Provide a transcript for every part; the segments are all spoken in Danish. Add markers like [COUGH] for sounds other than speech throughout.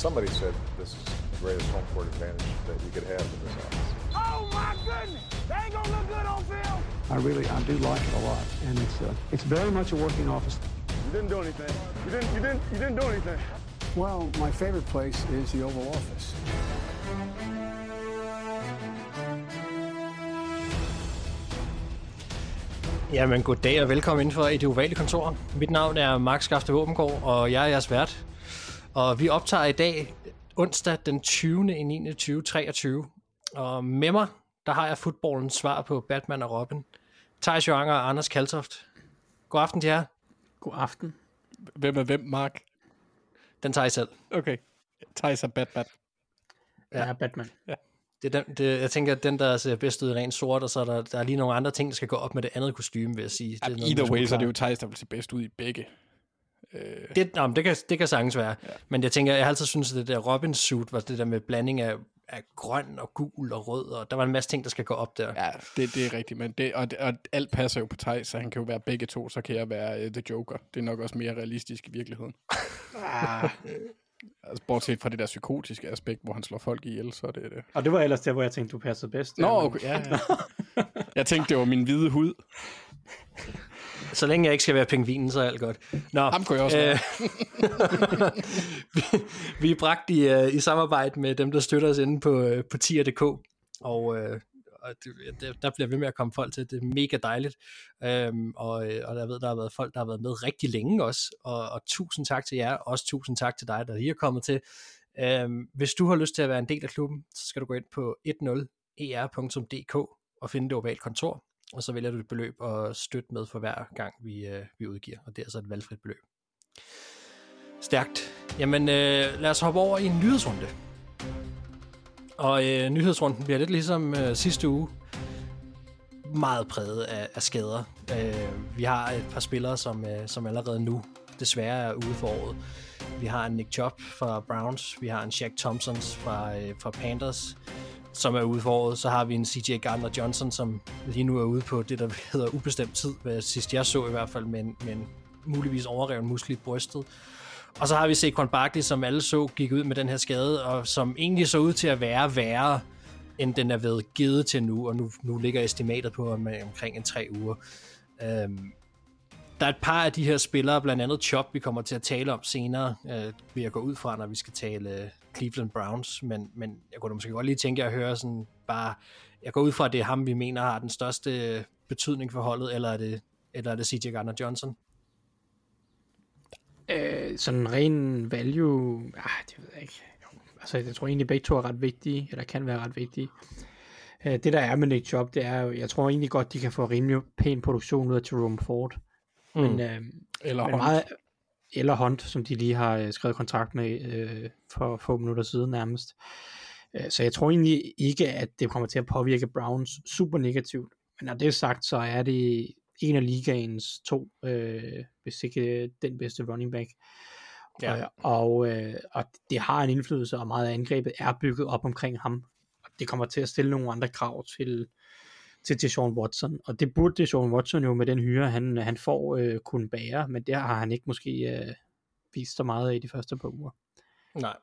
Somebody said this is the greatest home court advantage that you could have in this office. Oh my goodness! They ain't gonna look good on film. I really, I do like it a lot, and it's uh, it's very much a working office. You didn't do anything. You didn't. You didn't. You didn't do anything. Well, my favorite place is the Oval Office. Jamen, goddag og velkommen inden for i det ovale kontor. Mit navn er Mark Skafte Våbengård, og jeg er jeres vært. Og vi optager i dag onsdag den 20. i 9. 2023. Og med mig, der har jeg fodboldens svar på Batman og Robin. Thijs Joanger og Anders Kaltoft. God aften til jer. God aften. Hvem er hvem, Mark? Den tager I selv. Okay. Thijs er Batman. Ja, ja Batman. Ja. Det er den, det, jeg tænker, at den, der ser bedst ud i rent sort, og så er der, der er lige nogle andre ting, der skal gå op med det andet kostume, vil jeg sige. Det er noget, Either way, så er det jo Thijs, der vil se bedst ud i begge. Øh. Det, nå, det, kan, det kan sagtens være. Ja. Men jeg tænker, jeg har altid synes, at det der Robin suit var det der med blanding af, af grøn og gul og rød, og der var en masse ting, der skal gå op der. Ja, det, det er rigtigt, men det, og, og alt passer jo på Thijs, så han kan jo være begge to, så kan jeg være uh, The Joker. Det er nok også mere realistisk i virkeligheden. ah. Altså, bortset fra det der psykotiske aspekt, hvor han slår folk ihjel, så er det det. Og det var ellers der, hvor jeg tænkte, du passede bedst. Nå, okay, ja, ja. [LAUGHS] jeg tænkte, det var min hvide hud. Så længe jeg ikke skal være pingvinen, så er alt godt. Nå, Ham kunne jeg også øh, [LAUGHS] vi, vi er bragt i, uh, i samarbejde med dem, der støtter os inde på, uh, på tier.dk, og, uh, og det, der bliver ved med at komme folk til. Det er mega dejligt. Um, og, og jeg ved, der har været folk, der har været med rigtig længe også, og, og tusind tak til jer, også tusind tak til dig, der lige er kommet til. Um, hvis du har lyst til at være en del af klubben, så skal du gå ind på 10er.dk og finde det ovalt kontor og så vælger du et beløb og støtte med for hver gang, vi, øh, vi udgiver, og det er så et valgfrit beløb. Stærkt. Jamen, øh, lad os hoppe over i en nyhedsrunde. Og øh, nyhedsrunden bliver lidt ligesom øh, sidste uge, meget præget af, af skader. Øh, vi har et par spillere, som, øh, som allerede nu desværre er ude for året. Vi har en Nick Chubb fra Browns, vi har en Shaq Thompson fra, øh, fra Panthers, som er ude foråret. Så har vi en CJ Gardner Johnson, som lige nu er ude på det, der hedder ubestemt tid, hvad sidst jeg så i hvert fald, men, men muligvis overrevet muskel i brystet. Og så har vi Saquon Barkley, som alle så gik ud med den her skade, og som egentlig så ud til at være værre, end den er ved givet til nu, og nu, nu ligger estimatet på om, øh, omkring en tre uger. Øhm, der er et par af de her spillere, blandt andet Chop, vi kommer til at tale om senere, øh, vil jeg gå ud fra, når vi skal tale Cleveland Browns, men, men jeg kunne måske godt lige tænke at høre sådan bare, jeg går ud fra, at det er ham, vi mener har den største betydning for holdet, eller er det, eller er det CJ Gardner Johnson? Øh, sådan ren value, ah, det ved jeg ikke. Jo, altså, jeg tror egentlig, begge to er ret vigtige, eller kan være ret vigtige. Øh, det der er med Nick Chubb, det er jo, jeg tror egentlig godt, de kan få rimelig pæn produktion ud af Jerome Ford. Mm. Men, øh, eller men meget, eller Hunt, som de lige har øh, skrevet kontrakt med øh, for få minutter siden nærmest. Øh, så jeg tror egentlig ikke, at det kommer til at påvirke Browns super negativt. Men når det er sagt, så er det en af ligaens to, øh, hvis ikke den bedste running back. Ja. Øh, og, øh, og det har en indflydelse, og meget af angrebet er bygget op omkring ham. Og det kommer til at stille nogle andre krav til, til Deshaun Watson, og det burde Deshaun Watson jo med den hyre, han, han får, øh, kunne bære, men det har han ikke måske øh, vist så meget af i de første par uger. Nej.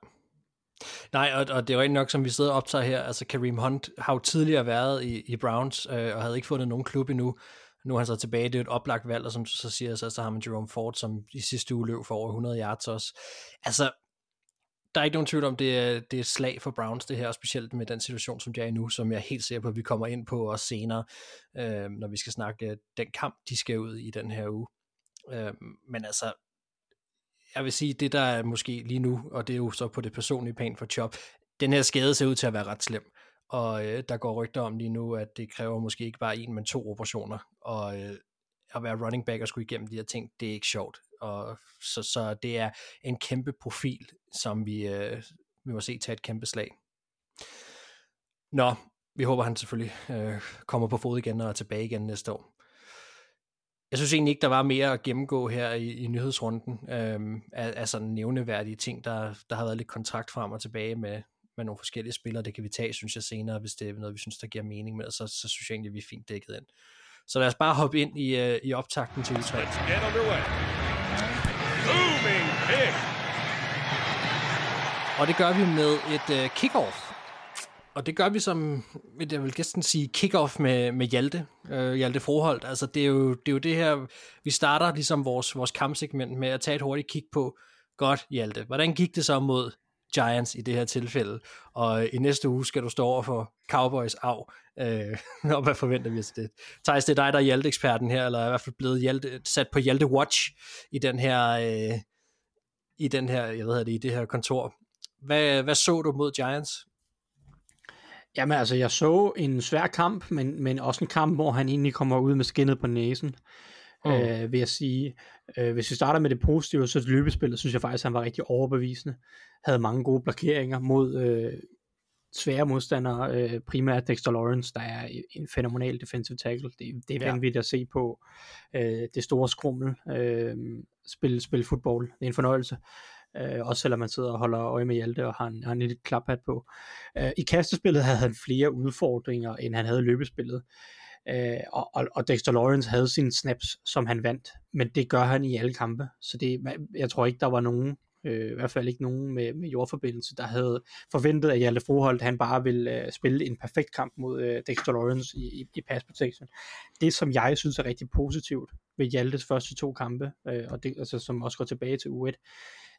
Nej, og, og det er jo nok, som vi sidder og optager her, altså Kareem Hunt har jo tidligere været i, i Browns, øh, og havde ikke fundet nogen klub endnu. Nu er han så tilbage, det er et oplagt valg, og som du så siger, så, så har man Jerome Ford, som i sidste uge løb for over 100 yards også. Altså, der er ikke nogen tvivl om, det er, det er slag for Browns, det her, specielt med den situation, som de er i nu, som jeg er helt sikker på, at vi kommer ind på også senere, øh, når vi skal snakke øh, den kamp, de skal ud i den her uge. Øh, men altså, jeg vil sige, det der er måske lige nu, og det er jo så på det personlige plan for Chop, den her skade ser ud til at være ret slem. Og øh, der går rygter om lige nu, at det kræver måske ikke bare en, men to operationer. Og øh, at være running back og skulle igennem de her ting, det er ikke sjovt og så, så det er en kæmpe profil, som vi, øh, vi må se tage et kæmpe slag. Nå, vi håber, han selvfølgelig øh, kommer på fod igen og er tilbage igen næste år. Jeg synes egentlig ikke, der var mere at gennemgå her i, i nyhedsrunden øh, af, af sådan nævneværdige ting. Der, der har været lidt kontrakt frem og tilbage med, med nogle forskellige spillere. Det kan vi tage, synes jeg, senere, hvis det er noget, vi synes, der giver mening med, så, så synes jeg egentlig, vi er fint dækket ind. Så lad os bare hoppe ind i, uh, i optakten til U3. Booming kick. Og det gør vi med et uh, kickoff. Og det gør vi som, jeg vil gæsten sige, kickoff med, med Hjalte, øh, Hjalte Froholt. Altså det er, jo, det er jo det her, vi starter ligesom vores, vores kampsegment med at tage et hurtigt kig på, godt Hjalte, hvordan gik det så mod Giants i det her tilfælde, og øh, i næste uge skal du stå over for Cowboys af, øh, [LAUGHS] og hvad forventer vi os det? Thijs, det er dig, der er Hjalte-eksperten her, eller er i hvert fald blevet Hjalte, sat på Hjalte Watch i den her, øh, i den her, jeg ved det, i det her kontor. Hvad, hvad så du mod Giants? Jamen altså, jeg så en svær kamp, men, men også en kamp, hvor han egentlig kommer ud med skinnet på næsen, mm. øh, vil jeg sige. Øh, hvis vi starter med det positive, så løbespillet, synes jeg faktisk, han var rigtig overbevisende. Havde mange gode blokeringer mod øh, svære modstandere, øh, primært Dexter Lawrence, der er en fænomenal defensive tackle. Det, det er ja. vanvittigt at se på øh, det store skrummel, øh, spille, spille fodbold. Det er en fornøjelse. Øh, også selvom man sidder og holder øje med Hjalte og har en, har en lille klaphat på. Øh, I kastespillet havde han flere udfordringer, end han havde i løbespillet. Øh, og, og, og Dexter Lawrence havde sine snaps, som han vandt, men det gør han i alle kampe. Så det, jeg tror ikke, der var nogen øh, i hvert fald ikke nogen med, med jordforbindelse, der havde forventet, at Hjalte Froholt, han bare ville øh, spille en perfekt kamp mod øh, Dexter Lawrence i, i, i pass protection. Det, som jeg synes er rigtig positivt ved Hjaltes første to kampe, øh, og det, altså, som også går tilbage til U1,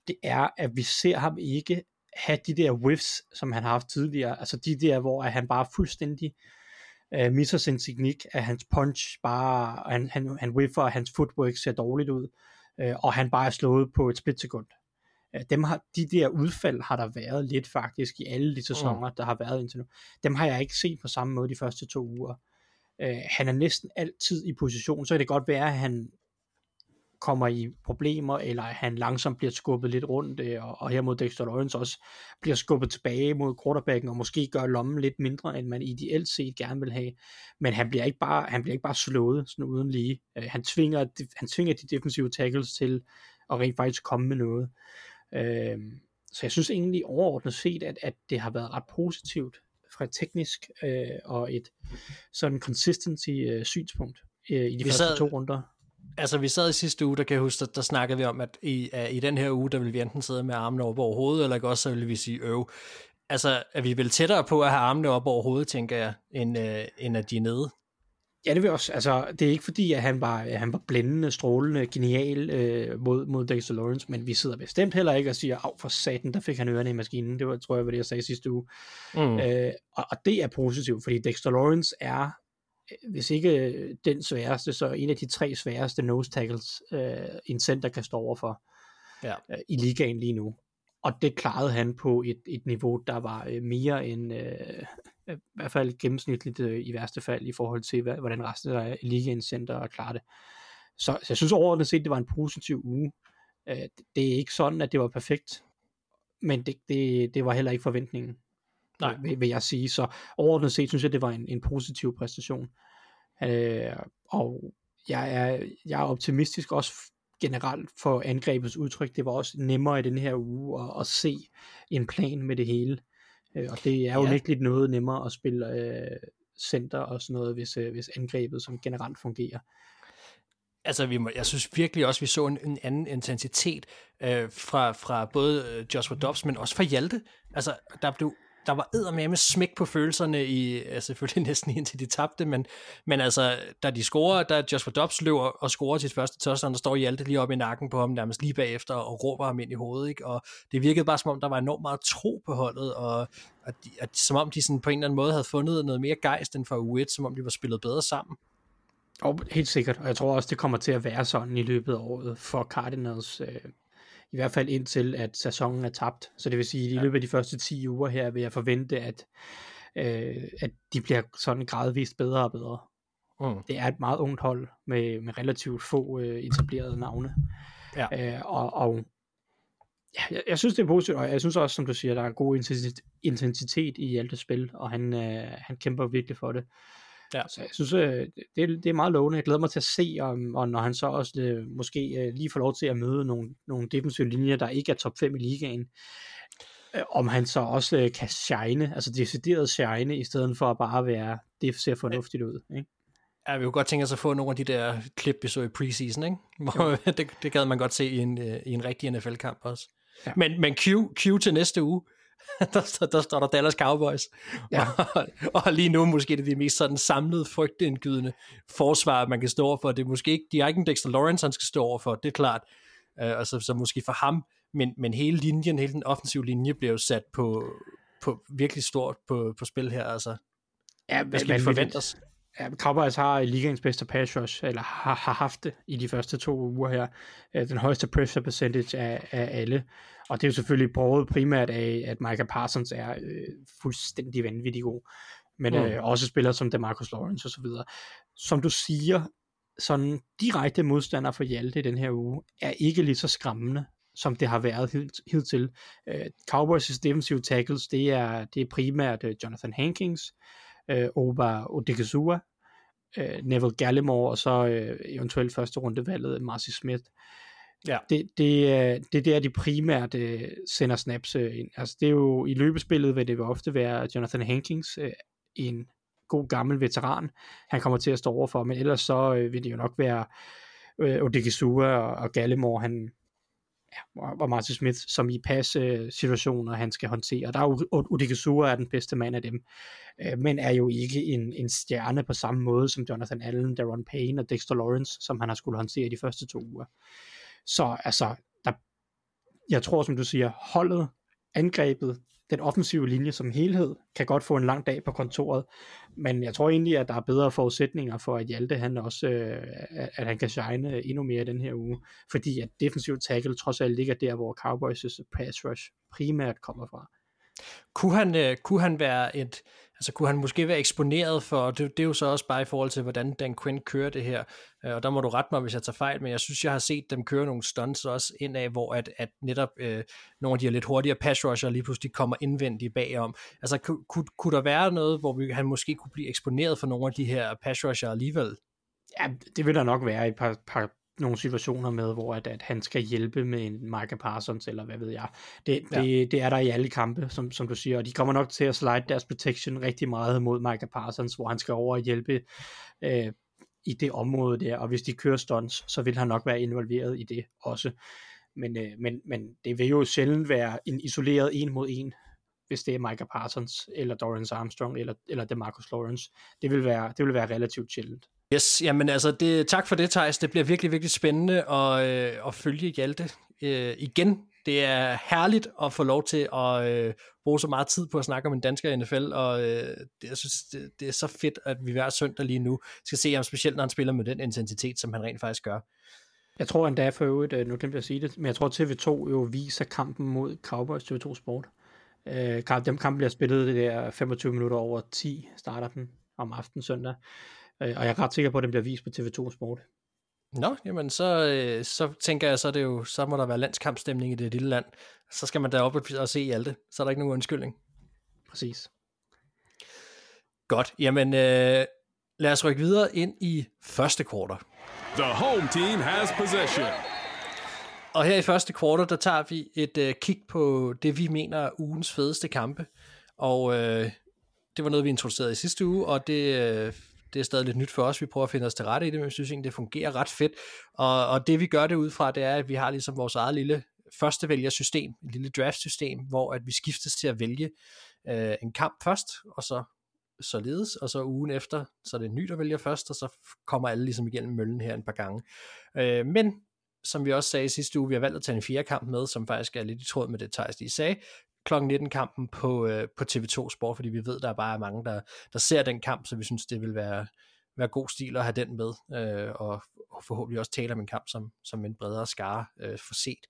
det er, at vi ser ham ikke have de der whiffs, som han har haft tidligere, altså de der, hvor han bare fuldstændig øh, misser sin teknik, at hans punch bare, han, han, han whiffer, og hans footwork ser dårligt ud, øh, og han bare er slået på et splitsekund. Øh, dem har, de der udfald har der været lidt faktisk i alle de sæsoner, mm. der har været indtil nu. Dem har jeg ikke set på samme måde de første to uger. Øh, han er næsten altid i position, så kan det godt være, at han kommer i problemer, eller at han langsomt bliver skubbet lidt rundt, øh, og, og her mod Dexter Lawrence også bliver skubbet tilbage mod quarterbacken, og måske gør lommen lidt mindre, end man ideelt set gerne vil have. Men han bliver ikke bare, han bliver ikke bare slået sådan uden lige. Øh, han, tvinger, han tvinger de defensive tackles til at rent faktisk komme med noget. Øh, så jeg synes egentlig overordnet set, at, at det har været ret positivt fra et teknisk øh, og et sådan consistency øh, synspunkt øh, i de vi første sad, to runder. Altså vi sad i sidste uge, der kan jeg huske, der, der snakkede vi om, at i, at i den her uge, der vil vi enten sidde med armene op over hovedet, eller også så vil vi sige øv. Altså, er vi vel tættere på at have armene op over hovedet, tænker jeg, end, øh, end at de er nede? Ja, det vil også. Altså, det er ikke fordi, at han var, at han var blændende, strålende, genial øh, mod, mod Dexter Lawrence, men vi sidder bestemt heller ikke og siger, af for satan, der fik han ørerne i maskinen. Det var, tror jeg, var det, jeg sagde sidste uge. Mm. Øh, og, og det er positivt, fordi Dexter Lawrence er, øh, hvis ikke den sværeste, så en af de tre sværeste nose tackles, øh, en center kan stå overfor ja. øh, i ligaen lige nu. Og det klarede han på et, et niveau, der var øh, mere end, øh, i hvert fald gennemsnitligt øh, i værste fald i forhold til, hvad, hvordan resten af ligaens center klarer det. Så, så jeg synes overordnet set, det var en positiv uge. Øh, det er ikke sådan, at det var perfekt, men det, det, det var heller ikke forventningen, Nej. Vil, vil jeg sige. Så overordnet set synes jeg, det var en, en positiv præstation. Øh, og jeg er, jeg er optimistisk også generelt for angrebets udtryk. Det var også nemmere i den her uge at, at se en plan med det hele. Øh, og det er jo ja. lidt noget nemmere at spille øh, center og sådan noget, hvis, øh, hvis angrebet som generelt fungerer. Altså, vi må, jeg synes virkelig også, vi så en, en anden intensitet øh, fra, fra både øh, Joshua Dobbs, men også fra Hjalte. Altså, der blev der var med smæk på følelserne i, altså selvfølgelig [LAUGHS] næsten indtil de tabte, men, men altså, da de scorer, da Joshua Dobbs løber og scorer sit første touchdown, der står Hjalte lige op i nakken på ham, nærmest lige bagefter, og råber ham ind i hovedet, ikke? og det virkede bare som om, der var enormt meget tro på holdet, og at, de, at, som om de sådan på en eller anden måde havde fundet noget mere gejst end for u som om de var spillet bedre sammen. Og helt sikkert, og jeg tror også, det kommer til at være sådan i løbet af året for Cardinals. Øh, i hvert fald indtil at sæsonen er tabt. Så det vil sige, at i løbet af de første 10 uger her vil jeg forvente, at, øh, at de bliver sådan gradvist bedre og bedre. Mm. Det er et meget ungt hold med, med relativt få øh, etablerede navne. Ja. Øh, og, og ja, jeg, jeg synes det er positivt, og jeg synes også, som du siger, der er god intensitet i alt det spil, og han, øh, han kæmper virkelig for det. Ja. Så jeg synes, øh, det, det er meget lovende. Jeg glæder mig til at se, om, og når han så også øh, måske øh, lige får lov til at møde nogle, nogle defensive linjer, der ikke er top 5 i ligaen, om han så også kan shine, altså decideret shine, i stedet for at bare være, det ser fornuftigt ud. Ikke? Ja, vi kunne godt tænke os at få nogle af de der klip, vi så i preseason, ikke? [LAUGHS] Hvor, det, det gad man godt se i en, i en rigtig NFL-kamp også. Ja. Men, men Q, Q til næste uge, [LAUGHS] der, der står der Dallas Cowboys. Ja. [LAUGHS] Og, og lige nu måske det er det mest sådan samlede, frygtindgydende forsvar, man kan stå over for. Det er måske ikke, de har ikke en Dexter Lawrence, han skal stå over for, det er klart. Uh, og så, så måske for ham, men, men hele linjen, hele den offensive linje bliver jo sat på, på virkelig stort på, på spil her. Altså, ja, hvad skal vi forvente os? Ja, Cowboys har ligaens bedste pass rush, eller har, har haft det i de første to uger her. Øh, den højeste pressure percentage af, af alle. Og det er jo selvfølgelig brugt primært af, at Micah Parsons er øh, fuldstændig vanvittig god. Men mm. øh, også spillere som DeMarcus Lawrence osv. Som du siger, sådan direkte modstander for Hjalte den her uge, er ikke lige så skræmmende, som det har været hidtil. Uh, Cowboys' defensive tackles, det er, det er primært uh, Jonathan Hankins, uh, Oba Odigizua, uh, Neville Gallimore, og så uh, eventuelt første rundevalget Marcy Smith. Ja. Det, det, det er der, de primært uh, sender snaps uh, ind. Altså, det er jo i løbespillet, vil det ofte være Jonathan Hankins, uh, en god gammel veteran, han kommer til at stå overfor, men ellers så uh, vil det jo nok være uh, Odigizua og, og Gallimore, han, ja, og Martin Smith, som i passe øh, situationer, han skal håndtere. Der er jo er den bedste mand af dem, øh, men er jo ikke en, en stjerne på samme måde som Jonathan Allen, Daron Payne og Dexter Lawrence, som han har skulle håndtere de første to uger. Så altså, der, jeg tror, som du siger, holdet, angrebet, den offensive linje som helhed kan godt få en lang dag på kontoret, men jeg tror egentlig, at der er bedre forudsætninger for, at Hjalte han også, øh, at han kan shine endnu mere den her uge, fordi at defensiv tackle trods alt ligger der, hvor Cowboys' pass rush primært kommer fra. Kunne han, øh, kunne han være et, altså kunne han måske være eksponeret for, det, det er jo så også bare i forhold til, hvordan Dan Quinn kører det her, øh, og der må du rette mig, hvis jeg tager fejl, men jeg synes, jeg har set dem køre nogle stunts også indad, hvor at, at netop øh, nogle af de her lidt hurtigere pass rusher lige pludselig kommer indvendigt bagom. Altså kunne, kunne, kunne der være noget, hvor vi, han måske kunne blive eksponeret for nogle af de her pass rusher alligevel? Ja, det vil der nok være i et par, par nogle situationer med, hvor at, at han skal hjælpe med en Micah Parsons, eller hvad ved jeg. Det, ja. det, det er der i alle kampe, som, som du siger, og de kommer nok til at slide deres protection rigtig meget mod Micah Parsons, hvor han skal over og hjælpe øh, i det område der, og hvis de kører stunts, så vil han nok være involveret i det også. Men, øh, men, men det vil jo sjældent være en isoleret en mod en, hvis det er Micah Parsons, eller Dorian Armstrong, eller, eller DeMarcus Lawrence. Det vil være, det vil være relativt sjældent. Yes, jamen altså, det, tak for det, Thijs. Det bliver virkelig, virkelig spændende at, øh, at følge Hjalte øh, igen. Det er herligt at få lov til at øh, bruge så meget tid på at snakke om en dansker i NFL, og øh, det, jeg synes, det, det er så fedt, at vi hver søndag lige nu skal se ham, specielt når han spiller med den intensitet, som han rent faktisk gør. Jeg tror endda for øvrigt, øh, nu glemte jeg at sige det, men jeg tror TV2 jo viser kampen mod Cowboys TV2 Sport. Øh, dem kampen bliver spillet det der 25 minutter over 10, starter den om aftenen søndag. Øh, og jeg er ret sikker på, at den bliver vist på TV2 Sport. Nå, jamen så, øh, så tænker jeg, så, er det jo, så må der være landskampstemning i det lille land. Så skal man derop og se alt det. Så er der ikke nogen undskyldning. Præcis. Godt, jamen øh, lad os rykke videre ind i første kvartal. The home team has possession. Og her i første kvartal, der tager vi et øh, kig på det, vi mener er ugens fedeste kampe. Og øh, det var noget, vi introducerede i sidste uge, og det øh, det er stadig lidt nyt for os. Vi prøver at finde os til rette i det, men vi synes egentlig, det fungerer ret fedt. Og, og det vi gør det ud fra, det er, at vi har ligesom vores eget lille førstevælgersystem, et lille draftsystem, hvor at vi skiftes til at vælge øh, en kamp først, og så således, og så ugen efter, så er det ny, der vælger først, og så kommer alle ligesom igennem møllen her en par gange. Øh, men som vi også sagde i sidste uge, vi har valgt at tage en fjerde kamp med, som faktisk er lidt i tråd med det, Thijs lige sagde kl. 19-kampen på, øh, på TV2 Sport, fordi vi ved, der er bare mange, der, der ser den kamp, så vi synes, det vil være, være god stil at have den med, øh, og, og forhåbentlig også tale om en kamp, som, som en bredere skare øh, får set.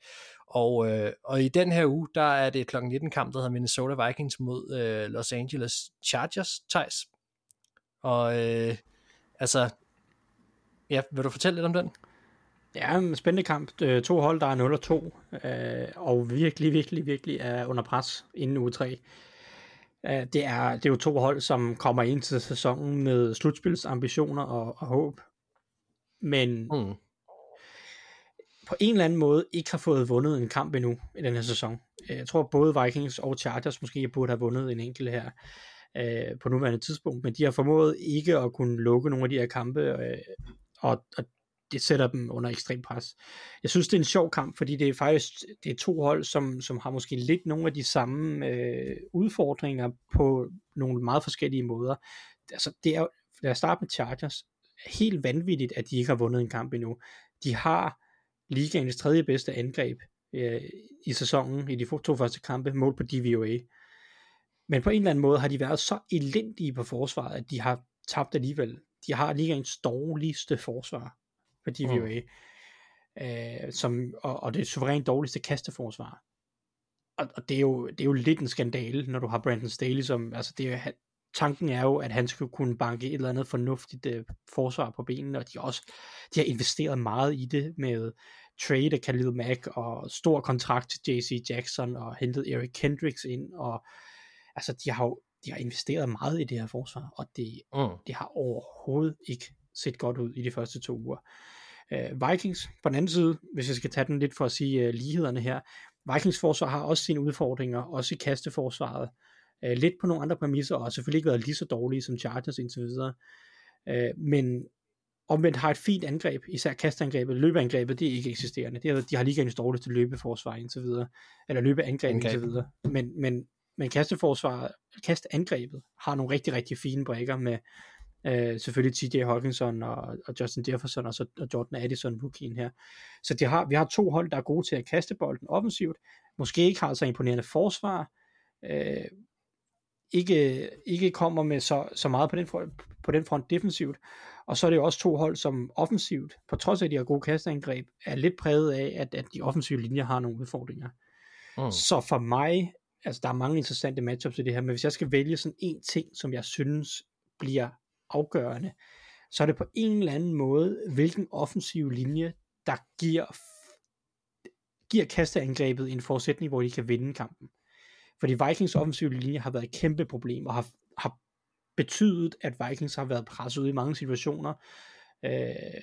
Og, øh, og i den her uge, der er det kl. 19-kamp, der hedder Minnesota Vikings mod øh, Los Angeles Chargers, Thijs. Og øh, altså, ja, vil du fortælle lidt om den? Ja, en spændende kamp. Øh, to hold, der er 0 og 2, øh, og virkelig, virkelig, virkelig er under pres inden uge 3. Øh, det, er, det er jo to hold, som kommer ind til sæsonen med slutspilsambitioner og, og håb, men mm. på en eller anden måde ikke har fået vundet en kamp endnu i den her sæson. Jeg tror både Vikings og Chargers måske burde have vundet en enkelt her øh, på nuværende tidspunkt, men de har formået ikke at kunne lukke nogle af de her kampe, øh, og, og det sætter dem under ekstrem pres. Jeg synes, det er en sjov kamp, fordi det er faktisk det er to hold, som, som har måske lidt nogle af de samme øh, udfordringer på nogle meget forskellige måder. Altså, det er, lad os starte med Chargers. Helt vanvittigt, at de ikke har vundet en kamp endnu. De har ligaens tredje bedste angreb øh, i sæsonen i de to første kampe, mål på DVOA. Men på en eller anden måde har de været så elendige på forsvaret, at de har tabt alligevel. De har ligaens dårligste forsvar på DVOA, mm. øh, som, og, og det suverænt dårligste kasteforsvar. Og, og det, er jo, det er jo lidt en skandale, når du har Brandon Staley, som, altså det er, tanken er jo, at han skulle kunne banke et eller andet fornuftigt øh, forsvar på benene, og de, også, de har investeret meget i det med trade af Khalil Mack og stor kontrakt til JC Jackson og hentet Eric Kendricks ind, og altså de har jo de har investeret meget i det her forsvar, og det, mm. det har overhovedet ikke set godt ud i de første to uger. Uh, Vikings på den anden side, hvis jeg skal tage den lidt for at sige uh, lighederne her, Vikings forsvar har også sine udfordringer, også i kasteforsvaret, uh, lidt på nogle andre præmisser, og selvfølgelig ikke været lige så dårlige som Chargers indtil videre, uh, men omvendt har et fint angreb, især kastangrebet, løbeangrebet, det er ikke eksisterende. Det er, de har lige en dårligste løbeforsvar indtil videre, eller løbeangreb indtil videre, men, men, men kasteforsvar, kastangrebet har nogle rigtig, rigtig fine brækker med, Øh, selvfølgelig TJ Hawkinson og, og Justin Jefferson og, så, og Jordan Addison rookien her. Så de har, vi har to hold, der er gode til at kaste bolden offensivt, måske ikke har så imponerende forsvar, øh, ikke, ikke kommer med så, så meget på den, front, på den front defensivt, og så er det jo også to hold, som offensivt, på trods af at de har gode kasteangreb, er lidt præget af, at, at de offensive linjer har nogle udfordringer. Mm. Så for mig, altså der er mange interessante matchups i det her, men hvis jeg skal vælge sådan en ting, som jeg synes bliver afgørende, så er det på en eller anden måde, hvilken offensiv linje, der giver, giver kasteangrebet en forudsætning, hvor de kan vinde kampen. Fordi Vikings offensive linje har været et kæmpe problem, og har, har betydet, at Vikings har været presset ud i mange situationer, øh,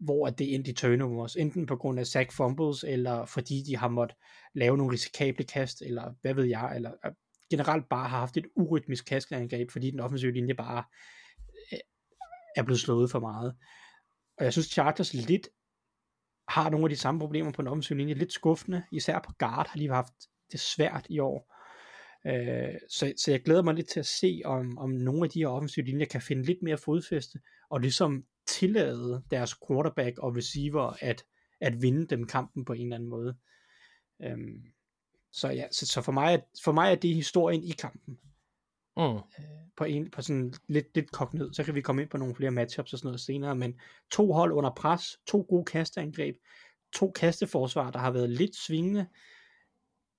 hvor det endte i turnovers, enten på grund af sack fumbles, eller fordi de har måttet lave nogle risikable kast, eller hvad ved jeg, eller øh, generelt bare har haft et urytmisk kastangreb, fordi den offensive linje bare er blevet slået for meget. Og jeg synes, Chargers lidt har nogle af de samme problemer på den offensive linje. Lidt skuffende, især på guard har de haft det svært i år. Øh, så, så jeg glæder mig lidt til at se, om, om nogle af de her offensive linjer kan finde lidt mere fodfæste, og ligesom tillade deres quarterback og receiver at, at vinde dem kampen på en eller anden måde. Øhm, så ja, så, så for, mig, for mig er det historien i kampen. Mm. Øh, på, en, på sådan lidt, lidt kogt ned, så kan vi komme ind på nogle flere matchups og sådan noget senere, men to hold under pres, to gode kasteangreb, to kasteforsvar, der har været lidt svingende,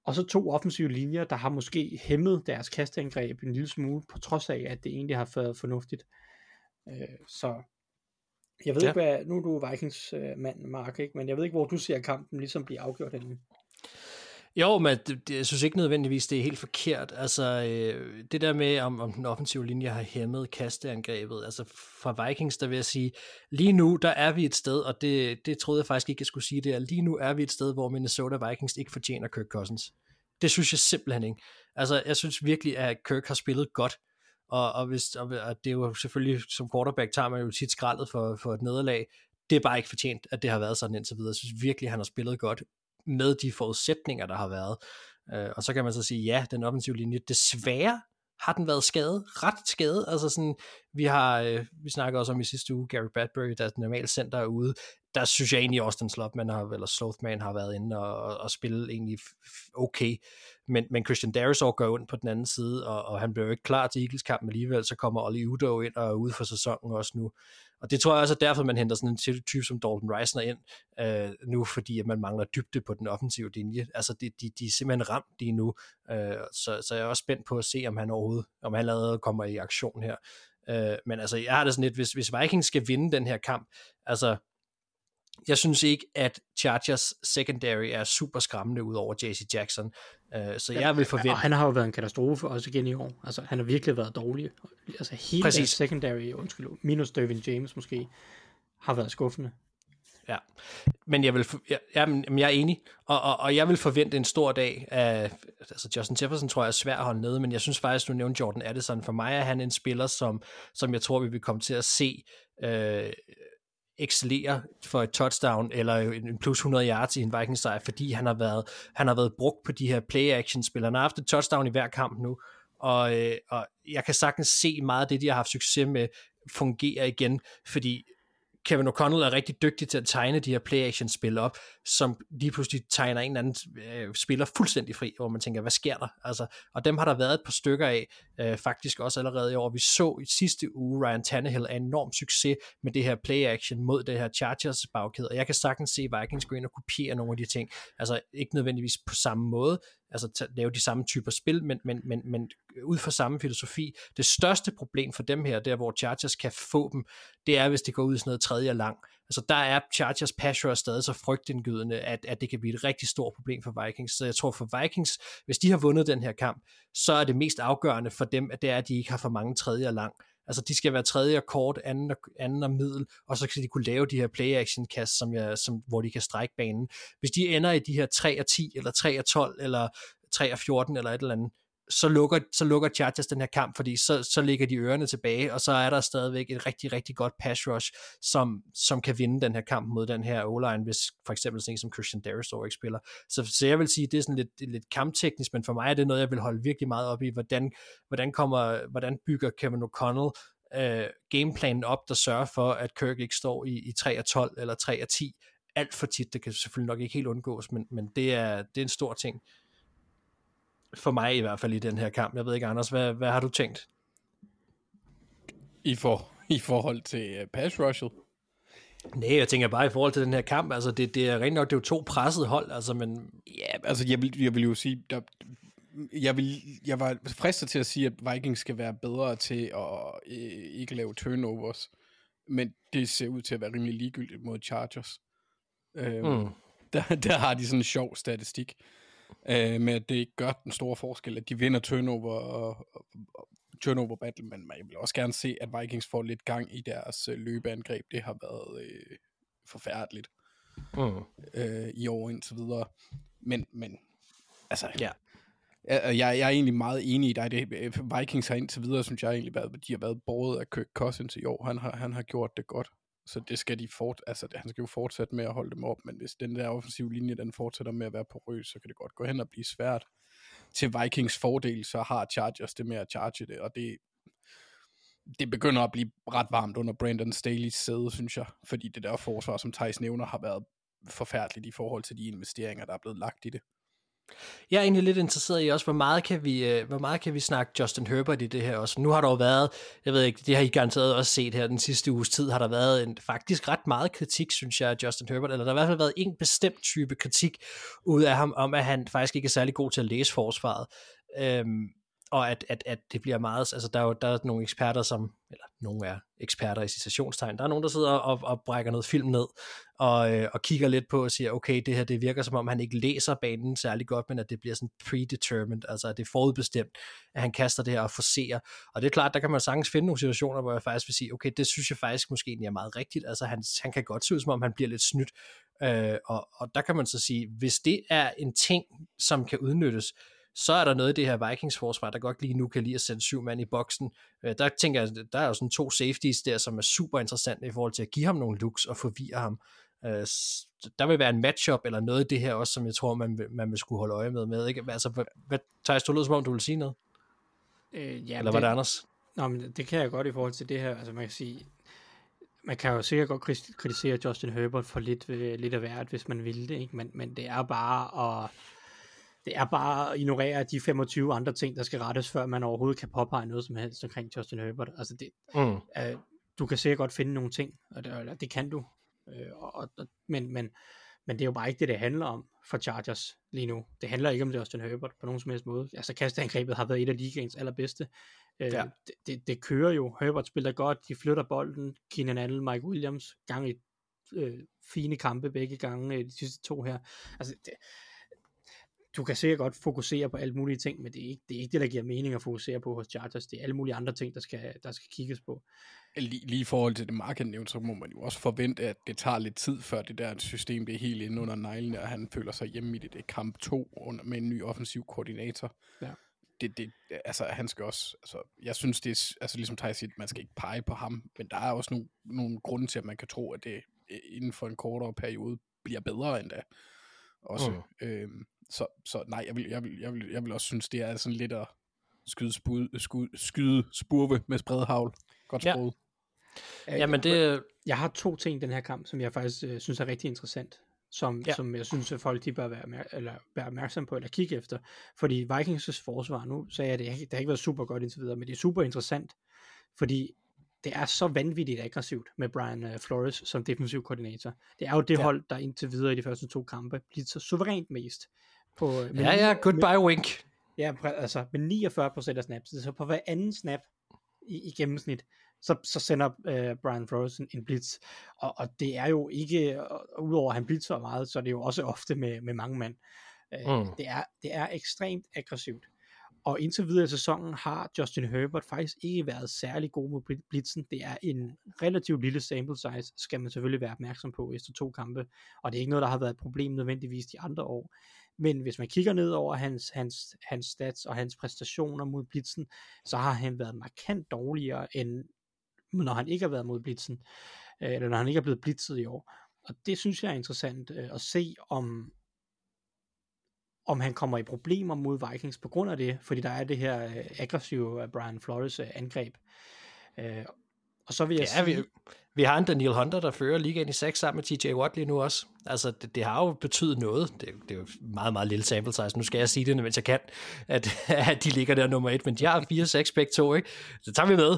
og så to offensive linjer, der har måske hæmmet deres kasteangreb en lille smule, på trods af, at det egentlig har været fornuftigt. Øh, så jeg ved ja. ikke, hvad, nu er du Vikings øh, mand, Mark, ikke? men jeg ved ikke, hvor du ser kampen ligesom blive afgjort henne. Jo, men det, det, jeg synes ikke nødvendigvis, det er helt forkert. Altså, øh, det der med, om, om den offensive linje har hæmmet kasteangrebet, altså fra Vikings, der vil jeg sige, lige nu, der er vi et sted, og det, det troede jeg faktisk ikke, jeg skulle sige det, lige nu er vi et sted, hvor Minnesota Vikings ikke fortjener Kirk Cousins. Det synes jeg simpelthen ikke. Altså, jeg synes virkelig, at Kirk har spillet godt, og, og, hvis, og, og det er jo selvfølgelig, som quarterback tager man jo tit skraldet for, for et nederlag, det er bare ikke fortjent, at det har været sådan indtil videre. Jeg synes virkelig, at han har spillet godt, med de forudsætninger, der har været. Øh, og så kan man så sige, ja, den offensive linje, desværre har den været skadet, ret skadet. Altså sådan, vi har, øh, vi snakker også om i sidste uge, Gary Bradbury, der normalt center er ude. Der synes jeg egentlig, Austin Slotman har, eller Slothman har været inde og, og, og spille egentlig okay. Men, men Christian Darisaw går ind på den anden side, og, og han bliver jo ikke klar til Eagles kampen alligevel, så kommer Oli Udo ind og er ude for sæsonen også nu. Og det tror jeg også er derfor, man henter sådan en type som Dalton Reisner ind øh, nu, fordi at man mangler dybde på den offensive linje. Altså, de, de, de er simpelthen ramt lige nu, øh, så, så jeg er også spændt på at se, om han overhovedet, om han allerede kommer i aktion her. Øh, men altså, jeg har det sådan lidt, hvis, hvis Vikings skal vinde den her kamp, altså, jeg synes ikke, at Chargers secondary er super skræmmende ud over JC Jackson. Uh, så jeg vil forvente... Og han har jo været en katastrofe også igen i år. Altså, han har virkelig været dårlig. Altså hele Præcis. secondary, undskyld, minus Dervin James måske, har været skuffende. Ja, men jeg vil, jeg, jeg, jeg er enig, og, og, og jeg vil forvente en stor dag af, altså Justin Jefferson tror jeg er svær at holde nede, men jeg synes faktisk, du nævnte Jordan Addison, for mig er han en spiller, som, som jeg tror, vi vil komme til at se øh, excellere for et touchdown eller en plus 100 yards i en Vikings sejr, fordi han har været, han har været brugt på de her play-action spillere. Han har haft et touchdown i hver kamp nu, og, øh, og jeg kan sagtens se meget af det, de har haft succes med, fungere igen, fordi Kevin O'Connell er rigtig dygtig til at tegne de her play-action-spil op, som lige pludselig tegner en eller anden øh, spiller fuldstændig fri, hvor man tænker, hvad sker der? Altså, og dem har der været et par stykker af, øh, faktisk også allerede i år. Vi så i sidste uge, Ryan Tannehill er enorm succes med det her play-action mod det her Chargers bagkæde, og jeg kan sagtens se Vikings gå ind og kopiere nogle af de ting. Altså, ikke nødvendigvis på samme måde, altså lave de samme typer spil, men, men, men, men øh, ud fra samme filosofi. Det største problem for dem her, der hvor Chargers kan få dem, det er, hvis det går ud i sådan noget tredje og lang. Altså der er Chargers pass stadig så frygtindgydende, at, at det kan blive et rigtig stort problem for Vikings. Så jeg tror for Vikings, hvis de har vundet den her kamp, så er det mest afgørende for dem, at det er, at de ikke har for mange tredje og lang. Altså de skal være tredje og kort, anden og, anden og middel, og så skal de kunne lave de her play-action kast, som jeg, som, hvor de kan strække banen. Hvis de ender i de her 3 og 10, eller 3 og 12, eller 3 og 14, eller et eller andet, så lukker, så lukker Chargers den her kamp, fordi så, så ligger de ørerne tilbage, og så er der stadigvæk et rigtig, rigtig godt pass rush, som, som kan vinde den her kamp mod den her O-line, hvis for eksempel sådan en som Christian Darius ikke spiller. Så, så jeg vil sige, det er sådan lidt, lidt kampteknisk, men for mig er det noget, jeg vil holde virkelig meget op i, hvordan, hvordan, kommer, hvordan bygger Kevin O'Connell øh, gameplanen op, der sørger for, at Kirk ikke står i, i 3 og 12 eller 3 og 10 alt for tit. Det kan selvfølgelig nok ikke helt undgås, men, men det, er, det er en stor ting for mig i hvert fald i den her kamp. Jeg ved ikke, Anders, hvad, hvad har du tænkt? I, for, i forhold til uh, pass rushet? Nej, jeg tænker bare i forhold til den her kamp, altså det, det er rent nok, det er jo to pressede hold, altså men... Ja, altså jeg vil, jeg vil jo sige, der, jeg, vil, jeg var fristet til at sige, at Vikings skal være bedre til at øh, ikke lave turnovers, men det ser ud til at være rimelig ligegyldigt mod Chargers. Øhm, mm. der, der har de sådan en sjov statistik øh, med at det ikke gør den store forskel, at de vinder turnover og, og, og turnover battle, men jeg vil også gerne se, at Vikings får lidt gang i deres øh, løbeangreb. Det har været øh, forfærdeligt mm. øh, i år indtil videre. Men, men altså, ja. Jeg, jeg, jeg er egentlig meget enig i dig. Det, øh, Vikings har indtil videre, synes jeg egentlig, været, de har været båret af Kirk Cousins i år. Han har, han har gjort det godt. Så det skal de fort, altså han skal jo fortsætte med at holde dem op, men hvis den der offensive linje, den fortsætter med at være porøs, så kan det godt gå hen og blive svært. Til Vikings fordel, så har Chargers det med at charge det, og det, det begynder at blive ret varmt under Brandon Staley's sæde, synes jeg, fordi det der forsvar, som Thijs nævner, har været forfærdeligt i forhold til de investeringer, der er blevet lagt i det. Jeg er egentlig lidt interesseret i også, hvor meget kan vi, øh, hvor meget kan vi snakke Justin Herbert i det her også. Nu har der jo været, jeg ved ikke, det har I garanteret også set her den sidste uges tid, har der været en, faktisk ret meget kritik, synes jeg, af Justin Herbert, eller der har i hvert fald været en bestemt type kritik ud af ham, om at han faktisk ikke er særlig god til at læse forsvaret. Øhm, og at, at, at det bliver meget, altså der er jo der er nogle eksperter, som, eller nogle er eksperter i citationstegn, der er nogen, der sidder og, og brækker noget film ned, og, øh, og kigger lidt på og siger, okay, det her det virker som om, han ikke læser banen særlig godt, men at det bliver sådan predetermined, altså at det er forudbestemt, at han kaster det her og forser. Og det er klart, der kan man sagtens finde nogle situationer, hvor jeg faktisk vil sige, okay, det synes jeg faktisk måske egentlig er meget rigtigt, altså han, han kan godt se ud som om, han bliver lidt snydt, øh, og, og der kan man så sige, hvis det er en ting, som kan udnyttes, så er der noget i det her Vikings forsvar, der godt lige nu kan lide at sende syv mand i boksen. Øh, der tænker jeg, der er jo sådan to safeties der, som er super interessante i forhold til at give ham nogle looks og forvirre ham. Øh, der vil være en matchup eller noget i det her også, som jeg tror, man vil, man vil skulle holde øje med. med ikke? Altså, hvad, hvad, Thijs, du lød som om, du vil sige noget? Øh, ja, eller var det, det Anders? Nå, men det kan jeg godt i forhold til det her. Altså, man kan sige, man kan jo sikkert godt kritisere Justin Herbert for lidt, øh, lidt af hvert, hvis man vil det, ikke? Men, men det er bare at det er bare at ignorere de 25 andre ting, der skal rettes, før man overhovedet kan påpege noget som helst omkring Justin Herbert. Altså det, mm. øh, du kan sikkert godt finde nogle ting, og det, og det kan du. Øh, og, og, men, men, men det er jo bare ikke det, det handler om for Chargers lige nu. Det handler ikke om Justin Herbert på nogen som helst måde. Altså kasteangrebet har været et af ligaens allerbedste. Øh, ja. det, det, det kører jo. Herbert spiller godt, de flytter bolden. Keenan Allen, Mike Williams, gang i øh, fine kampe begge gange, øh, de sidste to her. Altså det, du kan sikkert godt fokusere på alle mulige ting, men det er ikke det, er ikke det der giver mening at fokusere på hos Chargers. Det er alle mulige andre ting, der skal, der skal kigges på. Lige, lige i forhold til det markedet så må man jo også forvente, at det tager lidt tid, før det der system bliver helt inde under neglen, og han føler sig hjemme i det. Det er kamp 2 med en ny offensiv koordinator. Ja. det, det, altså, han skal også, altså, jeg synes, det er, altså, ligesom Thijs siger, man skal ikke pege på ham, men der er også nogle, nogle grunde til, at man kan tro, at det inden for en kortere periode bliver bedre end da. Også, mm. øhm, så, så nej, jeg vil, jeg, vil, jeg, vil, jeg vil også synes, det er sådan lidt at skyde, spud, skyde, skyde spurve med spredhavl. Godt sproget. Ja. Jamen det... Jeg har to ting i den her kamp, som jeg faktisk øh, synes er rigtig interessant som, ja. som jeg synes, at folk de bør være, eller være opmærksom på, eller kigge efter. Fordi Vikings' forsvar, nu sagde jeg, at det, det har ikke været super godt indtil videre, men det er super interessant, fordi det er så vanvittigt aggressivt med Brian uh, Flores som defensiv koordinator. Det er jo det ja. hold, der indtil videre i de første to kampe bliver så suverænt mest. På, med ja, ja, goodbye med, wink. Ja, altså med 49% af snaps, så på hver anden snap i, i gennemsnit, så, så sender øh, Brian Flores en, en blitz, og, og det er jo ikke, udover at han blitzer meget, så er det jo også ofte med, med mange mand. Øh, mm. det, er, det er ekstremt aggressivt. Og indtil videre i sæsonen har Justin Herbert faktisk ikke været særlig god mod blitzen. Det er en relativt lille sample size, skal man selvfølgelig være opmærksom på efter to kampe. Og det er ikke noget, der har været et problem nødvendigvis de andre år. Men hvis man kigger ned over hans, hans, hans stats og hans præstationer mod blitzen, så har han været markant dårligere end når han ikke har været mod blitzen, øh, eller når han ikke er blevet blitzet i år. Og det synes jeg er interessant øh, at se, om, om han kommer i problemer mod Vikings på grund af det, fordi der er det her øh, aggressive Brian Flores angreb. Og så vil jeg ja, sige... Vi, vi har en Daniel Hunter, der fører ligaen i 6 sammen med TJ Watt lige nu også. Altså, det, det har jo betydet noget. Det, det er jo meget, meget lille sample size. Nu skal jeg sige det, mens jeg kan, at, [LAUGHS] at de ligger der nummer et, men de har 4-6 begge to, ikke? Så tager vi med.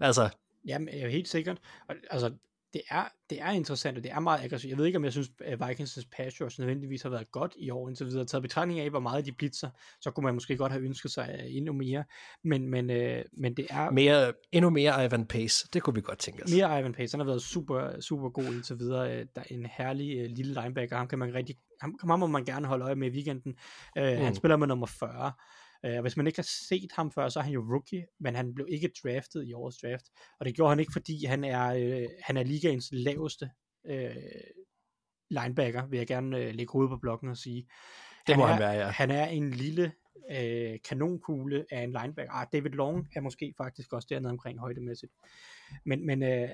Altså, Jamen, er helt sikkert. Og, altså, det er, det er interessant, og det er meget aggressivt. Jeg ved ikke, om jeg synes, at Vikings' pass rush nødvendigvis har været godt i år indtil videre. Taget betragtning af, hvor meget de blitzer, så kunne man måske godt have ønsket sig øh, endnu mere. Men, men, øh, men det er... Mere, endnu mere Ivan Pace, det kunne vi godt tænke os. Mere Ivan Pace, han har været super, super god indtil videre. Øh, der er en herlig øh, lille linebacker, ham kan man rigtig... Ham, ham må man gerne holde øje med i weekenden. Øh, mm. Han spiller med nummer 40. Uh, hvis man ikke har set ham før, så er han jo rookie, men han blev ikke draftet i årets draft. Og det gjorde han ikke, fordi han er, uh, han er ligaens laveste uh, linebacker, vil jeg gerne uh, lægge hovedet på blokken og sige. Det må han, han være, ja. Han er en lille uh, kanonkugle af en linebacker. Ah, David Long er måske faktisk også dernede omkring højdemæssigt. Men, men uh,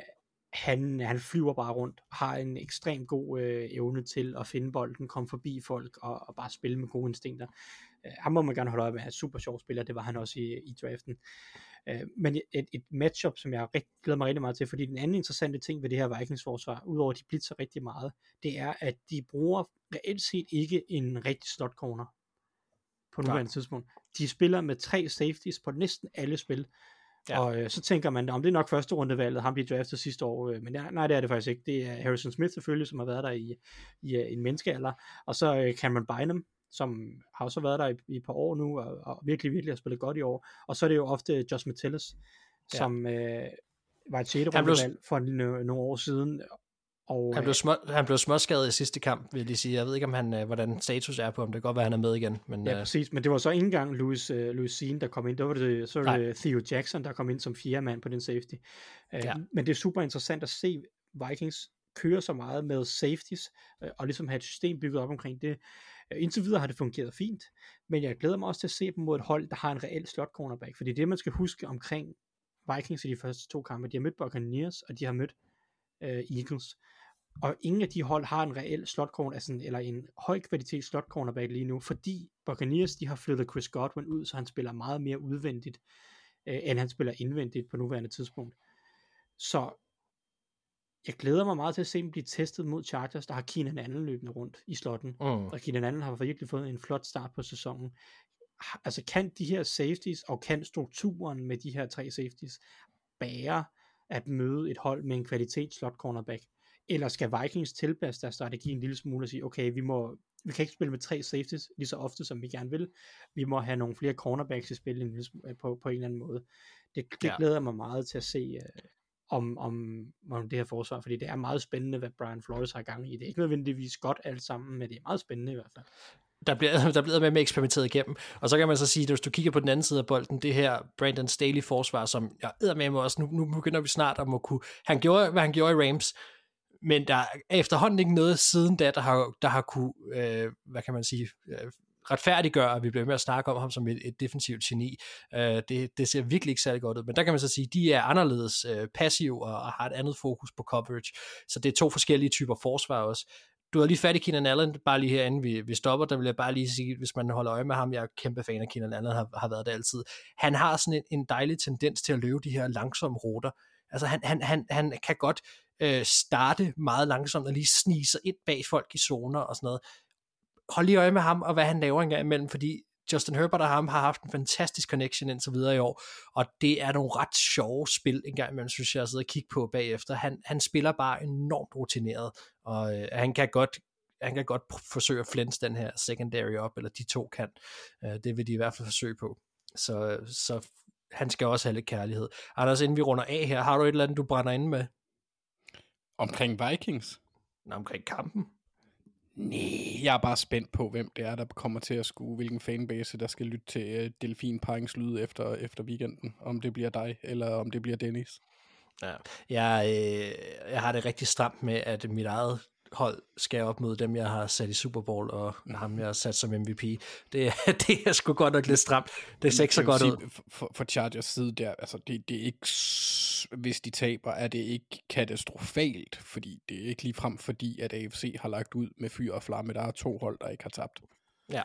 han, han flyver bare rundt, har en ekstremt god øh, evne til at finde bolden, komme forbi folk og, og bare spille med gode instinkter. Øh, ham må man gerne holde øje med, han er super sjov spiller, det var han også i, i draften. Øh, men et, et matchup, som jeg rigtig, glæder mig rigtig meget til, fordi den anden interessante ting ved det her Vikings forsvar, udover at de blitzer rigtig meget, det er, at de bruger reelt set ikke en rigtig slot corner på nuværende tidspunkt. De spiller med tre safeties på næsten alle spil, Ja. Og øh, så tænker man, om det er nok første rundevalget, han blev draftet sidste år, øh, men nej, nej, det er det faktisk ikke. Det er Harrison Smith selvfølgelig, som har været der i, i, i en menneskealder, og så øh, Cameron Bynum, som har også været der i, i et par år nu, og, og virkelig, virkelig har spillet godt i år. Og så er det jo ofte Josh Metellus, ja. som øh, var et 6. rundevalg for nogle år siden, og, han, blev øh, små, han blev småskadet i sidste kamp, vil jeg lige sige. Jeg ved ikke, om han, øh, hvordan status er på ham. Det kan godt være, han er med igen. Men, ja, øh, præcis. Men det var så ikke engang Louis, uh, Louis Sean, der kom ind. Det var det, så var det Theo Jackson, der kom ind som fjerde mand på den safety. Uh, ja. Men det er super interessant at se Vikings køre så meget med safeties, uh, og ligesom have et system bygget op omkring det. Indtil videre har det fungeret fint, men jeg glæder mig også til at se dem mod et hold, der har en reel slot cornerback, fordi det man skal huske omkring Vikings i de første to kampe, de har mødt Buccaneers, og de har mødt øh, Eagles og ingen af de hold har en reel slot corner, altså, eller en høj kvalitet slot cornerback lige nu, fordi Buccaneers de har flyttet Chris Godwin ud, så han spiller meget mere udvendigt, øh, end han spiller indvendigt på nuværende tidspunkt. Så jeg glæder mig meget til at se dem blive testet mod Chargers, der har Keenan Allen løbende rundt i slotten. Mm. Og Keenan Allen har virkelig fået en flot start på sæsonen. Altså kan de her safeties, og kan strukturen med de her tre safeties, bære at møde et hold med en kvalitet slot cornerback? Eller skal Vikings tilpasse deres strategi en lille smule og sige, okay, vi må vi kan ikke spille med tre safeties lige så ofte, som vi gerne vil. Vi må have nogle flere cornerbacks i spil på, på en eller anden måde. Det, det ja. glæder mig meget til at se uh, om, om, om det her forsvar, fordi det er meget spændende, hvad Brian Flores har gang i. Det er ikke nødvendigvis godt alt sammen, men det er meget spændende i hvert fald. Der bliver, [LAUGHS] der bliver med med eksperimenteret igennem. Og så kan man så sige, at hvis du kigger på den anden side af bolden, det her Brandon Staley forsvar, som jeg æder med mig også, nu, nu begynder vi snart at må kunne, han gjorde, hvad han gjorde i Rams, men der er efterhånden ikke noget siden da, der har, der har kunne, øh, hvad kan man sige, øh, retfærdiggør, at vi bliver med at snakke om ham som et, et defensivt geni. Øh, det, det ser virkelig ikke særlig godt ud. Men der kan man så sige, at de er anderledes øh, passive og, og har et andet fokus på coverage. Så det er to forskellige typer forsvar også du har lige fat i Keenan Allen, bare lige herinde, vi, vi stopper, der vil jeg bare lige sige, hvis man holder øje med ham, jeg er kæmpe fan af Keenan Allen, har, har været det altid. Han har sådan en, en dejlig tendens til at løbe de her langsomme ruter. Altså han, han, han, han kan godt øh, starte meget langsomt og lige snige sig ind bag folk i zoner og sådan noget. Hold lige øje med ham og hvad han laver engang imellem, fordi Justin Herbert og ham har haft en fantastisk connection indtil videre i år, og det er nogle ret sjove spil engang imellem, synes jeg, at sidde og kigge på bagefter. Han, han spiller bare enormt rutineret, og øh, han kan godt han kan godt forsøge at flænse den her secondary op, eller de to kan. Øh, det vil de i hvert fald forsøge på. Så, så han skal også have lidt kærlighed. Anders, inden vi runder af her, har du et eller andet, du brænder ind med? Omkring Vikings? Nå, omkring kampen? Nej, jeg er bare spændt på, hvem det er, der kommer til at skue, hvilken fanbase, der skal lytte til øh, uh, Delfin lyd efter, efter weekenden. Om det bliver dig, eller om det bliver Dennis. Ja, jeg, øh, jeg har det rigtig stramt med, at mit eget hold skal op mod dem, jeg har sat i Super Bowl, og ham, jeg har sat som MVP. Det, [LAUGHS] det er sgu godt nok lidt stramt. Det ser ikke så godt ud. For, for Chargers side der, altså det, det er ikke, hvis de taber, er det ikke katastrofalt, fordi det er ikke lige frem, fordi at AFC har lagt ud med fyr og flamme. Der er to hold, der ikke har tabt. Ja,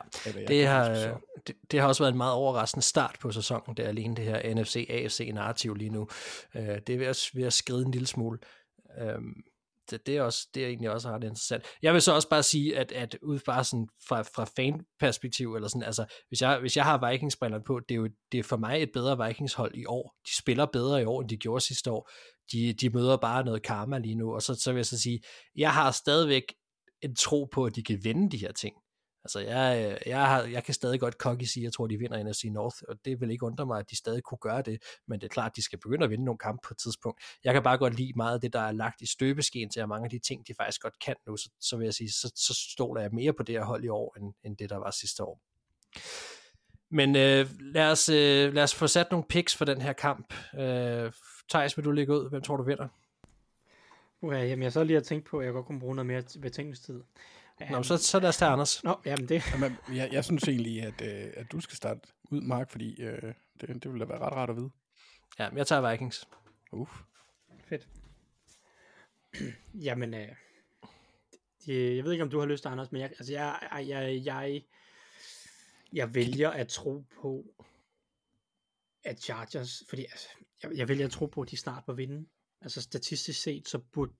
det har, det, det har også været en meget overraskende start på sæsonen, det er alene det her NFC-AFC-narrativ lige nu. Uh, det er ved at, ved at skride en lille smule. Um, det, det, er også, det er egentlig også ret interessant. Jeg vil så også bare sige, at, at ud fra, sådan fra, fra fanperspektiv, eller sådan, altså, hvis jeg, hvis jeg har vikings på, det er jo det er for mig et bedre Vikings-hold i år. De spiller bedre i år, end de gjorde sidste år. De, de møder bare noget karma lige nu, og så, så vil jeg så sige, jeg har stadigvæk en tro på, at de kan vinde de her ting. Altså, jeg, øh, jeg, har, jeg kan stadig godt kokke sige, at jeg tror, de vinder NFC North, og det vil ikke undre mig, at de stadig kunne gøre det, men det er klart, at de skal begynde at vinde nogle kampe på et tidspunkt. Jeg kan bare godt lide meget af det, der er lagt i støbeskeen til, at mange af de ting, de faktisk godt kan nu, så, så vil jeg sige, så, så stoler jeg mere på det her hold i år, end, end det, der var sidste år. Men øh, lad, os, øh, lad os få sat nogle picks for den her kamp. Øh, Thijs, vil du ligge ud? Hvem tror du vinder? Okay, jamen jeg så lige at tænke på, at jeg godt kunne bruge noget mere betænkningstid. Nå, så, så lad os tage Anders. Nå, jamen det. Jamen, jeg, jeg synes egentlig, at, øh, at du skal starte ud, Mark, fordi øh, det, det vil da være ret rart at vide. Ja, jeg tager Vikings. Uff. Fedt. [CLEARS THROAT] jamen, øh, jeg ved ikke, om du har lyst til, Anders, men jeg, altså, jeg, jeg, jeg, jeg vælger at tro på, at Chargers, fordi altså, jeg, jeg vælger at tro på, at de snart vil vinde. Altså statistisk set, så burde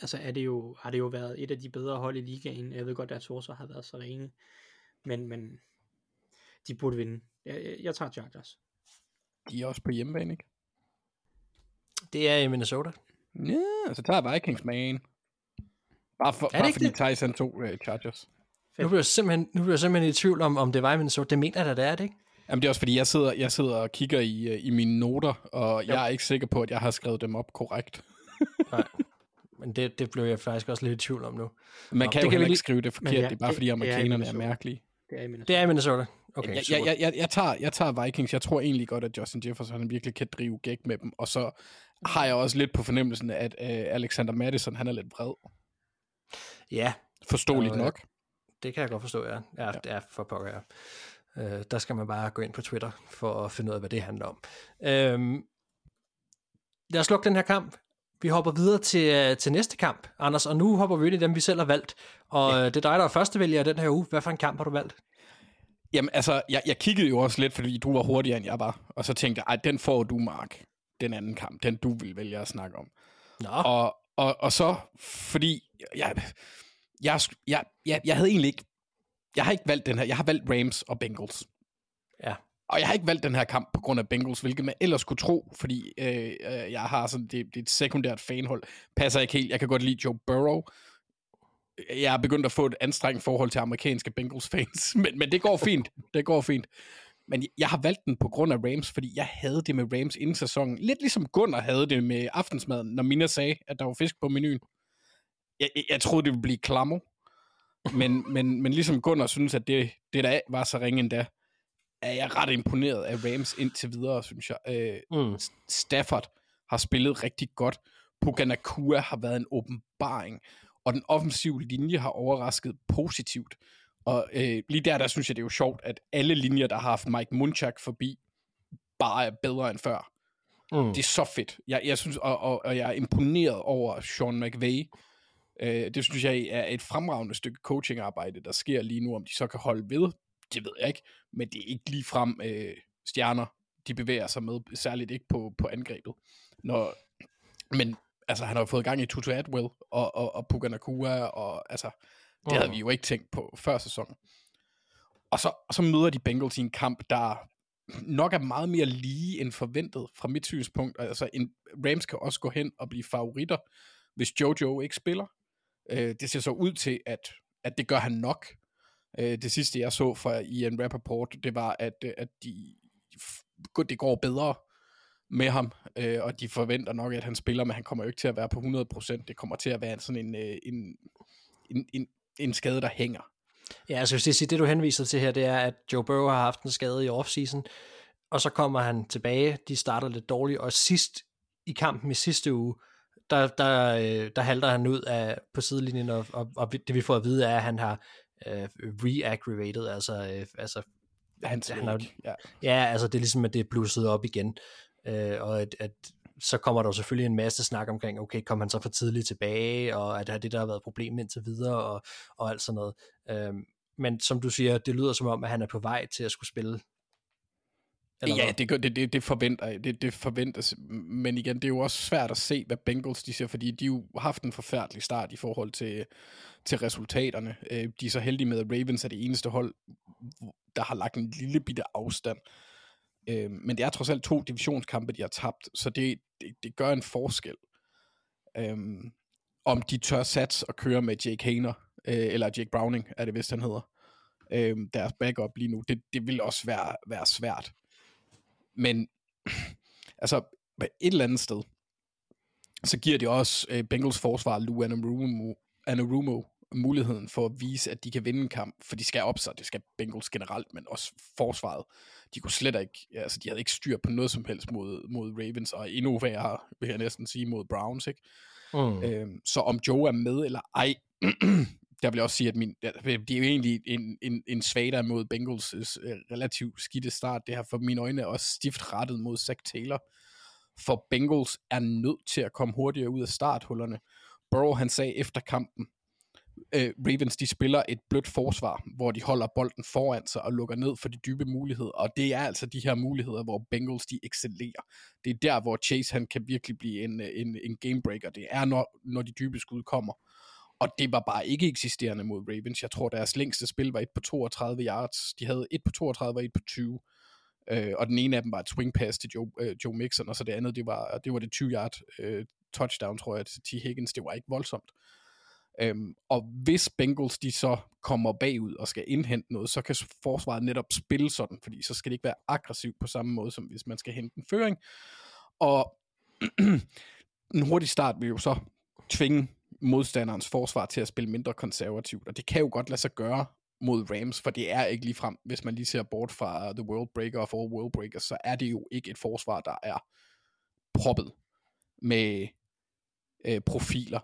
altså er det jo, har det jo været et af de bedre hold i ligaen. Jeg ved godt, at Torso har været så rene, men, men de burde vinde. Jeg, jeg, jeg tager Chargers. De er også på hjemmebane, ikke? Det er i Minnesota. Ja, så tager Vikings med en. Bare, for, bare fordi det? Tyson tog uh, Chargers. Nu bliver, jeg simpelthen, nu bliver jeg simpelthen i tvivl om, om det var i Minnesota. Det mener jeg da, det er det, ikke? Jamen det er også fordi, jeg sidder, jeg sidder og kigger i, øh, i mine noter, og jeg er ikke sikker på, at jeg har skrevet dem op korrekt. Nej. Men det, det blev jeg faktisk også lidt i tvivl om nu. Man Nå, kan det jo kan ikke lige... skrive det forkert, ja, det er bare det, fordi amerikanerne er, er mærkelige. Det er i Minnesota. Det er i Minnesota. Okay, jeg, jeg, jeg, jeg, jeg, tager, jeg tager Vikings. Jeg tror egentlig godt, at Justin Jefferson han virkelig kan drive gæk med dem. Og så har jeg også lidt på fornemmelsen, at uh, Alexander Madison han er lidt vred. Ja. Forståeligt nok. Det kan jeg godt forstå, ja. Ja, ja. det er for pokker, ja. Uh, der skal man bare gå ind på Twitter for at finde ud af, hvad det handler om. Uh, lad os lukke den her kamp. Vi hopper videre til, øh, til næste kamp, Anders, og nu hopper vi ind i dem, vi selv har valgt. Og ja. Øh, det er dig, der er første vælger den her uge. Hvad for en kamp har du valgt? Jamen, altså, jeg, jeg kiggede jo også lidt, fordi du var hurtigere, end jeg var. Og så tænkte jeg, den får du, Mark. Den anden kamp, den du vil vælge at snakke om. Nå. Og, og, og så, fordi jeg, jeg, jeg, jeg, jeg havde egentlig ikke, jeg har ikke valgt den her, jeg har valgt Rams og Bengals. Ja. Og jeg har ikke valgt den her kamp på grund af Bengals, hvilket man ellers kunne tro, fordi øh, øh, jeg har sådan, det, det er et sekundært fanhold. Passer ikke helt. Jeg kan godt lide Joe Burrow. Jeg har begyndt at få et anstrengt forhold til amerikanske Bengals-fans, [LAUGHS] men, men det går fint. Det går fint. Men jeg har valgt den på grund af Rams, fordi jeg havde det med Rams inden sæsonen. Lidt ligesom Gunnar havde det med aftensmaden, når Mina sagde, at der var fisk på menuen. Jeg, jeg, jeg troede, det ville blive klammer. Men, men, men ligesom Gunnar synes, at det, det der var så ringe endda, er jeg ret imponeret af Rams indtil videre, synes jeg. Øh, mm. Stafford har spillet rigtig godt. Puka har været en åbenbaring, og den offensive linje har overrasket positivt. Og øh, lige der, der synes jeg, det er jo sjovt, at alle linjer, der har haft Mike Munchak forbi, bare er bedre end før. Mm. Det er så fedt. Jeg, jeg synes, og, og, og jeg er imponeret over Sean McVay. Øh, det synes jeg er et fremragende stykke coachingarbejde, der sker lige nu. Om de så kan holde ved, det ved jeg ikke. Men det er ikke lige frem øh, stjerner, de bevæger sig med, særligt ikke på, på angrebet. Når, men altså, han har jo fået gang i Tutu Atwell og, og, og Puka Nakua, og altså, det havde vi jo ikke tænkt på før sæsonen. Og så, og så møder de Bengals i en kamp, der nok er meget mere lige end forventet fra mit synspunkt. Altså, en, Rams kan også gå hen og blive favoritter, hvis Jojo ikke spiller. Øh, det ser så ud til, at, at det gør han nok. Øh, det sidste, jeg så fra Ian Rappaport, det var, at, øh, at de, det går bedre med ham, øh, og de forventer nok, at han spiller, men han kommer jo ikke til at være på 100%. Det kommer til at være sådan en, øh, en, en, en, en skade, der hænger. Ja, altså hvis det, siger, det du henviser til her, det er, at Joe Burrow har haft en skade i offseason, og så kommer han tilbage, de starter lidt dårligt, og sidst i kampen i sidste uge, der, der, øh, der halter han ud af på sidelinjen, og, og, og det vi får at vide er, at han har øh, reaggravated, altså, øh, altså han, han har, ja. ja, altså det er ligesom, at det er blusset op igen, øh, og at, at så kommer der jo selvfølgelig en masse snak omkring, okay, kom han så for tidligt tilbage, og at det der har været problem indtil videre, og, og alt sådan noget. Øhm, men som du siger, det lyder som om, at han er på vej til at skulle spille. Eller ja, det, det, det, det, forventer, det, det forventes, men igen, det er jo også svært at se, hvad Bengals de siger, fordi de jo har haft en forfærdelig start i forhold til, til resultaterne. Øh, de er så heldige med, at Ravens er det eneste hold, der har lagt en lille bitte afstand. Øh, men det er trods alt to divisionskampe, de har tabt, så det, det, det gør en forskel. Øh, om de tør sats og køre med Jake Haner, eller Jake Browning, er det vist han hedder, deres backup lige nu, det, det vil også være, være svært. Men [CLEARS THROAT] altså, et eller andet sted, så giver det også øh, Bengals forsvar Lou Anarumo, Anarumo muligheden for at vise, at de kan vinde en kamp, for de skal op sig, det skal Bengals generelt, men også forsvaret. De kunne slet ikke, altså de havde ikke styr på noget som helst mod, mod Ravens, og endnu værre, vil jeg næsten sige, mod Browns, ikke? Mm. Øhm, så om Joe er med eller ej, [CLEARS THROAT] [CLEARS THROAT] der vil jeg også sige, at min, det er jo egentlig en, en, en svagere mod Bengals øh, relativt skidte start. Det her for mine øjne er også stift rettet mod Zach Taylor. For Bengals er nødt til at komme hurtigere ud af starthullerne. Burrow han sagde efter kampen, øh, Ravens de spiller et blødt forsvar, hvor de holder bolden foran sig og lukker ned for de dybe muligheder, og det er altså de her muligheder, hvor Bengals de excellerer. Det er der, hvor Chase han kan virkelig blive en, øh, en, en gamebreaker. Det er, når, når de dybe skud kommer. Og det var bare ikke eksisterende mod Ravens. Jeg tror, deres længste spil var et på 32 yards. De havde et på 32 og et på 20. Øh, og den ene af dem var et swing pass til Joe, øh, Joe Mixon, og så det andet, det var det, var det 20 yard øh, touchdown, tror jeg, til T. Higgins. Det var ikke voldsomt. Øhm, og hvis Bengals de så kommer bagud og skal indhente noget, så kan forsvaret netop spille sådan, fordi så skal det ikke være aggressivt på samme måde, som hvis man skal hente en føring. Og [CLEARS THROAT] en hurtig start vil jo så tvinge modstanderens forsvar til at spille mindre konservativt, og det kan jo godt lade sig gøre mod Rams, for det er ikke lige frem, hvis man lige ser bort fra uh, The World Breaker og All World Breakers, så er det jo ikke et forsvar, der er proppet med øh, profiler.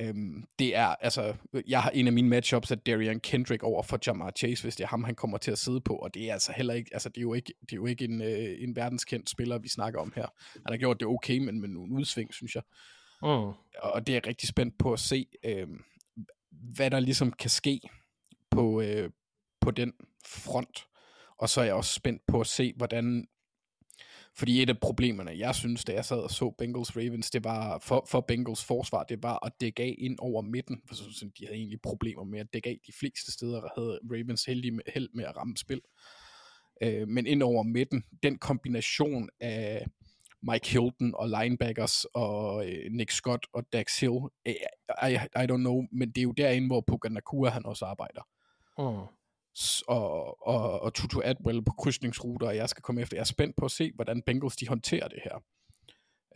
Øhm, det er, altså, jeg har en af mine matchups af Darian Kendrick over for Jamar Chase, hvis det er ham, han kommer til at sidde på, og det er altså heller ikke, altså det er jo ikke, det er jo ikke en, øh, en verdenskendt spiller, vi snakker om her. Han har gjort det okay, men med nogle udsving, synes jeg. Mm. Og det er jeg rigtig spændt på at se, øh, hvad der ligesom kan ske på, øh, på den front. Og så er jeg også spændt på at se, hvordan fordi et af problemerne, jeg synes, da jeg sad og så Bengals Ravens, det var for, for Bengals forsvar, det var at dække af ind over midten. For så, de havde egentlig problemer med at dække af de fleste steder, der havde Ravens heldig med, held med at ramme spil. Øh, men ind over midten, den kombination af Mike Hilton og linebackers og øh, Nick Scott og Dax Hill, I, I, I don't know, men det er jo derinde, hvor Puka Nakua han også arbejder. Mm og, og, og Tutu Atwell på krydsningsruter, og jeg skal komme efter. Jeg er spændt på at se, hvordan Bengals de håndterer det her.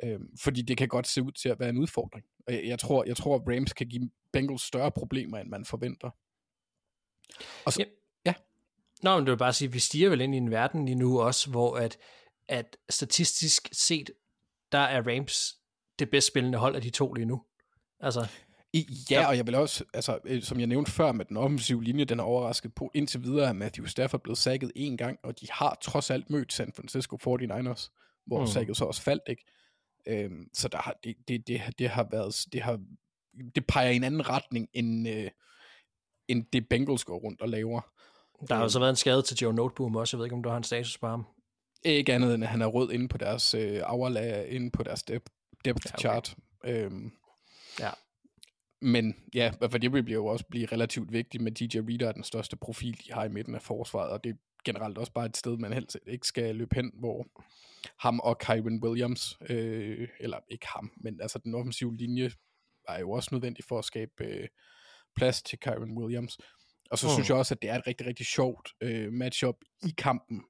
Øhm, fordi det kan godt se ud til at være en udfordring. Og jeg, jeg, tror, jeg tror, at Rams kan give Bengals større problemer, end man forventer. Og så, ja. ja. Nå, men det vil bare sige, at vi stiger vel ind i en verden lige nu også, hvor at, at statistisk set, der er Rams det bedst spillende hold af de to lige nu. Altså. I, ja, og jeg vil også, altså, øh, som jeg nævnte før med den offensive linje, den er overrasket på indtil videre, at Matthew Stafford blevet sækket en gang, og de har trods alt mødt San Francisco 49ers, hvor mm. Mm. sækket så også faldt, ikke? Øhm, så der har, det, det, det, det, har været, det har, det peger i en anden retning, end, øh, end det Bengals går rundt og laver. Der har jo så været en skade til Joe Noteboom også. Jeg ved ikke, om du har en status på ham. Ikke andet end, at han er rød inde på deres øh, hourlag, inde på deres depth, depth Ja, okay. chart. Øhm, Ja. Men ja, for det vil jo også blive relativt vigtigt, med DJ Reader er den største profil, de har i midten af forsvaret, og det er generelt også bare et sted, man helst ikke skal løbe hen, hvor ham og Kyron Williams, øh, eller ikke ham, men altså den offensive linje, er jo også nødvendig for at skabe øh, plads til Kyron Williams. Og så mm. synes jeg også, at det er et rigtig, rigtig sjovt øh, matchup i kampen.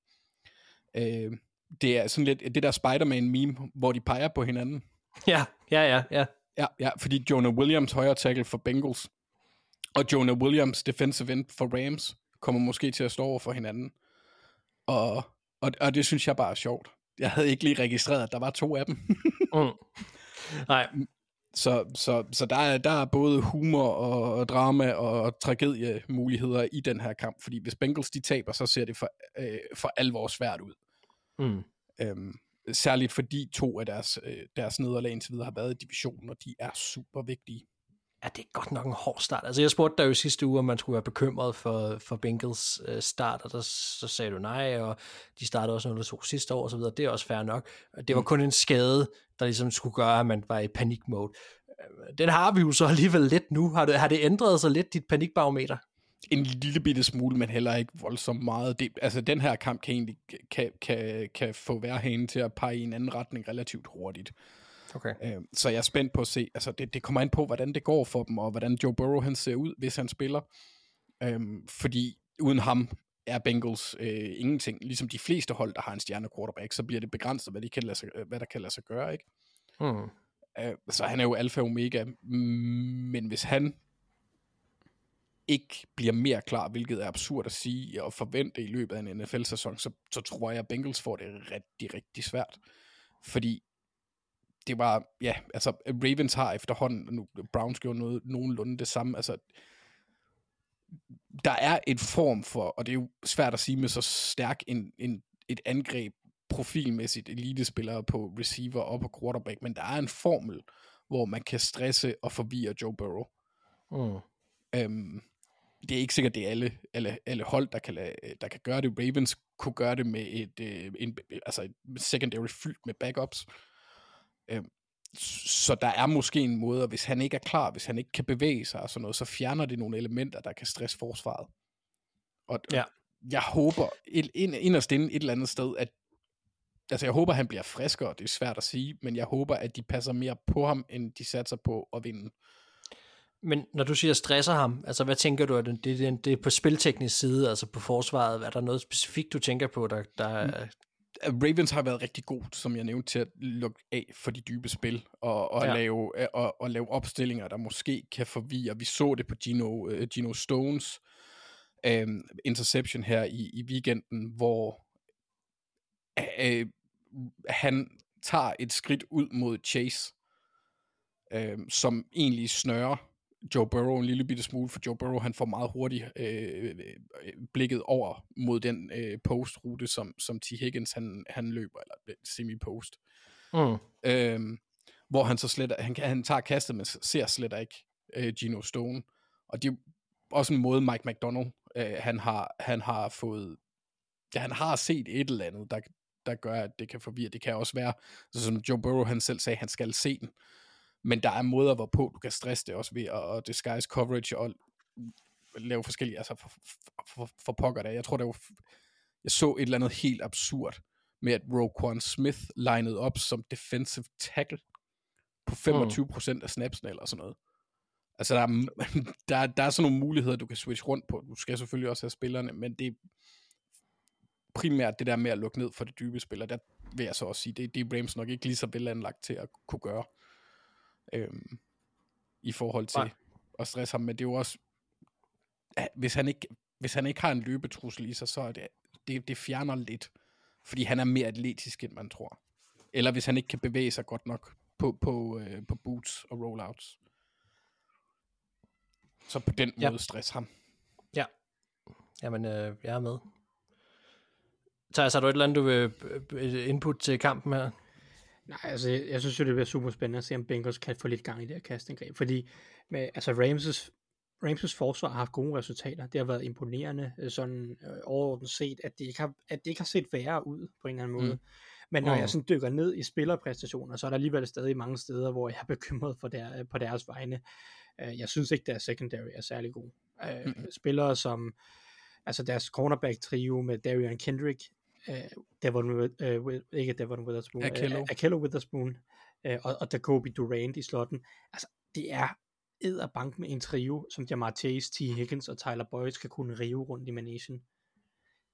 Øh, det er sådan lidt det der Spider-Man-meme, hvor de peger på hinanden. Ja, ja, ja, ja. Ja, ja, fordi Jonah Williams højre tackle for Bengals, og Jonah Williams defensive end for Rams, kommer måske til at stå over for hinanden. Og, og, og det synes jeg bare er sjovt. Jeg havde ikke lige registreret, at der var to af dem. [LAUGHS] Mm. Nej, så så, så der, er, der er både humor og, og drama og tragediemuligheder i den her kamp, fordi hvis Bengals de taber, så ser det for, øh, for alvor svært ud. mm. Øhm, særligt fordi to af deres, øh, deres nederlag indtil videre har været i divisionen, og de er super vigtige. Ja, det er godt nok en hård start. Altså, jeg spurgte dig jo sidste uge, om man skulle være bekymret for, for Bengals øh, start, og der, så sagde du nej, og de startede også 0-2 sidste år, og så videre. Det er også fair nok. Det var kun en skade, der ligesom skulle gøre, at man var i panikmode. Øh, Den har vi jo så alligevel lidt nu. Har det, har det ændret sig lidt, dit panikbarometer? en lille bitte smule, men heller ikke voldsomt meget. Det, altså, den her kamp kan egentlig kan, kan, kan få værhanen til at pege i en anden retning relativt hurtigt. Okay. Øh, så jeg er spændt på at se, altså det, det kommer an på, hvordan det går for dem, og hvordan Joe Burrow han ser ud, hvis han spiller. Øhm, fordi uden ham er Bengals øh, ingenting. Ligesom de fleste hold, der har en stjerne quarterback, så bliver det begrænset, hvad, de kan lade sig, hvad der kan lade sig gøre. Ikke? Mm. Øh, så han er jo alfa og omega. Men hvis han ikke bliver mere klar, hvilket er absurd at sige og forvente i løbet af en NFL-sæson, så, så tror jeg, at Bengals får det rigtig, rigtig svært. Fordi det var, ja, altså Ravens har efterhånden, nu Browns gjorde noget nogenlunde det samme, altså der er et form for, og det er jo svært at sige med så stærk en, en, et angreb profilmæssigt elitespillere på receiver og på quarterback, men der er en formel, hvor man kan stresse og forvirre Joe Burrow. Mm. Øhm, det er ikke sikkert, det er alle, alle, alle hold, der kan, lade, der kan gøre det. Ravens kunne gøre det med et, øh, en, altså et secondary fyldt med backups. Øhm, så der er måske en måde, at hvis han ikke er klar, hvis han ikke kan bevæge sig og sådan noget, så fjerner det nogle elementer, der kan stresse forsvaret. Og Ja. jeg håber et, ind, inderst inde et eller andet sted, at altså jeg håber, han bliver friskere, det er svært at sige, men jeg håber, at de passer mere på ham, end de satser på at vinde. Men når du siger stresser ham, altså hvad tænker du, at det, det, det, det er på spilteknisk side, altså på forsvaret, er der noget specifikt, du tænker på, der, der Mm. Ravens har været rigtig god, som jeg nævnte, til at lukke af for de dybe spil, og, og, Ja. lave, og, og lave opstillinger, der måske kan forvirre. Vi så det på Gino, uh, Gino Stones um, interception her i, i weekenden, hvor uh, han tager et skridt ud mod Chase, um, som egentlig snører Joe Burrow en lille bitte smule, for Joe Burrow han får meget hurtigt øh, øh, blikket over mod den øh, postrute, som, som T. Higgins han, han løber, eller øh, semi-post. Mm. Øhm, hvor han så slet, han, han tager kastet, men ser slet ikke øh, Gino Stone. Og det er også en måde, Mike McDonald, øh, han, har, han har fået, ja, han har set et eller andet, der, der gør, at det kan forvirre. Det kan også være, så som Joe Burrow han selv sagde, han skal se den. Men der er måder, hvorpå du kan stresse det også ved at, at disguise coverage og lave forskellige, altså for, for, for, for pokker der. Jeg tror, der var, jeg så et eller andet helt absurd med, at Roquan Smith lined op som defensive tackle på 25% af snapsene eller sådan noget. Altså, der er, [LAUGHS] der, der er sådan nogle muligheder, du kan switch rundt på. Du skal selvfølgelig også have spillerne, men det er primært det der med at lukke ned for de dybe spillere, der vil jeg så også sige, det, det er Rams nok ikke lige så velanlagt til at kunne gøre øhm, i forhold til Nej. at stresse ham, men det er jo også, hvis han ikke, hvis han ikke har en løbetrussel i sig, så er det, det, det fjerner lidt, fordi han er mere atletisk, end man tror. Eller hvis han ikke kan bevæge sig godt nok på, på, øh, på boots og rollouts. Så på den måde ja. stress ham. Ja. Jamen, øh, jeg er med. Thijs, har du et eller andet, du vil øh, input til kampen her? Nej, altså, jeg, jeg synes jo, det bliver super spændende at se, om Bengals kan få lidt gang i det her kastangreb, fordi med, altså Ramses, Ramses forsvar har haft gode resultater. Det har været imponerende, øh, sådan øh, overordnet set, at det, ikke har, at det ikke har set værre ud på en eller anden måde. Mm. Men når mm. jeg sådan dykker ned i spillerpræstationer, så er der alligevel stadig mange steder, hvor jeg er bekymret for der, på deres vegne. Øh, jeg synes ikke, deres secondary er særlig god. Mm. Spillere som, altså deres cornerback trio med Darian Kendrick, uh, Devon, uh, ikke Devon Witherspoon, Akello, uh, Akello Witherspoon uh, og, og Jacoby Durant i slotten. Altså, det er bank med en trio, som Jamar Chase, T. Higgins og Tyler Boyd skal kunne rive rundt i managen.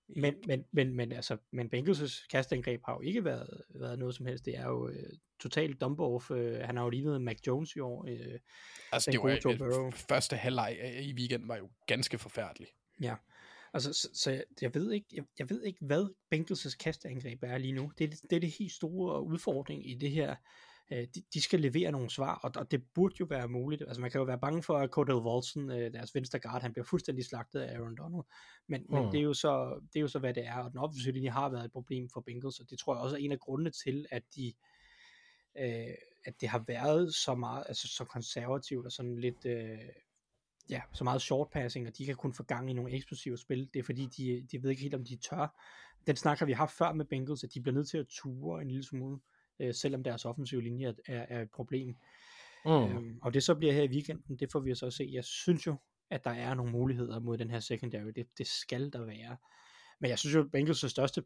Men, men, men, men, altså, men Bengals' kastangreb har jo ikke været, været noget som helst. Det er jo øh, totalt dump off. Øh, han har jo lignet Mac Jones i år. Øh, altså, det var, første halvleg i weekenden var jo ganske forfærdelig. Ja, altså, så, så jeg, jeg, ved ikke, jeg, jeg ved ikke, hvad Bengals' kastangreb er lige nu. Det, det er det helt store udfordring i det her øh, de, de skal levere nogle svar, og, og det burde jo være muligt. Altså man kan jo være bange for, at Cordell Volson, øh, deres venstre guard, han bliver fuldstændig slagtet af Aaron Donald. Men, mm. men det, er jo så, det er jo så, hvad det er, og den offensive linje har været et problem for Bengals, og det tror jeg også er en af grundene til, at de øh, at det har været så meget, altså så konservativt og sådan lidt, øh, ja, så meget short passing, og de kan kun få gang i nogle eksplosive spil. Det er fordi, de, de ved ikke helt, om de tør. Den snak har vi haft før med Bengals, at de bliver nødt til at ture en lille smule øh, selvom deres offensive linje er, er et problem. Mm. Øhm, og det så bliver her i weekenden, det får vi så at se. Jeg synes jo, at der er nogle muligheder mod den her secondary. Det, det skal der være. Men jeg synes jo, at Bengals' største,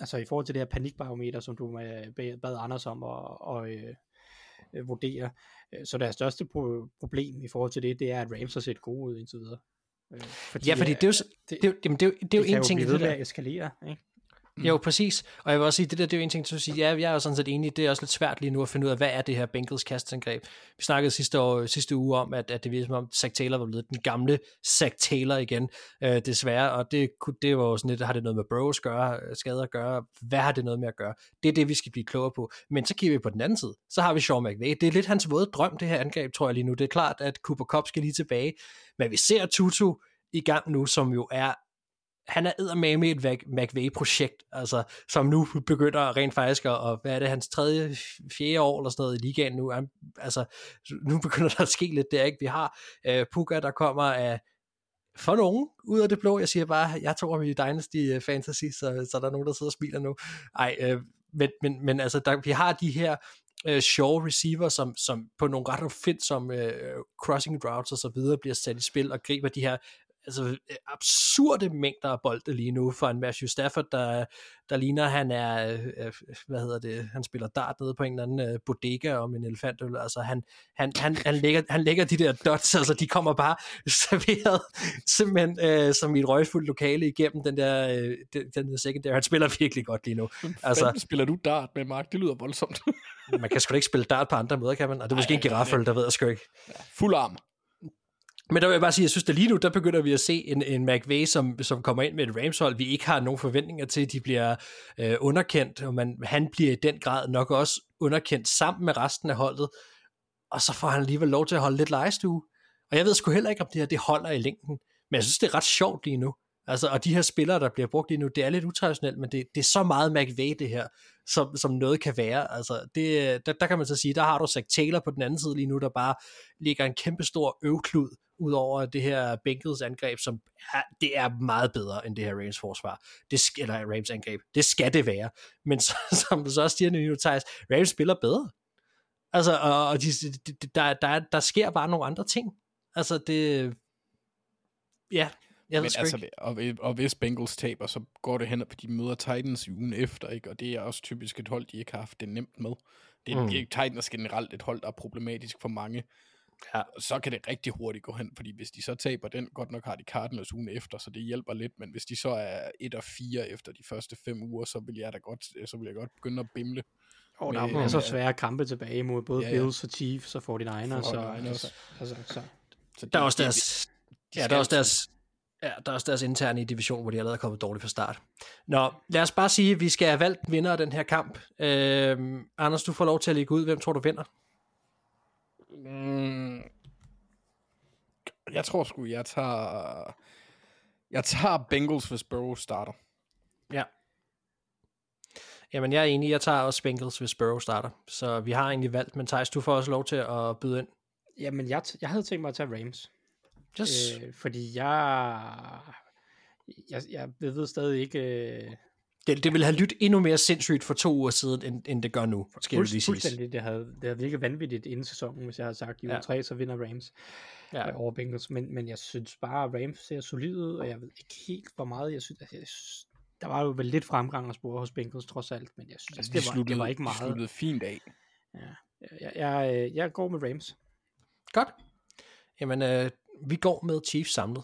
altså i forhold til det her panikbarometer, som du øh, bad Anders om at, og, øh, øh, vurdere, øh, så deres største pro- problem i forhold til det, det er, at Rams har set gode ud indtil videre. Øh, fordi, ja, fordi det er jo, det, det, det, det, det, det er jo en ting det kan jo eskalere, ikke? Mm. Jo, præcis. Og jeg vil også sige, det der det er jo en ting, til at sige, ja, jeg er jo sådan set enig, det er også lidt svært lige nu at finde ud af, hvad er det her Bengals kastangreb. Vi snakkede sidste, år, sidste uge om, at, at det virkede som om, Zach Taylor var blevet den gamle Zach Taylor igen, øh, desværre, og det, det var jo sådan lidt, har det noget med bros gøre, øh, skader at gøre, hvad har det noget med at gøre? Det er det, vi skal blive klogere på. Men så kigger vi på den anden side, så har vi Sean McVay. Det er lidt hans våde drøm, det her angreb, tror jeg lige nu. Det er klart, at Cooper Cup skal lige tilbage, men vi ser Tutu i gang nu, som jo er han er med et McVay-projekt, altså, som nu begynder rent faktisk at, og hvad er det, hans tredje, fjerde år eller sådan noget i ligaen nu, han, altså, nu begynder der at ske lidt der, ikke? Vi har øh, Puka, der kommer af, for nogen ud af det blå, jeg siger bare, jeg tror, vi er Dynasty øh, Fantasy, så, så der er nogen, der sidder og smiler nu. Ej, øh, men, men, men altså, der, vi har de her øh, sjove receiver, som, som på nogle ret fedt som øh, crossing routes og så videre bliver sat i spil og griber de her altså, øh, absurde mængder af bolde lige nu for en Matthew Stafford, der, der ligner, han er, øh, hvad hedder det, han spiller dart nede på en eller anden øh, bodega om en elefantøl, altså han, han, han, han, lægger, han lægger de der dots, altså de kommer bare [LAUGHS] serveret simpelthen øh, som i et røgfuldt lokale igennem den der, øh, den, den der secondary, han spiller virkelig godt lige nu. Altså, spiller du dart med Mark? Det lyder voldsomt. [LAUGHS] man kan sgu da ikke spille dart på andre måder, kan man? Og det er måske Ej, en girafføl, der ved jeg sgu ikke. Fuld arm. Men der vil jeg bare sige, jeg synes, at lige nu, der begynder vi at se en, en McVay, som, som kommer ind med et Rams-hold, vi ikke har nogen forventninger til, de bliver øh, underkendt, og man, han bliver i den grad nok også underkendt sammen med resten af holdet, og så får han alligevel lov til at holde lidt lejestue. Og jeg ved sgu heller ikke, om det her det holder i længden, men jeg synes, det er ret sjovt lige nu. Altså, og de her spillere, der bliver brugt lige nu, det er lidt utraditionelt, men det, det er så meget McVay, det her, som, som noget kan være. Altså, det, der, der kan man så sige, der har du Zach Taylor på den anden side lige nu, der bare ligger en kæmpe stor øvklud ud over det her Bengals angreb, som er, det er meget bedre end det her Rams forsvar. Det, eller Rams angreb. Det skal det være. Men så, [LAUGHS] som så også siger nu, Thijs, Rams spiller bedre. Altså, og, og de, de, der, der, der sker bare nogle andre ting. Altså, det... Ja, jeg Men altså, og, og hvis Bengals taber, så går det hen, at de møder Titans i ugen efter, ikke? og det er også typisk et hold, de ikke har haft det nemt med. Det er mm. Titans generelt et hold, der er problematisk for mange. Ja. Så kan det rigtig hurtigt gå hen, fordi hvis de så taber den, godt nok har de Cardinals ugen efter, så det hjælper lidt, men hvis de så er 1 og 4 efter de første fem uger, så vil jeg da godt, så vil jeg godt begynde at bimle. Og der er så svære kampe tilbage mod både ja, ja. Bills og Chiefs og 49ers. Så, altså, altså, så. så der er også deres, de, ja, der er også deres, Ja, der er også deres interne i division, hvor de allerede er kommet dårligt fra start. Nå, lad os bare sige, at vi skal have valgt vinder af den her kamp. Øh, Anders, du får lov til at lægge ud. Hvem tror du vinder? Mm, Jeg tror sgu, jeg tager... Jeg tager Bengals, hvis Burrow starter. Ja. Jamen, jeg er enig. Jeg tager også Bengals, hvis Burrow starter. Så vi har egentlig valgt, men Thijs, du får også lov til at byde ind. Jamen, jeg, t- jeg havde tænkt mig at tage Rams. Yes. Øh, fordi jeg, jeg, jeg ved stadig ikke... Øh, Det, det ville have lyttet endnu mere sindssygt for to uger siden, end, end det gør nu, skal jeg lige sige. fuldstændig, det havde, det havde virket vanvittigt inden sæsonen, hvis jeg havde sagt, i uge Ja. 3, så vinder Rams Ja. ja. over Bengals. Men, men jeg synes bare, at Rams ser solid ud, og jeg ved ikke helt, hvor meget jeg synes... Altså, jeg synes der var jo vel lidt fremgang at spore hos Bengals trods alt, men jeg synes, altså, de det, var, det var ikke de meget. sluttede fint af. Jeg, jeg, øh, jeg går med Rams. Godt. Jamen, øh, vi går med Chiefs samlet.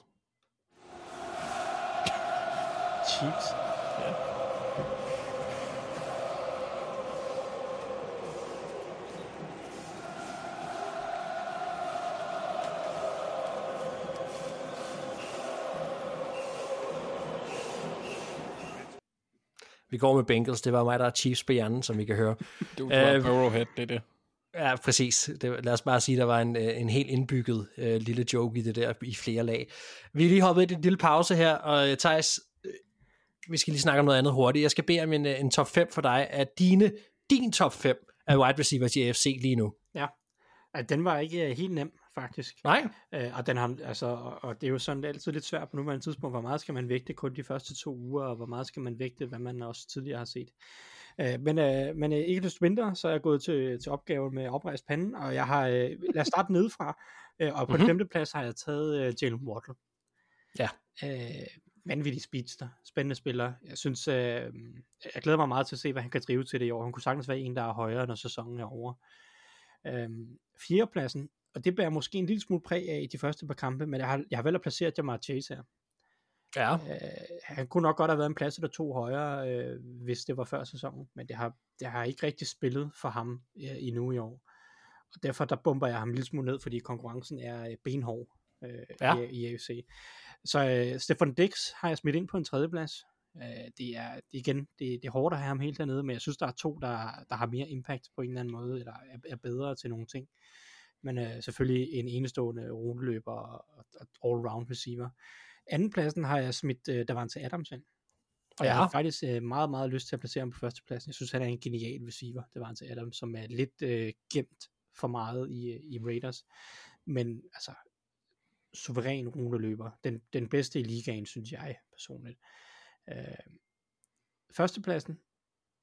Chiefs. Vi går med Bengals. Det var mig, der er Chiefs på hjernen, som vi kan høre. Du var Øh, Burrowhead, det er det. Ja, præcis. Det, lad os bare sige, at der var en, øh, en helt indbygget øh, lille joke i det der i flere lag. Vi er lige hoppet i en lille pause her, og øh, Thijs, øh, vi skal lige snakke om noget andet hurtigt. Jeg skal bede om en, øh, en top 5 for dig af dine, din top 5 af wide receivers i AFC lige nu. At den var ikke helt nem, faktisk. Nej? Øh, og, den har, altså, og, og det er jo sådan altid lidt svært på nuværende tidspunkt, hvor meget skal man vægte kun de første to uger, og hvor meget skal man vægte, hvad man også tidligere har set. Øh, men øh, men øh, ikke desto mindre, så er jeg gået til, til opgaven med oprejst panden, og jeg har, øh, lad os starte nedefra, øh, og på mm-hmm. Mhm. femte plads har jeg taget øh, Jalen Waddle. Ja. Øh, vanvittig speedster, spændende spiller. Jeg synes, øh, jeg glæder mig meget til at se, hvad han kan drive til det i år. Han kunne sagtens være en, der er højere, når sæsonen er over. Øhm, fjerdepladsen, og det bærer måske en lille smule præg af i de første par kampe, men jeg har, jeg har vel placeret Jamar Chase her. Ja. Øh, han kunne nok godt have været en plads eller to højere, øh, hvis det var før sæsonen, men det har, det har ikke rigtig spillet for ham øh, endnu i år. Og derfor der bomber jeg ham en lille smule ned, fordi konkurrencen er øh, benhård øh, Ja. i, i AFC. Så øh, Stefan Dix har jeg smidt ind på en tredjeplads. Øh, det er igen, det, det er hårdt at have ham helt dernede, men jeg synes, der er to, der, der har mere impact på en eller anden måde, eller er, er bedre til nogle ting. Men øh, selvfølgelig en enestående rundeløber og, og all-round receiver. Andenpladsen har jeg smidt øh, Davante Adams ind. Og jeg Ja. har faktisk øh, meget, meget lyst til at placere ham på førstepladsen. Jeg synes, han er en genial receiver, Davante Adams, som er lidt øh, gemt for meget i, øh, i Raiders. Men altså, suveræn rundeløber. Den, den bedste i ligaen, synes jeg personligt. Øh, førstepladsen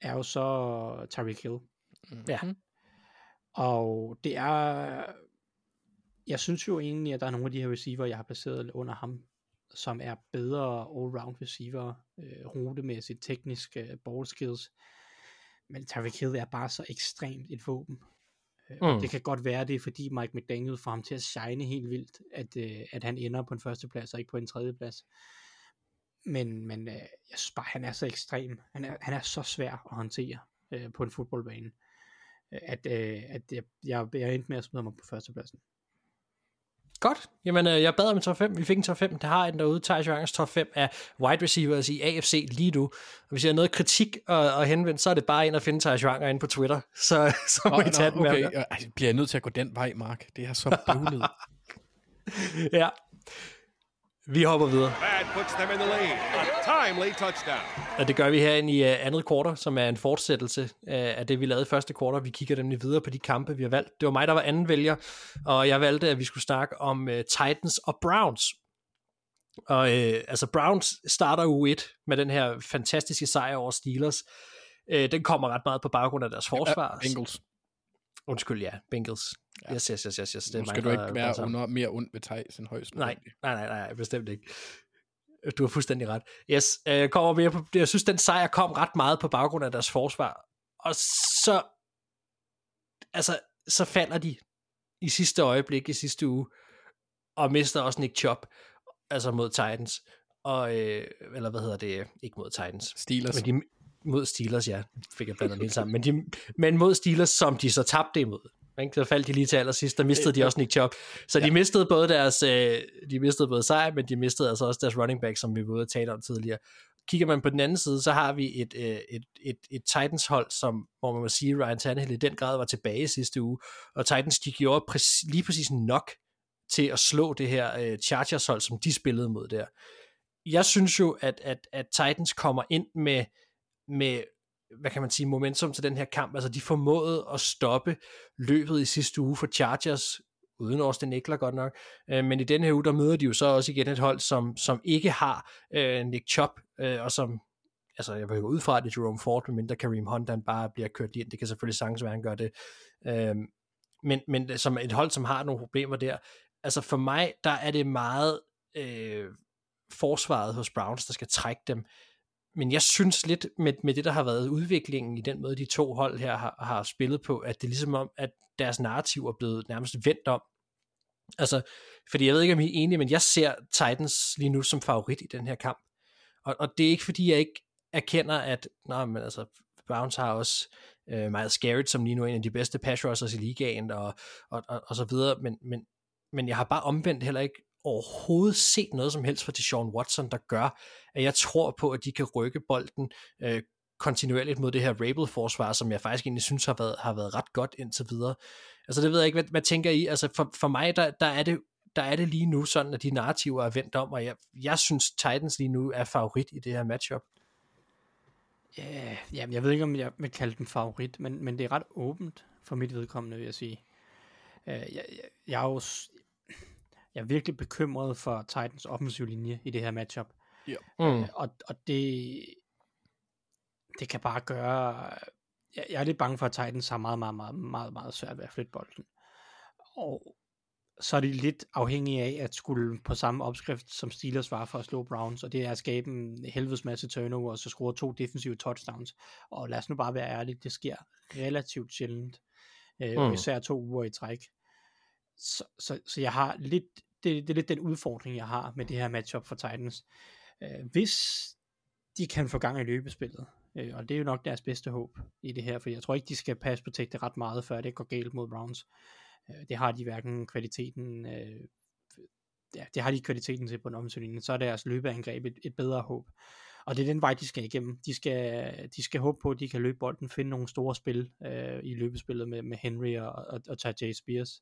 er jo så Tyreek Hill. Ja. Og det er, jeg synes jo egentlig, at der er nogle af de her receiver, jeg har placeret under ham, som er bedre all-round receiver, øh, rutemæssigt, teknisk, øh, ball skills. Men Tyreek Hill er bare så ekstremt et våben. Øh, Mm. Det kan godt være, det er fordi Mike McDaniel får ham til at shine helt vildt, at, øh, at han ender på en første plads og ikke på en tredje plads. Men, men øh, jeg synes bare, han er så ekstrem. Han er, han er så svær at håndtere øh, på en fodboldbane, at, øh, at jeg, jeg, jeg endte med at smide mig på førstepladsen. Godt. Jamen, øh, jeg bad om en top 5. Vi fik en top 5. Det har den derude. Thijs Jørgens top 5 af wide receivers i AFC lige nu. Og hvis jeg har noget kritik at, at henvende, så er det bare ind at finde Thijs Jørgen inde på Twitter. [LAUGHS] Så, så må Nå, I tage nå, den okay, med. jeg, jeg bliver nødt til at gå den vej, Mark. Det er så bøvlet. [LAUGHS] Ja. Vi hopper videre. That puts them in the lead. A timely touchdown. Og det gør vi her i uh, andet kvartal, som er en fortsættelse uh, af det, vi lavede i første kvartal. Vi kigger nemlig videre på de kampe, vi har valgt. Det var mig, der var anden vælger, og jeg valgte, at vi skulle snakke om uh, Titans og Browns. Og uh, altså, Browns starter u 1 med den her fantastiske sejr over Steelers. Uh, den kommer ret meget på baggrund af deres forsvar. Ja, Bengals. Undskyld, ja, Bengals. Ja. Yes, yes, yes, yes, yes. Det Nu mig, skal du ikke være under, mere ond ved Thijs end højst. Nej, nej, nej, nej, bestemt ikke. Du har fuldstændig ret. Yes, øh, kommer mere på, jeg synes, den sejr kom ret meget på baggrund af deres forsvar. Og så, altså, så falder de i sidste øjeblik, i sidste uge, og mister også Nick Chop, altså mod Titans. Og, øh, eller hvad hedder det? Ikke mod Titans. Steelers. Men de, mod Steelers, ja. Fik jeg blandet helt sammen. Men, de, men mod Steelers, som de så tabte imod. Ikke? Så faldt de lige til allersidst, der mistede de også Nick Chubb. Så de mistede både deres, øh, de mistede både sejr, men de mistede altså også deres running back, som vi var ude at tale om tidligere. Kigger man på den anden side, så har vi et, øh, et, et, et Titans hold, som, hvor man må sige, Ryan Tannehill i den grad var tilbage sidste uge, og Titans, de gjorde præcis, lige præcis nok til at slå det her øh, Chargers hold, som de spillede mod der. Jeg synes jo, at, at, at Titans kommer ind med, med hvad kan man sige, momentum til den her kamp. Altså, de formåede at stoppe løbet i sidste uge for Chargers, uden Austin Eckler godt nok. Øh, men i den her uge, der møder de jo så også igen et hold, som, som ikke har øh, Nick Chubb, øh, og som, altså jeg vil gå ud fra, at det er Jerome Ford, medmindre Kareem Hunt, han bare bliver kørt ind. Det kan selvfølgelig sagtens være, at han gør det. Øh, men, men som et hold, som har nogle problemer der. Altså for mig, der er det meget øh, forsvaret hos Browns, der skal trække dem men jeg synes lidt med, med det, der har været udviklingen i den måde, de to hold her har, har spillet på, at det er ligesom om, at deres narrativ er blevet nærmest vendt om. Altså, fordi jeg ved ikke, om I er enige, men jeg ser Titans lige nu som favorit i den her kamp. Og, og det er ikke, fordi jeg ikke erkender, at nej, men altså, Browns har også øh, Miles Garrett, som lige nu er en af de bedste pass rushers i ligaen, og, og, og, og så videre, men, men, men jeg har bare omvendt heller ikke overhovedet set noget som helst fra Deshaun Watson, der gør, at jeg tror på, at de kan rykke bolden øh, kontinuerligt mod det her Rabel-forsvar, som jeg faktisk egentlig synes har været, har været ret godt indtil videre. Altså det ved jeg ikke, hvad, hvad tænker I? Altså for, for mig, der, der er det der er det lige nu sådan, at de narrativer er vendt om, og jeg, jeg synes, Titans lige nu er favorit i det her matchup. Ja, yeah, jeg ved ikke, om jeg vil kalde den favorit, men, men det er ret åbent for mit vedkommende, vil jeg sige. Uh, jeg, jeg, jeg, er jo, jeg er virkelig bekymret for Titans offensiv linje i det her matchup. Ja. Mm. Øh, og, og det, det kan bare gøre, jeg, jeg er lidt bange for, at Titans har meget, meget, meget, meget, meget svært ved at flytte bolden. Og så er de lidt afhængige af at skulle på samme opskrift som Steelers var for at slå Browns, og det er at skabe en helvedes masse turnover, og så score to defensive touchdowns. Og lad os nu bare være ærlige, det sker relativt sjældent, øh, mm. især to uger i træk. Så, så, så jeg har lidt, det, det er lidt den udfordring, jeg har med det her matchup for Titans. Øh, hvis de kan få gang i løbespillet, øh, og det er jo nok deres bedste håb i det her, for jeg tror ikke, de skal passe på det ret meget, før det går galt mod Browns. Øh, det har de hverken kvaliteten, øh, ja, det har de kvaliteten til på en omstilling, så er deres løbeangreb et, et bedre håb. Og det er den vej, de skal igennem. De skal, de skal håbe på, at de kan løbe bolden, finde nogle store spil øh, i løbespillet med, med Henry og, og, og Tajay Spears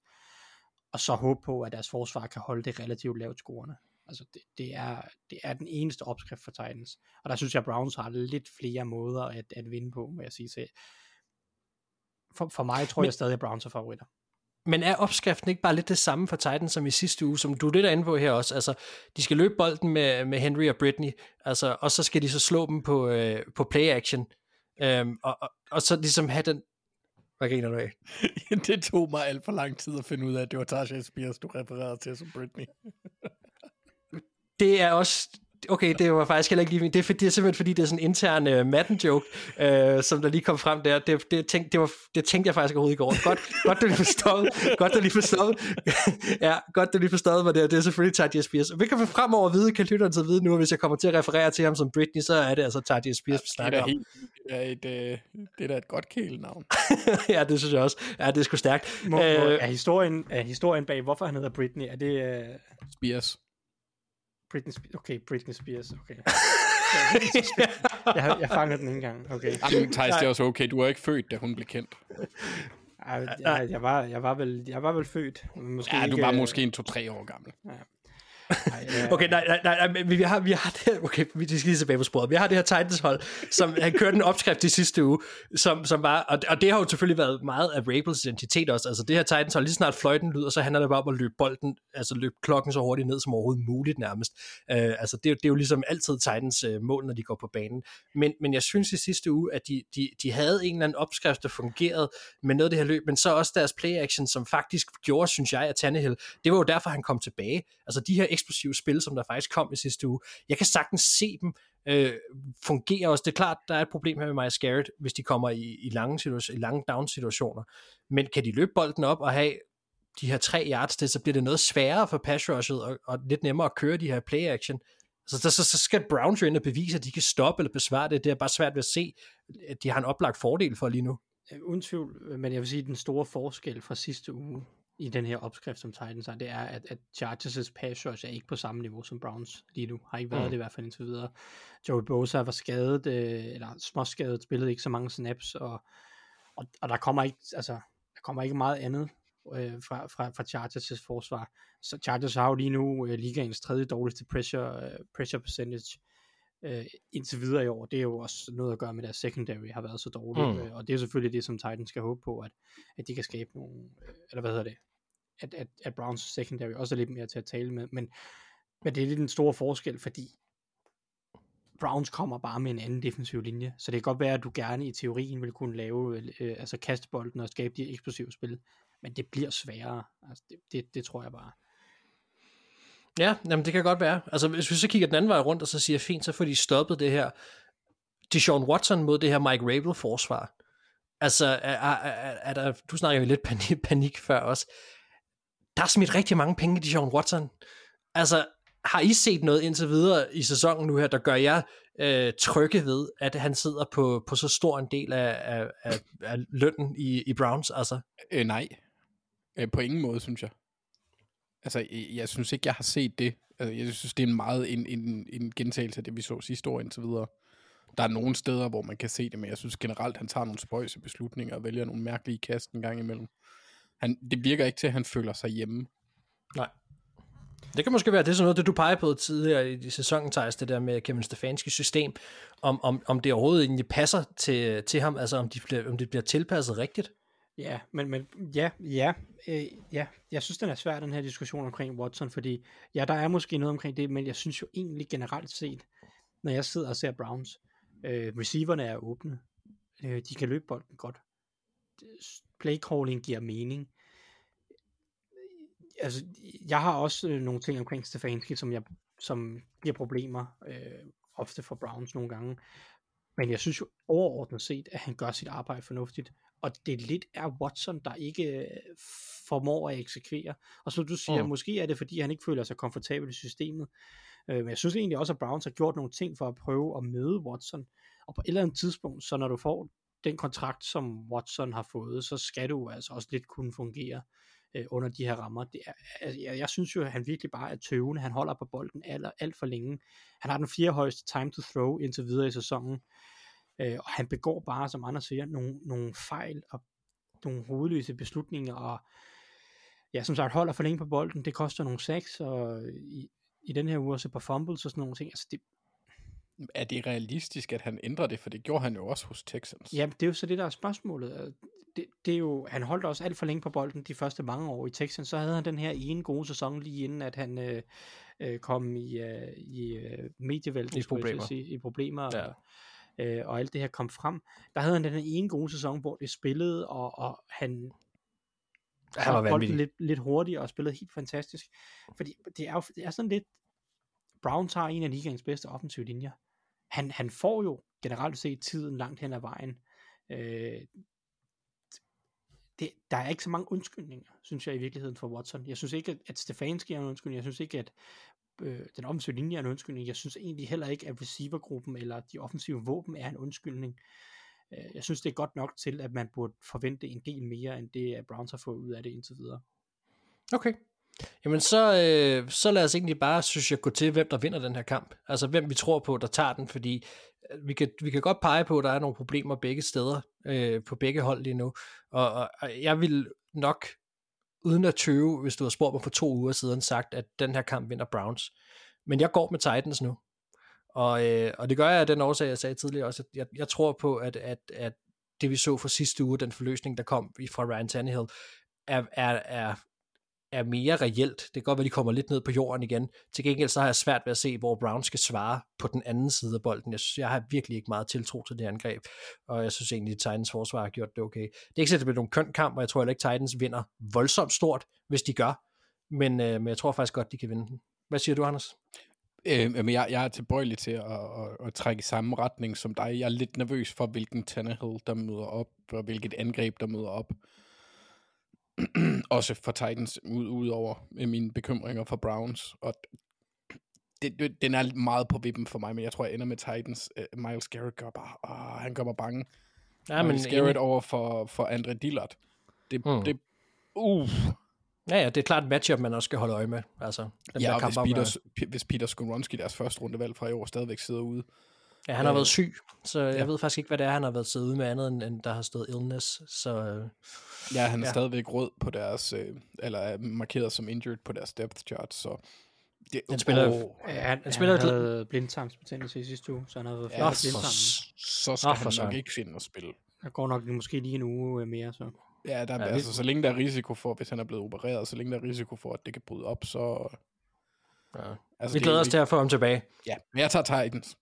og så håbe på, at deres forsvar kan holde det relativt lavt scorende. Altså det, det, er, det er den eneste opskrift for Titans. Og der synes jeg, at Browns har lidt flere måder at, at vinde på, må jeg sige. Så for, for mig tror men, jeg stadig, at Browns er favoritter. Men er opskriften ikke bare lidt det samme for Titans som i sidste uge, som du er lidt inde på her også? Altså, de skal løbe bolden med, med Henry og Britney, altså, og så skal de så slå dem på, øh, på play action. Øhm, og, og, og så ligesom have den, hvad griner du af? [LAUGHS] det tog mig alt for lang tid at finde ud af, at det var Tasha Spears, du refererede til som Britney. det er også okay, det var faktisk heller ikke lige, det er, for, det er simpelthen fordi, det er sådan en intern uh, Madden-joke, uh, som der lige kom frem der, det, det, tænk, det, var, det tænkte jeg faktisk overhovedet i går. Godt, godt du lige forstået, godt du lige forstået, ja, godt du lige forstået, hvad det er, det er selvfølgelig Tajay Spears. Vi kan fremover vide, kan lytterne til vide nu, hvis jeg kommer til at referere til ham som Britney, så er det altså Tajay Spears, vi snakker om. Helt, det, er et, øh, det er da et godt kælenavn. [LAUGHS] ja, det synes jeg også. Ja, det er sgu stærkt. Må, uh, er, historien, er historien bag, hvorfor han hedder Britney, er det... Uh... Spears. Britney Spears. Okay, Britney Spears. Okay. [LAUGHS] jeg, jeg fanger den ikke engang. Okay. Jamen, Thijs, det er også okay. Du er ikke født, da hun blev kendt. Jeg, jeg, jeg, var, jeg, var vel, jeg var vel født. Måske ja, du var måske en to-tre år gammel. Ja okay, nej, nej, nej, nej, vi har, vi har det, okay, vi skal lige tilbage på sporet. Vi har det her Titans hold, som han kørte en opskrift i sidste uge, som, som var, og, og det har jo selvfølgelig været meget af Rabels identitet også, altså det her Titans hold, lige snart fløjten lyder, så handler det bare om at løbe bolden, altså løbe klokken så hurtigt ned som overhovedet muligt nærmest. Uh, altså det, det er jo ligesom altid Titans uh, øh, mål, når de går på banen. Men, men jeg synes i sidste uge, at de, de, de havde en eller anden opskrift, der fungerede med noget af det her løb, men så også deres play action, som faktisk gjorde, synes jeg, at Tannehill, det var jo derfor, han kom tilbage. Altså de her eksplosive spil, som der faktisk kom i sidste uge. Jeg kan sagtens se dem øh, fungere også. Det er klart, der er et problem her med Maja Garrett, hvis de kommer i, i lange, situation, i lange down-situationer. Men kan de løbe bolden op og have de her tre yards til, så bliver det noget sværere for pass rushet, og, og lidt nemmere at køre de her play-action. Så, så, så, så skal Browns jo ind og bevise, at de kan stoppe eller besvare det. Det er bare svært ved at se, at de har en oplagt fordel for lige nu. Uden tvivl, men jeg vil sige, at den store forskel fra sidste uge, i den her opskrift, som Titans har, det er, at, at Chargers' pass rush er ikke på samme niveau som Browns lige nu. Har ikke været mm. det i hvert fald indtil videre. Joey Bosa var skadet, øh, eller småskadet, spillede ikke så mange snaps, og, og, og der kommer ikke, altså, der kommer ikke meget andet øh, fra, fra, fra Chargers' forsvar. Så Chargers har jo lige nu øh, ligaens tredje dårligste pressure, øh, pressure percentage øh, indtil videre i år. Det er jo også noget at gøre med, at deres secondary har været så dårligt. Mm. Øh, og det er selvfølgelig det, som Titans skal håbe på, at, at de kan skabe nogle, øh, eller hvad hedder det, at, at, at Browns secondary også er lidt mere til at tale med. Men, men det er lidt en stor forskel, fordi Browns kommer bare med en anden defensiv linje, så det kan godt være, at du gerne i teorien vil kunne lave, øh, altså kaste bolden og skabe de eksplosive spil, men det bliver sværere, altså det, det, det tror jeg bare. Ja, jamen det kan godt være. Altså hvis vi så kigger den anden vej rundt, og så siger, fint, så får de stoppet det her Deshaun Watson mod det her Mike Rabel forsvar. Altså, er, er, er, er der, du snakker jo lidt panik, panik før også. Der er smidt rigtig mange penge i Deshaun Watson. Altså, har I set noget indtil videre i sæsonen nu her, der gør jer øh, trygge ved, at han sidder på, på så stor en del af, af, af, af lønnen i, i Browns? Altså? Øh, nej. Øh, på ingen måde, synes jeg. Altså, jeg, jeg synes ikke, jeg har set det. Altså, jeg synes, det er en meget en, en, en gentagelse af det, vi så sidste år indtil videre. Der er nogle steder, hvor man kan se det, men jeg synes generelt, han tager nogle spøjse beslutninger og vælger nogle mærkelige kast en gang imellem. Han, det virker ikke til, at han føler sig hjemme. Nej. Det kan måske være, det er sådan noget, det du peger på tidligere i sæsonen, Thijs, det der med Kevin Stefanski system, om, om, om det overhovedet egentlig passer til, til ham, altså om, de bliver, om det bliver tilpasset rigtigt. Ja, men, men ja, ja, øh, ja, jeg synes, den er svær, den her diskussion omkring Watson, fordi ja, der er måske noget omkring det, men jeg synes jo egentlig generelt set, når jeg sidder og ser Browns, øh, receiverne er åbne, øh, de kan løbe bolden godt, playcalling giver mening, altså, jeg har også øh, nogle ting omkring Stefanski, som, jeg, som giver problemer, øh, ofte for Browns nogle gange, men jeg synes jo overordnet set, at han gør sit arbejde fornuftigt, og det lidt er Watson, der ikke øh, formår at eksekvere. Og så du siger, mm. måske er det, fordi han ikke føler sig komfortabel i systemet. Øh, men jeg synes egentlig også, at Browns har gjort nogle ting for at prøve at møde Watson. Og på et eller andet tidspunkt, så når du får den kontrakt, som Watson har fået, så skal du altså også lidt kunne fungere øh, under de her rammer. Det er, altså, jeg, jeg synes jo, at han virkelig bare er tøvende. Han holder på bolden alt, alt for længe. Han har den fjerde højeste time to throw indtil videre i sæsonen. Øh, og han begår bare, som andre siger, nogle, nogle fejl og nogle hovedløse beslutninger, og ja, som sagt, holder for længe på bolden, det koster nogle sacks, og i, i den her uge også på fumbles og sådan nogle ting, altså det, er det realistisk, at han ændrer det? For det gjorde han jo også hos Texans. Ja, det er jo så det, der er spørgsmålet. Det, det er jo, han holdt også alt for længe på bolden de første mange år i Texans. Så havde han den her ene gode sæson lige inden, at han øh, øh, kom i, øh, i øh, medievælten. I problemer. Sige, I problemer. Ja. Og, øh, og alt det her kom frem. Der havde han den her ene gode sæson, hvor det spillede, og, og han han var bolden lidt, lidt hurtigt og spillede helt fantastisk. Fordi det er jo det er sådan lidt, Browns har en af ligaens bedste offensive linjer. Han, han får jo generelt set tiden langt hen ad vejen. Øh, det, der er ikke så mange undskyldninger, synes jeg i virkeligheden for Watson. Jeg synes ikke, at, at Stefanski er en undskyldning. Jeg synes ikke, at øh, den offensive linje er en undskyldning. Jeg synes egentlig heller ikke, at receivergruppen eller de offensive våben er en undskyldning. Øh, jeg synes, det er godt nok til, at man burde forvente en del mere, end det, at Browns har fået ud af det indtil videre. Okay. Jamen så, øh, så lad os egentlig bare, synes jeg, gå til, hvem der vinder den her kamp. Altså hvem vi tror på, der tager den, fordi øh, vi kan, vi kan godt pege på, at der er nogle problemer begge steder, øh, på begge hold lige nu. Og, og, og jeg vil nok, uden at tøve, hvis du har spurgt mig for to uger siden, sagt, at den her kamp vinder Browns. Men jeg går med Titans nu. Og, øh, og det gør jeg af den årsag, jeg sagde tidligere også, at jeg, jeg tror på, at, at, at det vi så for sidste uge, den forløsning, der kom fra Ryan Tannehill, er, er, er er mere reelt. Det kan godt være, de kommer lidt ned på jorden igen. Til gengæld så har jeg svært ved at se, hvor Brown skal svare på den anden side af bolden. Jeg synes, jeg har virkelig ikke meget tiltro til det angreb, og jeg synes egentlig, at Titans forsvar har gjort det okay. Det er ikke sikkert, det bliver nogen køn kamp, og jeg tror heller ikke, Titans vinder voldsomt stort, hvis de gør, men, øh, men jeg tror faktisk godt, de kan vinde den. Hvad siger du, Anders? Øh, men jeg, jeg er tilbøjelig til at, at, at trække i samme retning som dig. Jeg er lidt nervøs for, hvilken Tannehill, der møder op, og hvilket angreb, der møder op. [CLEARS THROAT] også for Titans, ud, ud over mine bekymringer for Browns. Og det, det, den er meget på vippen for mig, men jeg tror, jeg ender med Titans. Uh, Miles Garrett gør bare, uh, han gør mig bange. Ja, Miles men Garrett over for, for Andre Dillard. Det, mm. det, uh. Ja, ja, det er klart et matchup, man også skal holde øje med. Altså, ja, og hvis Peter, hvis Peter Skoronski, deres første rundevalg fra i år, stadigvæk sidder ude, Ja, han har Øh, været syg, så jeg ja. ved faktisk ikke, hvad det er, han har været siddet ude med andet, end, end der har stået illness. Så øh, Ja, han er Ja. stadigvæk rød på deres, øh, eller er markeret som injured på deres depth chart, så... Det, Han spiller- Åh, Ja, han, Han spiller han havde blindtarmsbetændelse i sidste uge, så han havde været for ja, blindtarmen. så, så skal Nå, han nok ikke finde at spille. Der går nok måske lige en uge øh, mere, så. Ja, der, Ja, altså, så længe der er risiko for, hvis han er blevet opereret, så længe der er risiko for, at det kan bryde op, så... ja. Altså, vi det- glæder os til at få ham tilbage. Ja, men jeg tager Titans.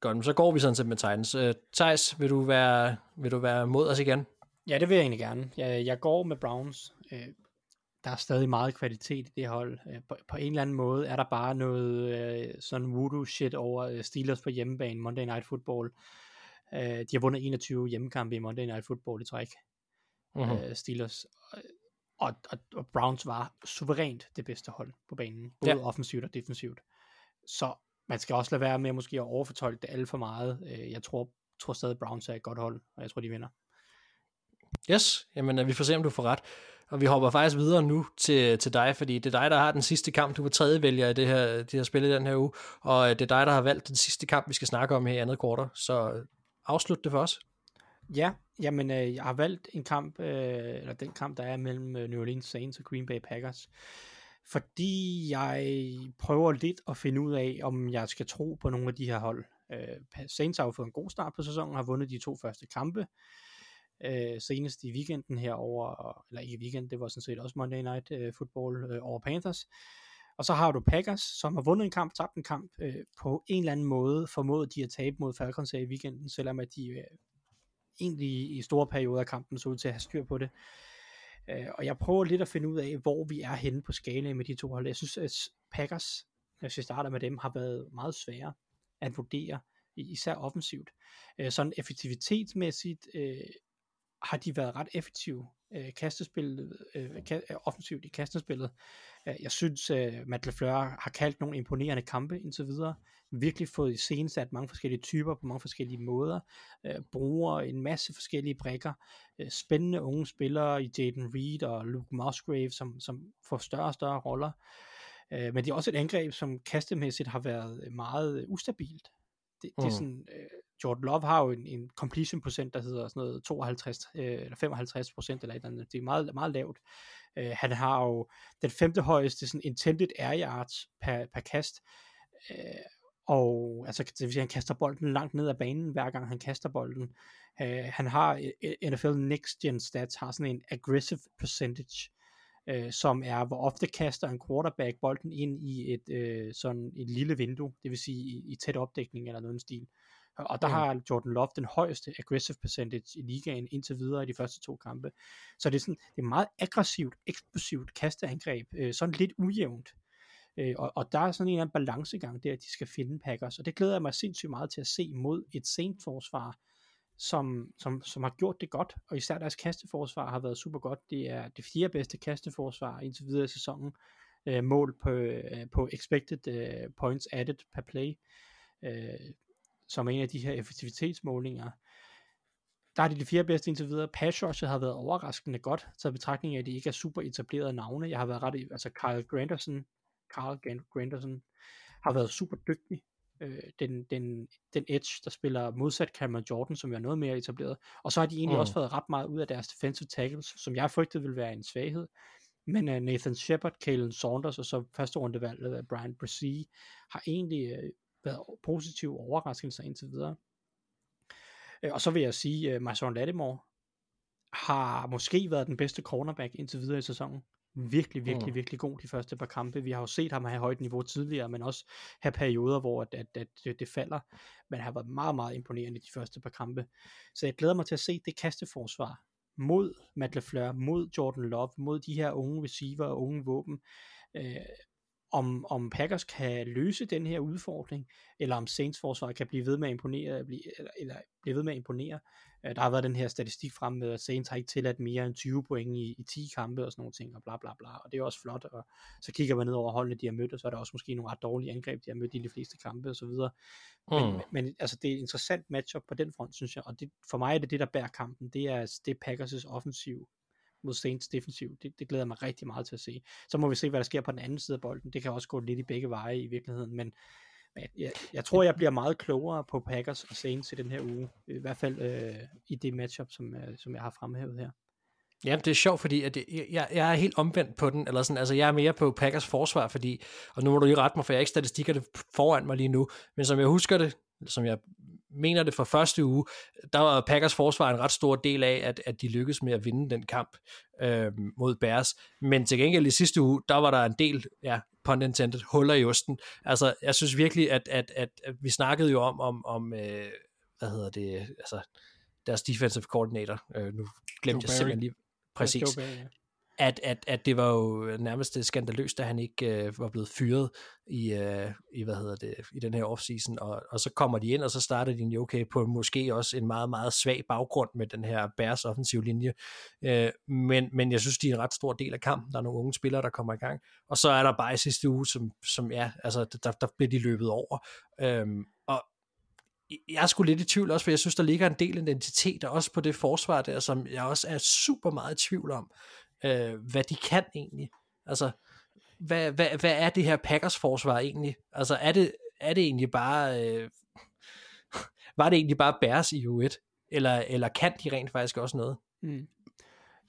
Godt, så går vi sådan set med Titans. Uh, Thijs, vil du, være, vil du være mod os igen? Ja, det vil jeg egentlig gerne. Jeg, jeg går med Browns. Øh, der er stadig meget kvalitet i det hold. Øh, på, på en eller anden måde er der bare noget øh, sådan voodoo shit over øh, Steelers på hjemmebane, Monday Night Football. Øh, de har vundet 21 hjemmekampe i Monday Night Football i træk. Mhm. Mm-hmm. Øh, Steelers. Og, og, og Browns var suverænt det bedste hold på banen. Både Ja. ja. offensivt og defensivt. Så man skal også lade være med måske at overfortolke det alt for meget. Øh, jeg tror, tror stadig, Browns er et godt hold, og jeg tror, de vinder. Yes, jamen øh, vi får se, om du får ret. Og vi hopper faktisk videre nu til, til dig, fordi det er dig, der har den sidste kamp. Du var tredje vælger i det her, de her spil i den her uge, og øh, det er dig, der har valgt den sidste kamp, vi skal snakke om her i andet kvartal. Så øh, afslut det for os. Ja, jamen øh, jeg har valgt en kamp, øh, eller den kamp, der er mellem øh, New Orleans Saints og Green Bay Packers, fordi jeg prøver lidt at finde ud af, om jeg skal tro på nogle af de her hold. Øh, Saints har jo fået en god start på sæsonen, har vundet de to første kampe, øh, senest i weekenden her over, eller ikke i weekenden, det var sådan set også Monday Night øh, Football øh, over Panthers. Og så har du Packers, som har vundet en kamp, tabt en kamp, øh, på en eller anden måde formået de at tabe mod Falcons her i weekenden, selvom at de øh, egentlig i store perioder af kampen så ud til at have styr på det. Øh, og jeg prøver lidt at finde ud af, hvor vi er henne på skalaen med de to hold. Jeg synes, at Packers, hvis vi starter med dem, har været meget svære at vurdere, især offensivt. Øh, sådan effektivitetsmæssigt øh, har de været ret effektive øh, kastespillet, øh, offensivt i kastespillet. Øh, jeg synes, øh, Matt LaFleur har kaldt nogle imponerende kampe indtil videre. Virkelig fået i sat mange forskellige typer på mange forskellige måder. Øh, bruger en masse forskellige brækker. Øh, spændende unge spillere i Jaden Reed og Luke Musgrave, som, som får større og større roller. Øh, men det er også et angreb, som kastemæssigt har været meget øh, ustabilt. Det, det er Mm. sådan, øh, Jordan Love har jo en, en completion procent, der hedder sådan noget 52 øh, eller 55 procent eller et eller andet. Det er meget, meget lavt. Øh, han har jo den femte højeste sådan intended air yards per, per kast. Øh, og altså, det vil sige, han kaster bolden langt ned ad banen, hver gang han kaster bolden. Øh, han har, øh, NFL Next Gen Stats har sådan en aggressive percentage, øh, som er, hvor ofte kaster en quarterback bolden ind i et, øh, sådan et lille vindue, det vil sige i, i tæt opdækning eller noget stil. Øh, stil. Og der Mm. har Jordan Love den højeste aggressive percentage i ligaen indtil videre i de første to kampe. Så det er, sådan, det er meget aggressivt, eksplosivt kasteangreb, øh, sådan lidt ujævnt. Øh, og, og der er sådan en eller anden balancegang der, at de skal finde Packers, og det glæder jeg mig sindssygt meget til at se mod et sent forsvar, som, som, som har gjort det godt, og især deres kasteforsvar har været super godt. Det er det fjerde bedste kasteforsvar indtil videre i sæsonen, øh, mål på, øh, på expected øh, points added per play, øh, som er en af de her effektivitetsmålinger. Der er de det fjerde bedste indtil videre. Pass har været overraskende godt, i betragtning af, at de ikke er super etablerede navne. Jeg har været ret i, altså Kyle Granderson, Carl Granderson har været super dygtig. Øh, den, den, den edge, der spiller modsat Cameron Jordan, som er noget mere etableret. Og så har de egentlig Mm. også fået ret meget ud af deres defensive tackles, som jeg frygtede ville være en svaghed. Men uh, Nathan Shepard, Kalen Saunders og så første rundevalget af Brian Bresee har egentlig uh, været positive overraskelser indtil videre. Uh, og så vil jeg sige, uh, Mason Lattimore har måske været den bedste cornerback indtil videre i sæsonen. Virkelig, virkelig, Mm. virkelig god de første par kampe. Vi har jo set ham have højt niveau tidligere, men også have perioder, hvor at, at, at det, det falder. Men han har været meget, meget imponerende de første par kampe. Så jeg glæder mig til at se det kasteforsvar mod Matt LaFleur, mod Jordan Love, mod de her unge receiver og unge våben. Øh, om, om Packers kan løse den her udfordring, eller om Saints forsvar kan blive ved med at imponere, blive, eller, eller blive ved med at imponere. Øh, der har været den her statistik frem med, at Saints har ikke tilladt mere end 20 point i, i 10 kampe og sådan nogle ting, og bla bla bla, og det er også flot, og så kigger man ned over holdene, de har mødt, og så er der også måske nogle ret dårlige angreb, de har mødt i de fleste kampe og så videre. Men, Mm. men altså, det er et interessant matchup på den front, synes jeg, og det, for mig er det det, der bærer kampen, det er, det er Packers' offensiv mod Saints defensiv. Det, det glæder jeg mig rigtig meget til at se. Så må vi se, hvad der sker på den anden side af bolden. Det kan også gå lidt i begge veje i virkeligheden, men, Jeg, jeg tror, jeg bliver meget klogere på Packers og Saints i den her uge. I hvert fald øh, i det matchup, som, øh, som jeg har fremhævet her. Ja, det er sjovt, fordi at jeg, jeg, jeg er helt omvendt på den, eller sådan, altså jeg er mere på Packers forsvar, fordi, og nu må du lige rette mig, for jeg har ikke statistikkerne foran mig lige nu, men som jeg husker det, som jeg mener det fra første uge, der var Packers forsvar en ret stor del af, at, at de lykkedes med at vinde den kamp øh, mod Bears. Men til gengæld i sidste uge, der var der en del, ja, pun intended, huller i osten. Altså, jeg synes virkelig, at, at, at, at vi snakkede jo om, om, om øh, hvad hedder det, altså, deres defensive coordinator, øh, nu glemte jeg simpelthen lige, præcis, at, at, at det var jo nærmest øh, skandaløst, at han ikke øh, var blevet fyret i, øh, i, hvad hedder det, i den her offseason, og, og så kommer de ind, og så starter de en okay på måske også en meget, meget svag baggrund med den her Bears offensiv linje, øh, men, men jeg synes, de er en ret stor del af kampen, der er nogle unge spillere, der kommer i gang, og så er der bare i sidste uge, som, som ja, altså der, der bliver de løbet over, øh, og jeg er sgu lidt i tvivl også, for jeg synes, der ligger en del identitet også på det forsvar der, som jeg også er super meget i tvivl om, øh, hvad de kan egentlig. Altså, hvad, hvad, hvad er det her Packers forsvar egentlig? Altså, er det, er det egentlig bare, øh, [LAUGHS] var det egentlig bare Bears i U1? Eller, eller kan de rent faktisk også noget? Mm.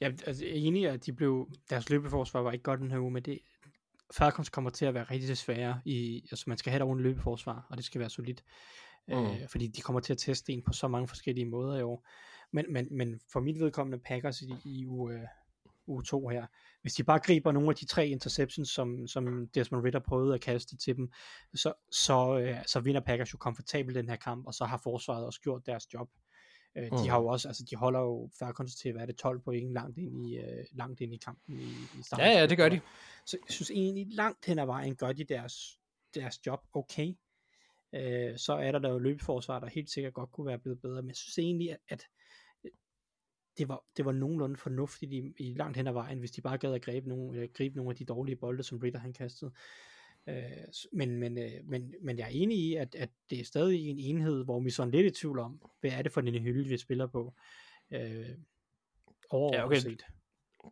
Ja, altså, jeg er enig at de blev, deres løbeforsvar var ikke godt den her uge, men det, Falcons kommer til at være rigtig svære i, altså man skal have et ordentligt løbeforsvar, og det skal være solidt, mm. øh, fordi de kommer til at teste en på så mange forskellige måder i år. Men, men, men for mit vedkommende Packers i, i uge, øh, uge 2 her. Hvis de bare griber nogle af de tre interceptions, som, som Desmond Ritter prøvede at kaste til dem, så, så, øh, så vinder Packers jo komfortabelt den her kamp, og så har forsvaret også gjort deres job. Øh, mm. De har jo også, altså de holder jo Falcons til, hvad er det, 12 point langt ind i, øh, langt ind i kampen i, i starten. Ja, ja, det gør de. Så jeg synes egentlig, langt hen ad vejen gør de deres, deres job okay. Øh, så er der der jo løbeforsvar, der helt sikkert godt kunne være blevet bedre, men jeg synes egentlig, at, at det var, det var nogenlunde fornuftigt i, i langt hen ad vejen, hvis de bare gad at gribe nogle, øh, gribe nogle af de dårlige bolde, som Ritter han kastede. Øh, men, men, øh, men, men jeg er enig i, at, at det er stadig en enhed, hvor vi sådan lidt i tvivl om, hvad er det for en hylde, vi spiller på. Øh, overordnet ja, okay. set.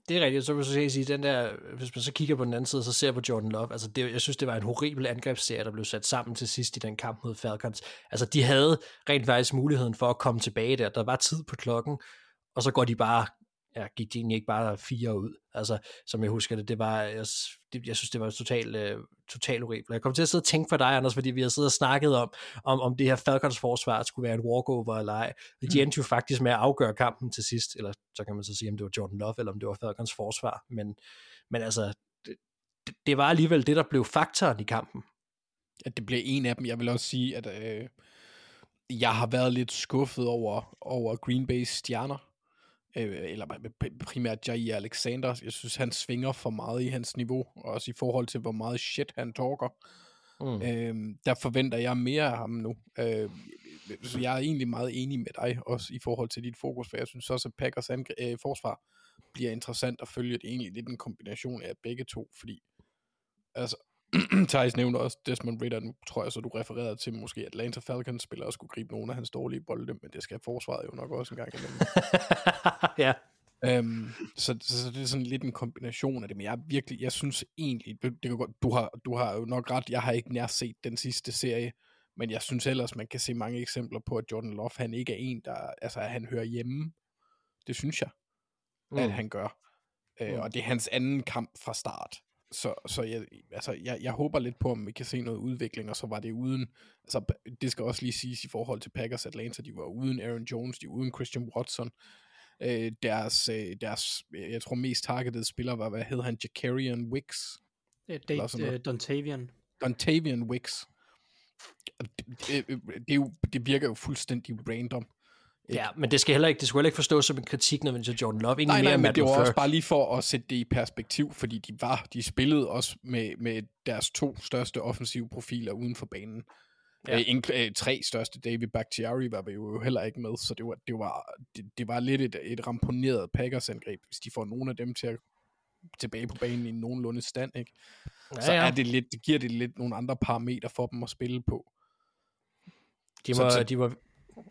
Det er rigtigt, så vil jeg sige, den der, hvis man så kigger på den anden side, så ser på Jordan Love, altså det, jeg synes, det var en horribel angrebsserie, der blev sat sammen til sidst i den kamp mod Falcons. Altså de havde rent faktisk muligheden for at komme tilbage der, der var tid på klokken, og så går de bare, ja, gik de egentlig ikke bare fire ud, altså, som jeg husker det, det var, jeg, det, jeg synes, det var totalt, uh, total horribelt. Jeg kom til at sidde og tænke for dig, Anders, fordi vi har siddet og snakket om, om, om det her Falcons forsvar skulle være en walkover eller ej. De mm. endte jo faktisk med at afgøre kampen til sidst, eller så kan man så sige, om det var Jordan Love, eller om det var Falcons forsvar, men, men altså, det, det var alligevel det, der blev faktoren i kampen. Ja, det blev en af dem. Jeg vil også sige, at øh, jeg har været lidt skuffet over, over Green Bay's stjerner øh, eller primært Jair Alexander. Jeg synes, han svinger for meget i hans niveau, også i forhold til, hvor meget shit han talker. Mm. Øh, der forventer jeg mere af ham nu. Øh, så jeg er egentlig meget enig med dig, også i forhold til dit fokus, for jeg synes også, at Packers angre- øh, forsvar bliver interessant at følge. Det er egentlig lidt en kombination af begge to, fordi altså, [CLEARS THROAT] Thijs nævner også Desmond Ritter, nu tror jeg så, du refererede til måske Atlanta Falcons spiller og skulle gribe nogle af hans dårlige bolde, men det skal forsvaret jo nok også en gang imellem. [LAUGHS] ja. Øhm, så, så, så, det er sådan lidt en kombination af det, men jeg virkelig, jeg synes egentlig, det kan godt, du, har, du har jo nok ret, jeg har ikke nær set den sidste serie, men jeg synes ellers, man kan se mange eksempler på, at Jordan Love, han ikke er en, der, altså han hører hjemme. Det synes jeg, mm. at han gør. Øh, mm. og det er hans anden kamp fra start. Så, så jeg, altså, jeg, jeg håber lidt på, om vi kan se noget udvikling, og så var det uden, altså det skal også lige siges i forhold til Packers Atlanta, de var uden Aaron Jones, de var uden Christian Watson, øh, deres, øh, deres, jeg tror mest targetede spiller var, hvad hed han, Jakarian Wicks? Det er uh, Dontavian. Dontavian Wicks. Det, det, det, det virker jo fuldstændig random. Ja, men det skal heller ikke, det skal heller ikke forstås som en kritik nødvendigvis af Jordan Love. Ingen nej, nej, mere men det var også bare lige for at sætte det i perspektiv, fordi de var, de spillede også med, med deres to største offensive profiler uden for banen. Ja. Øh, øh, tre største, David Bakhtiari var jo heller ikke med, så det var, det var, det, det var lidt et, et ramponeret Packers-angreb, hvis de får nogle af dem til at tilbage på banen i nogenlunde stand, ikke? Ja, så er det lidt, det giver det lidt nogle andre parametre for dem at spille på. De må, så, de må,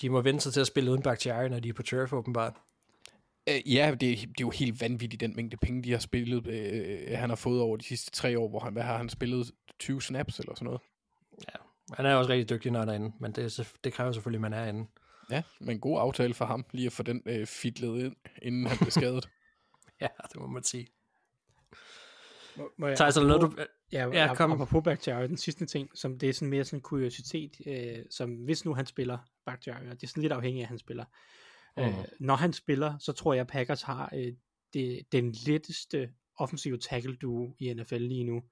de må vente sig til at spille uden Bakhtiari, når de er på turf, åbenbart. Øh, ja, det, det er jo helt vanvittigt, den mængde penge, de har spillet, øh, han har fået over de sidste tre år, hvor han, hvad har han spillet, 20 snaps eller sådan noget? Ja, Han er også rigtig dygtig, når han er inde, men det, det kræver selvfølgelig, at man er inde. Ja, men en god aftale for ham, lige at få den øh, fitlet ind, inden han blev skadet. [LAUGHS] ja, det må man sige. Må, må jeg, Thijs, er noget, du... Ja, Ja, kom. på Bakhtiari, den sidste ting, som det er sådan mere sådan en kuriositet, øh, som hvis nu han spiller Bakhtiari, og det er sådan lidt afhængigt af, at han spiller. Mm. Øh, når han spiller, så tror jeg, at Packers har øh, det, den letteste offensive tackle duo i NFL lige nu,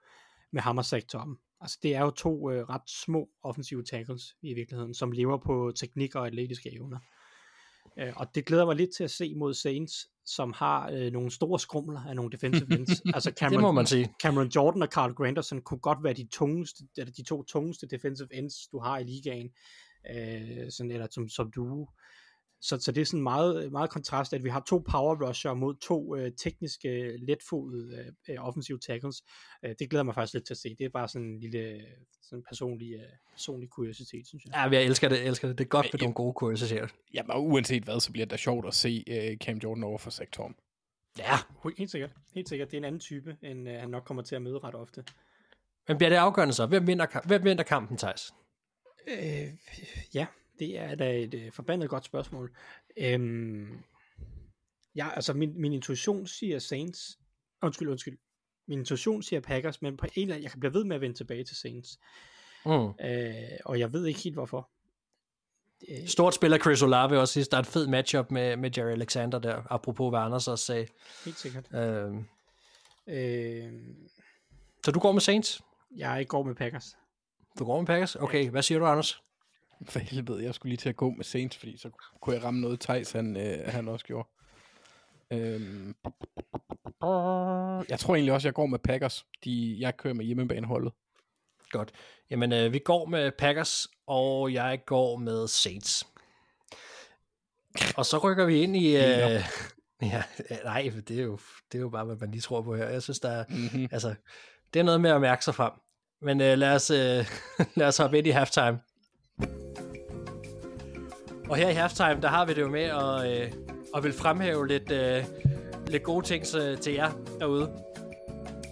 med ham og Zach Tom. Altså det er jo to øh, ret små offensive tackles i virkeligheden, som lever på teknik og atletiske evner. Øh, og det glæder mig lidt til at se mod Saints, som har øh, nogle store skrumler af nogle defensive [LAUGHS] ends. altså Cameron, Det må man sige. Cameron Jordan og Carl Granderson kunne godt være de, tungeste, eller de to tungeste defensive ends, du har i ligaen, øh, sådan, eller som, som du. Så, så det er sådan meget, meget kontrast, at vi har to power rusher mod to øh, tekniske, letfodede øh, offensive tackles. Øh, det glæder mig faktisk lidt til at se. Det er bare sådan en lille sådan personlig, øh, personlig kuriositet, synes jeg. Ja, jeg elsker det, jeg elsker det. Det er godt med Men- nogle gode kurser, Ja, men uanset hvad, så bliver det da sjovt at se øh, Cam Jordan over for Zach Tom. Ja, Helt sikkert. Helt sikkert. Det er en anden type, end øh, han nok kommer til at møde ret ofte. men bliver det afgørende så? Hvem vinder, hvem vinder kampen, Thijs? Øh, ja, det er da et øh, forbandet godt spørgsmål. Øhm, ja, altså min, min intuition siger Saints. Undskyld, undskyld. Min intuition siger Packers, men på en eller anden, jeg kan blive ved med at vende tilbage til Saints. Mm. Øh, og jeg ved ikke helt hvorfor. Øh, Stort spiller Chris Olave også sidst. Der er et fed matchup med, med Jerry Alexander der, apropos hvad Anders også sagde. helt sikkert. Øh, Øh, så du går med Saints? jeg går med Packers. Du går med Packers? Okay, hvad siger du, Anders? [LAUGHS] For helvede, jeg skulle lige til at gå med Saints, fordi så kunne jeg ramme noget Thijs, han, øh, han også gjorde. Øhm, jeg tror egentlig også, jeg går med Packers. De, jeg kører med hjemmebaneholdet. Godt. Jamen, øh, vi går med Packers, og jeg går med Saints. Og så rykker vi ind i... Øh, [LAUGHS] Ja. nej, det er, jo, det er jo bare, hvad man lige tror på her. Jeg synes, der er, Mm-hmm. altså, det er noget med at mærke sig frem. Men øh, lad, os, øh, [LAUGHS] lad os hoppe ind i halftime. Og her i halftime, der har vi det jo med at, øh, at vil fremhæve lidt, øh, lidt gode ting øh, til jer derude.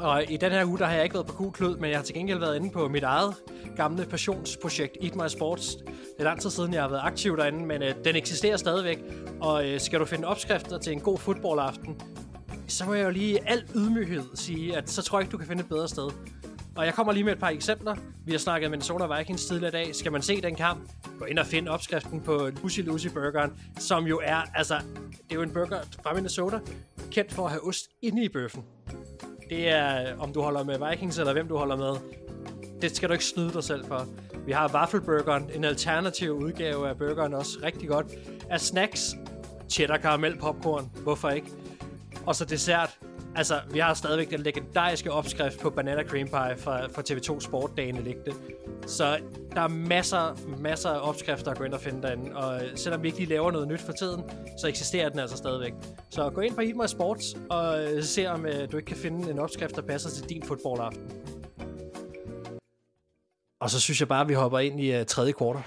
Og i den her uge, der har jeg ikke været på Kuklud, men jeg har til gengæld været inde på mit eget gamle passionsprojekt, Eat My Sports. Det er lang tid siden, jeg har været aktiv derinde, men øh, den eksisterer stadigvæk. Og øh, skal du finde opskrifter til en god fodboldaften, så må jeg jo lige i al ydmyghed sige, at så tror jeg ikke, du kan finde et bedre sted. Og jeg kommer lige med et par eksempler. Vi har snakket Minnesota Vikings tidligere i dag. Skal man se den kamp, gå ind og find opskriften på Lucy Lucy Burgeren, som jo er, altså, det er jo en burger fra Minnesota, kendt for at have ost inde i bøffen. Det er, om du holder med Vikings, eller hvem du holder med. Det skal du ikke snyde dig selv for. Vi har Waffelburgeren, en alternativ udgave af burgeren også, rigtig godt. Af snacks, cheddar caramel popcorn, hvorfor ikke? Og så dessert. Altså, vi har stadigvæk den legendariske opskrift på banana cream pie fra, fra TV2 Sportdagene liggende. Så der er masser, masser af opskrifter at gå ind og finde derinde. Og selvom vi ikke lige laver noget nyt for tiden, så eksisterer den altså stadigvæk. Så gå ind på My Sports og se om øh, du ikke kan finde en opskrift, der passer til din fodboldaften. Og så synes jeg bare, at vi hopper ind i uh, tredje kvartal.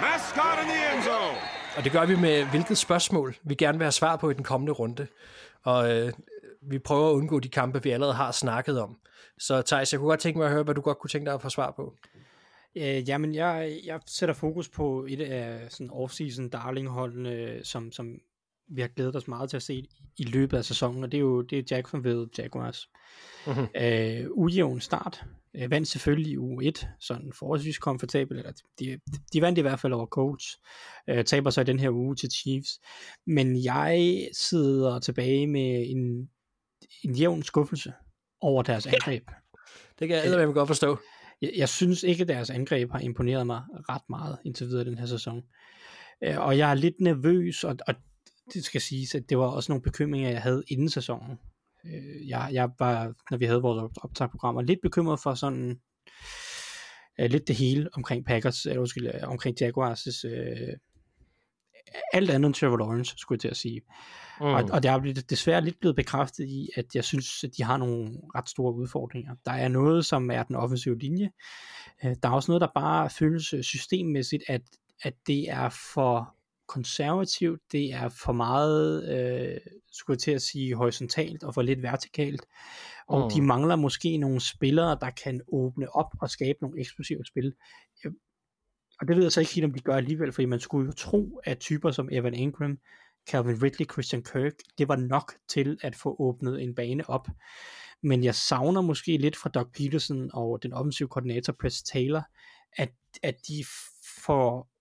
Mascot in the end zone. Og det gør vi med hvilket spørgsmål, vi gerne vil have svar på i den kommende runde. Og øh, vi prøver at undgå de kampe, vi allerede har snakket om. Så Thijs, jeg kunne godt tænke mig at høre, hvad du godt kunne tænke dig at få svar på. Øh, jamen, jeg, jeg sætter fokus på et af sådan off-season darlingholdene, som, som vi har glædet os meget til at se i, i løbet af sæsonen, og det er jo det er Jacksonville Jaguars. Mhm. Øh, ujævn start. Øh, vandt selvfølgelig i uge 1, sådan forholdsvis komfortabel, eller de, de vandt i hvert fald over Colts. Øh, taber sig i den her uge til Chiefs. Men jeg sidder tilbage med en, en jævn skuffelse over deres angreb. Det kan jeg eddermame godt forstå. Jeg, jeg synes ikke, at deres angreb har imponeret mig ret meget indtil videre den her sæson. Øh, og jeg er lidt nervøs, og, og det skal siges, at det var også nogle bekymringer, jeg havde inden sæsonen. Øh, jeg, jeg var, når vi havde vores optagprogrammer, lidt bekymret for sådan øh, lidt det hele omkring Packers, eller undskyld, øh, omkring Jaguars' øh, alt andet end Trevor Lawrence, skulle jeg til at sige. Mm. Og, og det er blevet- desværre lidt blevet bekræftet i, at jeg synes, at de har nogle ret store udfordringer. Der er noget, som er den offensive linje. Øh, Der er også noget, der bare føles øh, systemmæssigt, at, at det er for konservativt, det er for meget, øh, skulle jeg til at sige, horisontalt og for lidt vertikalt. Og Mm. de mangler måske nogle spillere, der kan åbne op og skabe nogle eksplosive spil. Og det ved jeg så ikke helt, om de gør alligevel, fordi man skulle jo tro, at typer som Evan Ingram, Calvin Ridley, Christian Kirk, det var nok til at få åbnet en bane op. Men jeg savner måske lidt fra Doug Peterson og den offensive koordinator Press Taylor, at, at de får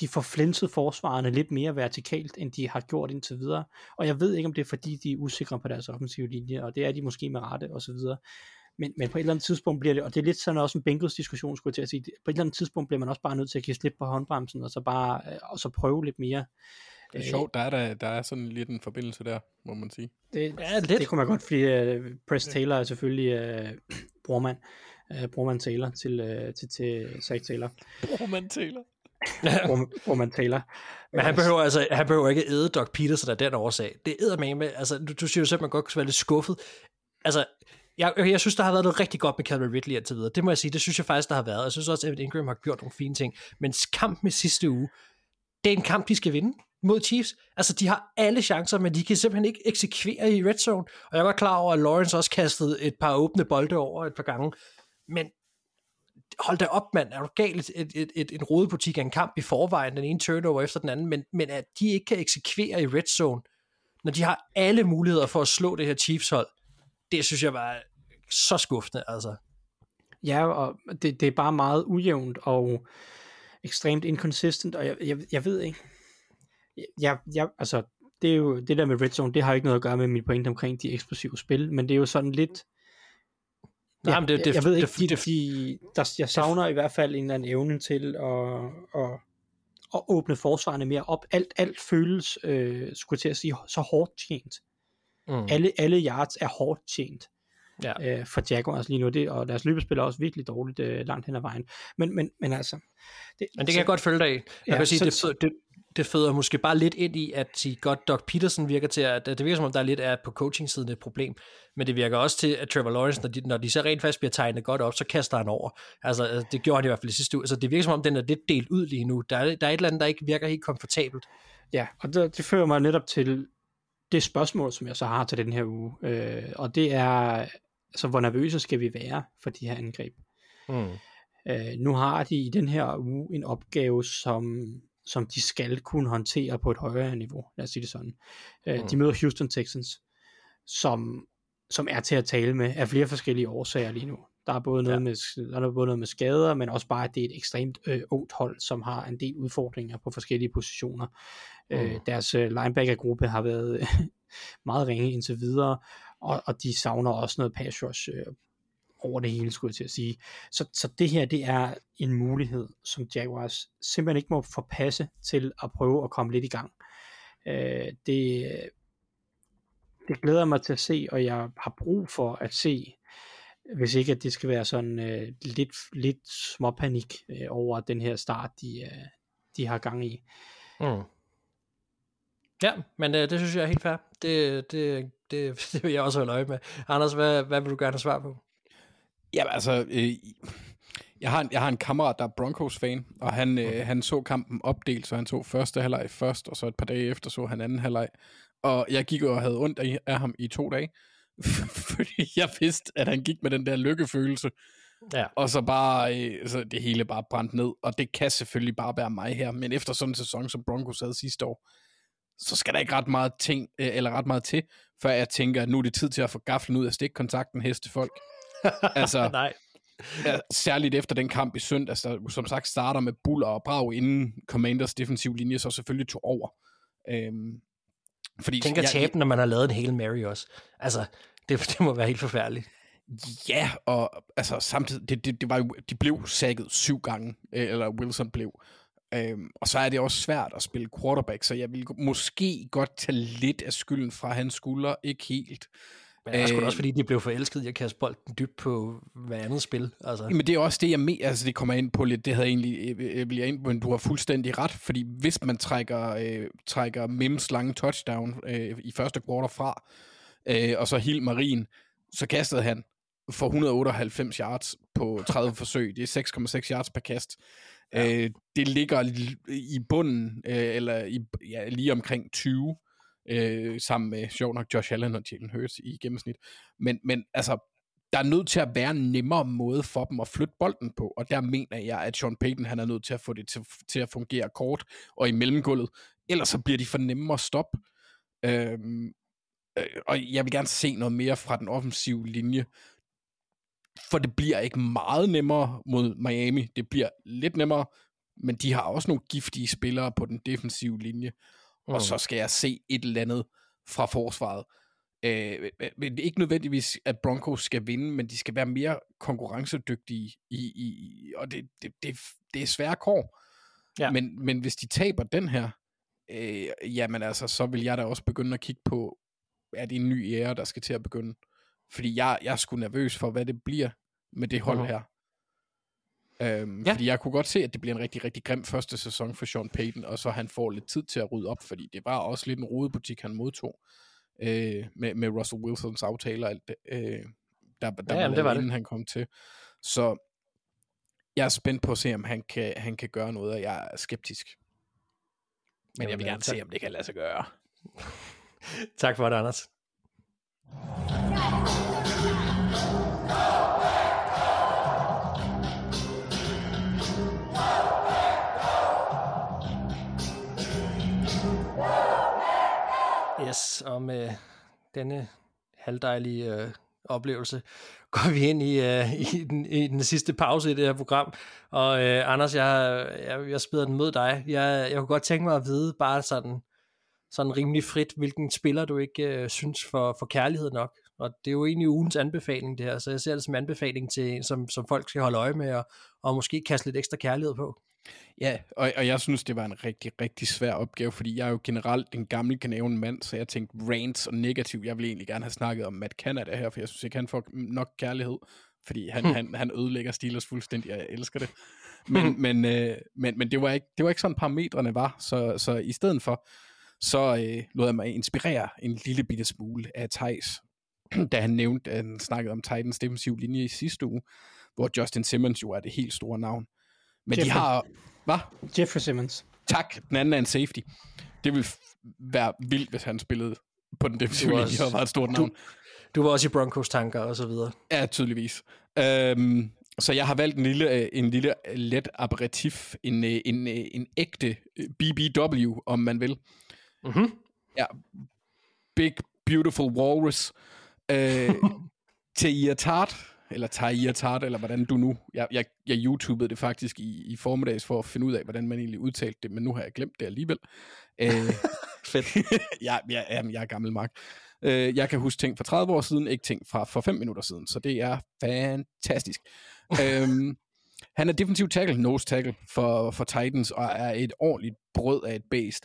de får flænset forsvarerne lidt mere vertikalt, end de har gjort indtil videre. Og jeg ved ikke, om det er fordi, de er usikre på deres offensive linje, og det er de måske med rette, og så videre. Men, men på et eller andet tidspunkt bliver det, og det er lidt sådan også en Bengals diskussion, skulle jeg til at sige, på et eller andet tidspunkt bliver man også bare nødt til at give slip på håndbremsen, og så bare øh, og så prøve lidt mere. Det er sjovt, der er, der, der er sådan lidt en forbindelse der, må man sige. Det, Ja, lidt. det kunne man godt, fordi uh, Press Taylor er selvfølgelig uh, brormand, uh, brormand Taylor til, uh, til, til Zach Taylor. Roman Taylor. [LAUGHS] Bror- brormand Taylor. Men han behøver, altså, han behøver ikke æde Doc Peterson af den årsag. Det æder med, med altså, du, du siger jo selv, at man godt kunne være lidt skuffet. Altså, jeg, jeg synes, der har været noget rigtig godt med Calvin Ridley indtil videre. Det må jeg sige, det synes jeg faktisk, der har været. Jeg synes også, at Ingram har gjort nogle fine ting. Men kampen i sidste uge, det er en kamp, de skal vinde mod Chiefs. Altså, de har alle chancer, men de kan simpelthen ikke eksekvere i red zone. Og jeg var klar over, at Lawrence også kastede et par åbne bolde over et par gange. Men hold da op, mand. Er du galt et, et, et, en rodebutik af en kamp i forvejen, den ene turnover efter den anden, men, men at de ikke kan eksekvere i red zone, når de har alle muligheder for at slå det her Chiefs hold, det synes jeg var så skuffende, altså. Ja, og det, det er bare meget ujævnt og ekstremt inconsistent, og jeg, jeg, jeg ved ikke. Jeg, jeg, altså, det er jo det der med red zone, det har ikke noget at gøre med mit point omkring de eksplosive spil, men det er jo sådan lidt, Nej, ja, men det- det- jeg ved ikke, det- de, det- de, der, jeg savner i hvert fald en eller anden evne til at, at, at åbne forsvarene mere op. Alt, alt føles, øh, skulle til at sige, så hårdt tjent. Mm. Alle, alle yards er hårdt tjent Ja. øh, for Jaguars lige nu, det, og deres løbespil er også virkelig dårligt øh, langt hen ad vejen. Men, men, men altså... Det, Men det kan jeg godt følge dig af. Jeg Ja, kan sige, så- det, det, det føder måske bare lidt ind i, at sige godt, Doc Peterson virker til, at det virker som om, der er lidt er på coaching-siden et problem, men det virker også til, at Trevor Lawrence, når de, når de så rent faktisk bliver tegnet godt op, så kaster han over. Altså, øh, det gjorde han i hvert fald i sidste uge. Så det virker som om, den er lidt delt ud lige nu. Der er, der er et eller andet, der ikke virker helt komfortabelt. Ja, og det, det fører mig netop til det spørgsmål, som jeg så har til den her uge, øh, og det er, altså, hvor nervøse skal vi være for de her angreb? Mm. Øh, nu har de i den her uge en opgave, som, som de skal kunne håndtere på et højere niveau, lad os sige det sådan. Øh, Mm. De møder Houston Texans, som, som er til at tale med af flere forskellige årsager lige nu. Der er både noget, Ja. med, der er både noget med skader, men også bare, at det er et ekstremt øh, ungt hold, som har en del udfordringer på forskellige positioner. Mm. Øh, Mm. deres øh, linebacker-gruppe har været øh, [LAUGHS] meget ringe indtil videre, og, og de savner også noget pass rush øh, over det hele, skulle jeg til at sige. Så, så det her, det er en mulighed, som Jaguars simpelthen ikke må forpasse til at prøve at komme lidt i gang. Øh, det, det glæder mig til at se, og jeg har brug for at se, hvis ikke at det skal være sådan øh, lidt, lidt småpanik øh, over den her start, de, øh, de har gang i. Mm. Ja, men øh, det synes jeg er helt fair. Det, det, det, [LAUGHS] det vil jeg også holde øje med. Anders, hvad, hvad vil du gerne have svar på? Ja, altså, øh, jeg, har en, jeg har en kammerat, der er Broncos-fan, og han, øh, han så kampen opdelt, så han så første halvleg først, og så et par dage efter så han anden halvleg. Og jeg gik og havde ondt af, af ham i to dage, [LAUGHS] fordi jeg vidste, at han gik med den der lykkefølelse, Ja. og så bare, øh, så det hele bare brændt ned, og det kan selvfølgelig bare være mig her, men efter sådan en sæson, som Broncos havde sidste år, så skal der ikke ret meget, ting, øh, eller ret meget til, før jeg tænker, at nu er det tid til at få gaflen ud af stikkontakten, hestefolk. [LAUGHS] altså, Nej. Ja, særligt efter den kamp i søndags, der som sagt starter med buller og brag, inden Commanders defensiv linje så selvfølgelig tog over. Øhm, fordi Tænk at jeg- tabe, når man har lavet en hel Mary også. Altså, det, [LAUGHS] det må være helt forfærdeligt. Ja, og altså samtidig, det, det, det var jo, de blev sækket syv gange, øh, eller Wilson blev. Øhm, og så er det også svært at spille quarterback, så jeg vil måske godt tage lidt af skylden fra hans skuldre, ikke helt. Men det er sgu da Øh, også, fordi de blev forelsket i at kaste bolden dybt på hver andet spil. Altså. Men det er også det, jeg mener, altså det kommer ind på lidt, det havde jeg egentlig, øh, vil jeg ind på, men du har fuldstændig ret, fordi hvis man trækker, øh, trækker Mims lange touchdown øh, i første quarter fra, øh, og så Hild Marin, så kastede han for 198 yards på 30 [LAUGHS] forsøg. Det er 6,6 yards per kast. Ja. Øh, det ligger i bunden, øh, eller i, ja, lige omkring 20, øh, sammen med, sjov nok, Josh Allen og Jalen Hurts i gennemsnit. Men, men altså, der er nødt til at være en nemmere måde for dem at flytte bolden på, og der mener jeg, at Sean Payton han er nødt til at få det til, til at fungere kort og i mellemgulvet, ellers så bliver de for nemme at stoppe. Øhm, øh, og jeg vil gerne se noget mere fra den offensive linje, for det bliver ikke meget nemmere mod Miami. Det bliver lidt nemmere, men de har også nogle giftige spillere på den defensive linje, mm. og så skal jeg se et eller andet fra forsvaret. Øh, men ikke nødvendigvis, at Broncos skal vinde, men de skal være mere konkurrencedygtige, i, i, og det, det, det, det er svære kår. Ja. Men, men hvis de taber den her, øh, jamen altså, så vil jeg da også begynde at kigge på, er det en ny ære, der skal til at begynde? Fordi jeg, jeg er sgu nervøs for, hvad det bliver med det hold uh-huh. her. Øhm, ja. Fordi jeg kunne godt se, at det bliver en rigtig, rigtig grim første sæson for Sean Payton, og så han får lidt tid til at rydde op, fordi det var også lidt en rodebutik, han modtog øh, med, med Russell Wilsons aftaler, alt det, øh, der, der ja, var det var inden det. han kom til. Så jeg er spændt på at se, om han kan, han kan gøre noget, og jeg er skeptisk. Men Jamen, jeg vil gerne tak. se, om det kan lade sig gøre. [LAUGHS] tak for det, Anders. Yes, og med denne halvdejlige øh, oplevelse går vi ind i, øh, i, den, i den sidste pause i det her program. Og øh, Anders, jeg, jeg, jeg spiller den mod dig. Jeg, jeg kunne godt tænke mig at vide bare sådan, sådan rimelig frit, hvilken spiller du ikke øh, synes for, for kærlighed nok. Og det er jo egentlig ugens anbefaling det her, så jeg ser det som anbefaling til som, som folk skal holde øje med, og, og måske kaste lidt ekstra kærlighed på. Ja, og, og jeg synes, det var en rigtig, rigtig svær opgave, fordi jeg er jo generelt en gammel kanæven mand, så jeg tænkte rants og negativ. Jeg ville egentlig gerne have snakket om Matt Canada her, for jeg synes ikke, han får nok kærlighed, fordi han, hmm. han, han ødelægger Steelers fuldstændig, og jeg elsker det. Men, hmm. men, øh, men, men det, var ikke, det var ikke sådan parametrene var, så, så i stedet for, så øh, lod jeg mig inspirere en lille bitte smule af Thijs, [CLEARS THROAT] da han nævnte, at han snakkede om Titans defensiv linje i sidste uge, hvor Justin Simmons jo er det helt store navn. Men Jeffrey. de har... Hvad? Jeffrey Simmons. Tak. Den anden er en safety. Det ville være vildt, hvis han spillede på den defensive linje og var et stort navn. Du, du var også i Broncos tanker og så videre. Ja, tydeligvis. Øhm, så jeg har valgt en lille, øh, en lille øh, let aperitif, en, øh, en, en, ægte BBW, om man vil. Mm-hmm. Ja, Big Beautiful Walrus. Øh, [LAUGHS] Taia Tart, eller Taia Tart, eller hvordan du nu... Jeg, jeg, jeg YouTubede det faktisk i, i formiddags for at finde ud af, hvordan man egentlig udtalte det, men nu har jeg glemt det alligevel. Øh, [LAUGHS] Fedt. ja, [LAUGHS] jeg, jeg, jeg er gammel mark. Øh, jeg kan huske ting fra 30 år siden, ikke ting fra for 5 minutter siden, så det er fantastisk. [LAUGHS] øhm, han er defensiv tackle, nose tackle for, for Titans, og er et ordentligt brød af et based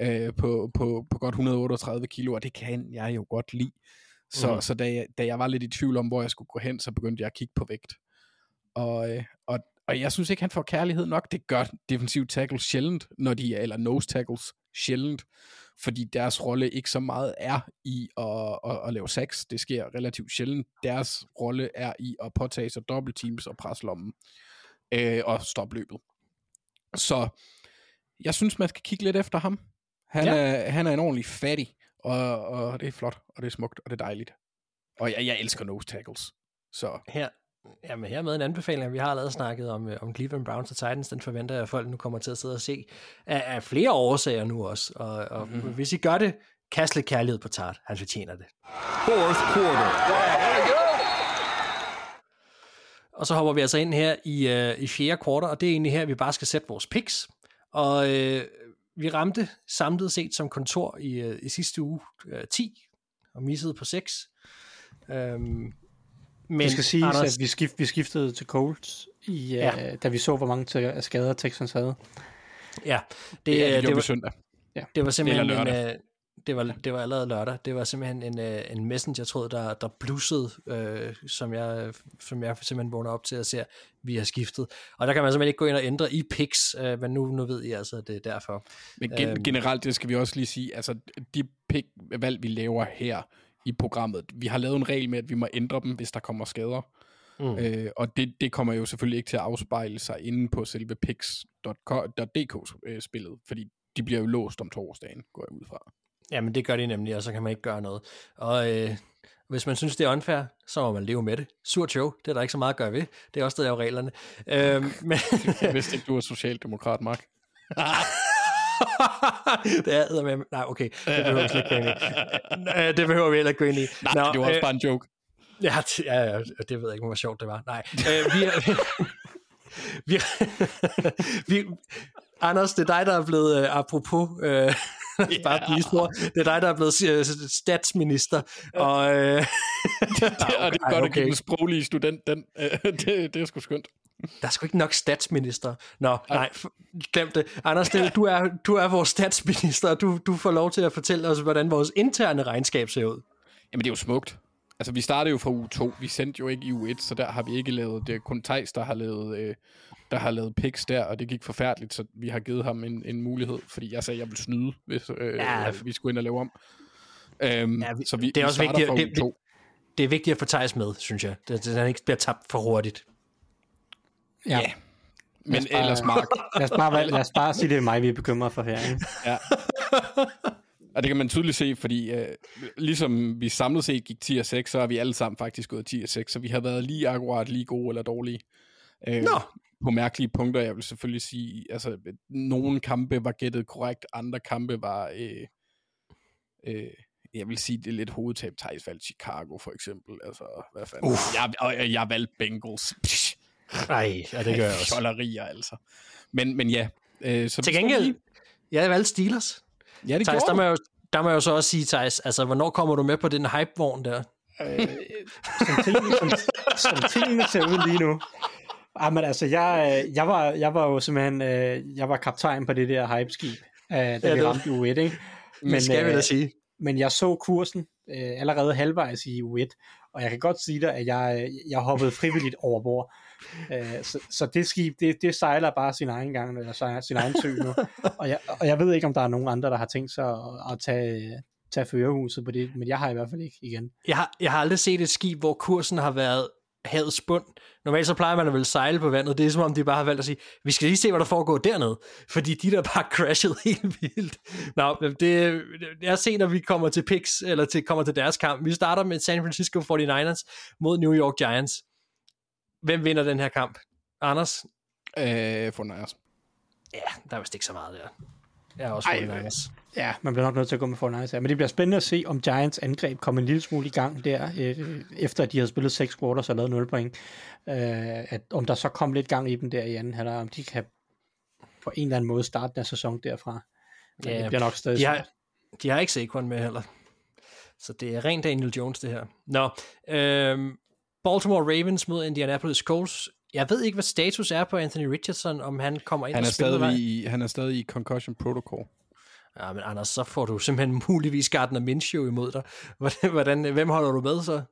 øh, på, på, på godt 138 kilo, og det kan jeg jo godt lide. Så, mm. så da, jeg, da jeg var lidt i tvivl om, hvor jeg skulle gå hen, så begyndte jeg at kigge på vægt. Og, øh, og, og jeg synes ikke, han får kærlighed nok. Det gør defensiv tackles sjældent, når de er, eller nose tackles sjældent, fordi deres rolle ikke så meget er i at, at, at lave sex. Det sker relativt sjældent. Deres rolle er i at påtage sig dobbeltteams og presse lommen øh, og stoppe løbet. Så jeg synes, man skal kigge lidt efter ham. Han, ja. er, han er en ordentlig fattig, og, og det er flot, og det er smukt, og det er dejligt. Og jeg, jeg elsker nose tackles. Så. Her, Jamen her med en anbefaling, vi har allerede snakket om, øh, om Cleveland Browns og Titans, den forventer jeg, at folk nu kommer til at sidde og se, af, af flere årsager nu også. Og, og mm-hmm. hvis I gør det, kast lidt kærlighed på Tart. Han fortjener det. Fourth quarter. Og så hopper vi altså ind her i, uh, i fjerde kvartal, og det er egentlig her, vi bare skal sætte vores picks. Og uh, vi ramte samlet set som kontor i, uh, i sidste uge uh, 10, og missede på 6. Um, øhm, men det skal sige, Anders... at vi, skift, vi skiftede til Colts, i, ja. uh, da vi så, hvor mange skader Texans havde. Ja, det, ja, det, det, var, søndag. Ja. det var simpelthen en, det var, det var allerede lørdag. Det var simpelthen en, uh, en messenger, tror der, der blussede, uh, som, jeg, som jeg simpelthen vågner op til at se, vi har skiftet. Og der kan man simpelthen ikke gå ind og ændre i picks, uh, men nu, nu ved I altså, at det er derfor. Men gen, um, generelt, det skal vi også lige sige, altså de pick-valg, vi laver her, i programmet. Vi har lavet en regel med, at vi må ændre dem, hvis der kommer skader. Mm. Øh, og det, det kommer jo selvfølgelig ikke til at afspejle sig inde på selve pix.dk-spillet, øh, fordi de bliver jo låst om torsdagen, går jeg ud fra. Jamen, det gør de nemlig, og så kan man ikke gøre noget. Og øh, hvis man synes, det er unfair, så må man leve med det. Surt show, det er der ikke så meget at gøre ved. Det er også der er reglerne. Øh, [LAUGHS] men... jeg vidste ikke, du er socialdemokrat, Mark. [LAUGHS] det er med. Nej, okay. Det behøver vi ikke gå ind i. [LAUGHS] Det behøver vi heller ikke gå ind i. Nej, Nå, det var også øh, bare en joke. Ja, ja, ja, det ved jeg ikke, hvor sjovt det var. Nej. Øh, vi, er, vi, vi, Anders, det er dig, der er blevet, uh, apropos, uh, [LAUGHS] yeah. bare blive stor, det er dig, der er blevet statsminister. Og, uh, det, det, og det er godt okay. at give den sproglige student, den, uh, [LAUGHS] det, det er sgu skønt. Der er sgu ikke nok statsminister. Nå, nej, glem det. Anders, det, du, er, du er vores statsminister, og du, du får lov til at fortælle os, hvordan vores interne regnskab ser ud. Jamen, det er jo smukt. Altså, vi startede jo fra uge 2. Vi sendte jo ikke i uge 1, så der har vi ikke lavet... Det er kun Thijs, der har lavet, øh, der har lavet picks der, og det gik forfærdeligt, så vi har givet ham en, en mulighed, fordi jeg sagde, at jeg vil snyde, hvis øh, ja. vi skulle ind og lave om. Øhm, ja, vi, så vi, det er også vi vigtigt, det, det, det er vigtigt at få Thijs med, synes jeg. Det, det, han ikke bliver tabt for hurtigt. Ja. ja. Men bare, ellers, Mark... [LAUGHS] lad, os bare, lad os bare sige, det er mig, vi er bekymret for her. Ikke? Ja. Og det kan man tydeligt se, fordi øh, ligesom vi samlet set gik 10 og 6, så er vi alle sammen faktisk gået 10 og 6, så vi har været lige akkurat lige gode eller dårlige. Øh, Nå. På mærkelige punkter, jeg vil selvfølgelig sige, altså nogle kampe var gættet korrekt, andre kampe var, øh, øh, jeg vil sige, det er lidt hovedtab. Thijs valgte Chicago for eksempel, altså hvad fanden. Uh. Jeg, og jeg valgte Bengals. Nej, ja, det gør jeg også. Fjollerier, altså. Men, men ja. Øh, så Til gengæld, jeg valgte Steelers. Ja, det Thijs, der må, jeg jo, der må jeg jo så også sige, Thijs, altså, hvornår kommer du med på den hype-vogn der? Øh, som, tingene, som, som tingene ser ud lige nu. Jamen altså, jeg, jeg, var, jeg var jo simpelthen, øh, jeg var kaptajn på det der hype-skib, øh, da ja, vi ramte U1, ikke? Men, skal vi da sige. Men jeg så kursen øh, allerede halvvejs i U1, og jeg kan godt sige dig, at jeg, jeg hoppede frivilligt over bord. Øh, så, så det skib, det, det sejler bare sin egen gang, eller sejler sin egen sø nu. og, jeg, og jeg ved ikke, om der er nogen andre, der har tænkt sig at, at tage, tage førerhuset på det, men jeg har i hvert fald ikke igen. Jeg har, jeg har aldrig set et skib, hvor kursen har været havets bund. Normalt så plejer man at vel sejle på vandet. Det er som om, de bare har valgt at sige, vi skal lige se, hvad der foregår dernede. Fordi de der bare [LAUGHS] crashet helt vildt. Nå, det, jeg ser, når vi kommer til picks, eller til, kommer til deres kamp. Vi starter med San Francisco 49ers mod New York Giants. Hvem vinder den her kamp? Anders? Øh, 49ers. Ja, der er vist ikke så meget der. Jeg er også 49ers. Ja, man bliver nok nødt til at gå med 49ers her. Men det bliver spændende at se, om Giants angreb kommer en lille smule i gang der, øh, efter at de har spillet 6 quarters og lavet 0 point. Øh, at, om der så kom lidt gang i dem der i anden halvleg, om de kan på en eller anden måde starte deres sæson derfra. Ja, det bliver nok stadig de har, de har ikke Saquon med heller. Så det er rent Daniel Jones, det her. Nå, øh, Baltimore Ravens mod Indianapolis Colts. Jeg ved ikke, hvad status er på Anthony Richardson, om han kommer ind han er og spiller. I, han er stadig i concussion protocol. Ja, men Anders, så får du simpelthen [LAUGHS] muligvis Gardner Minshew imod dig. Hvordan, hvordan, hvem holder du med så?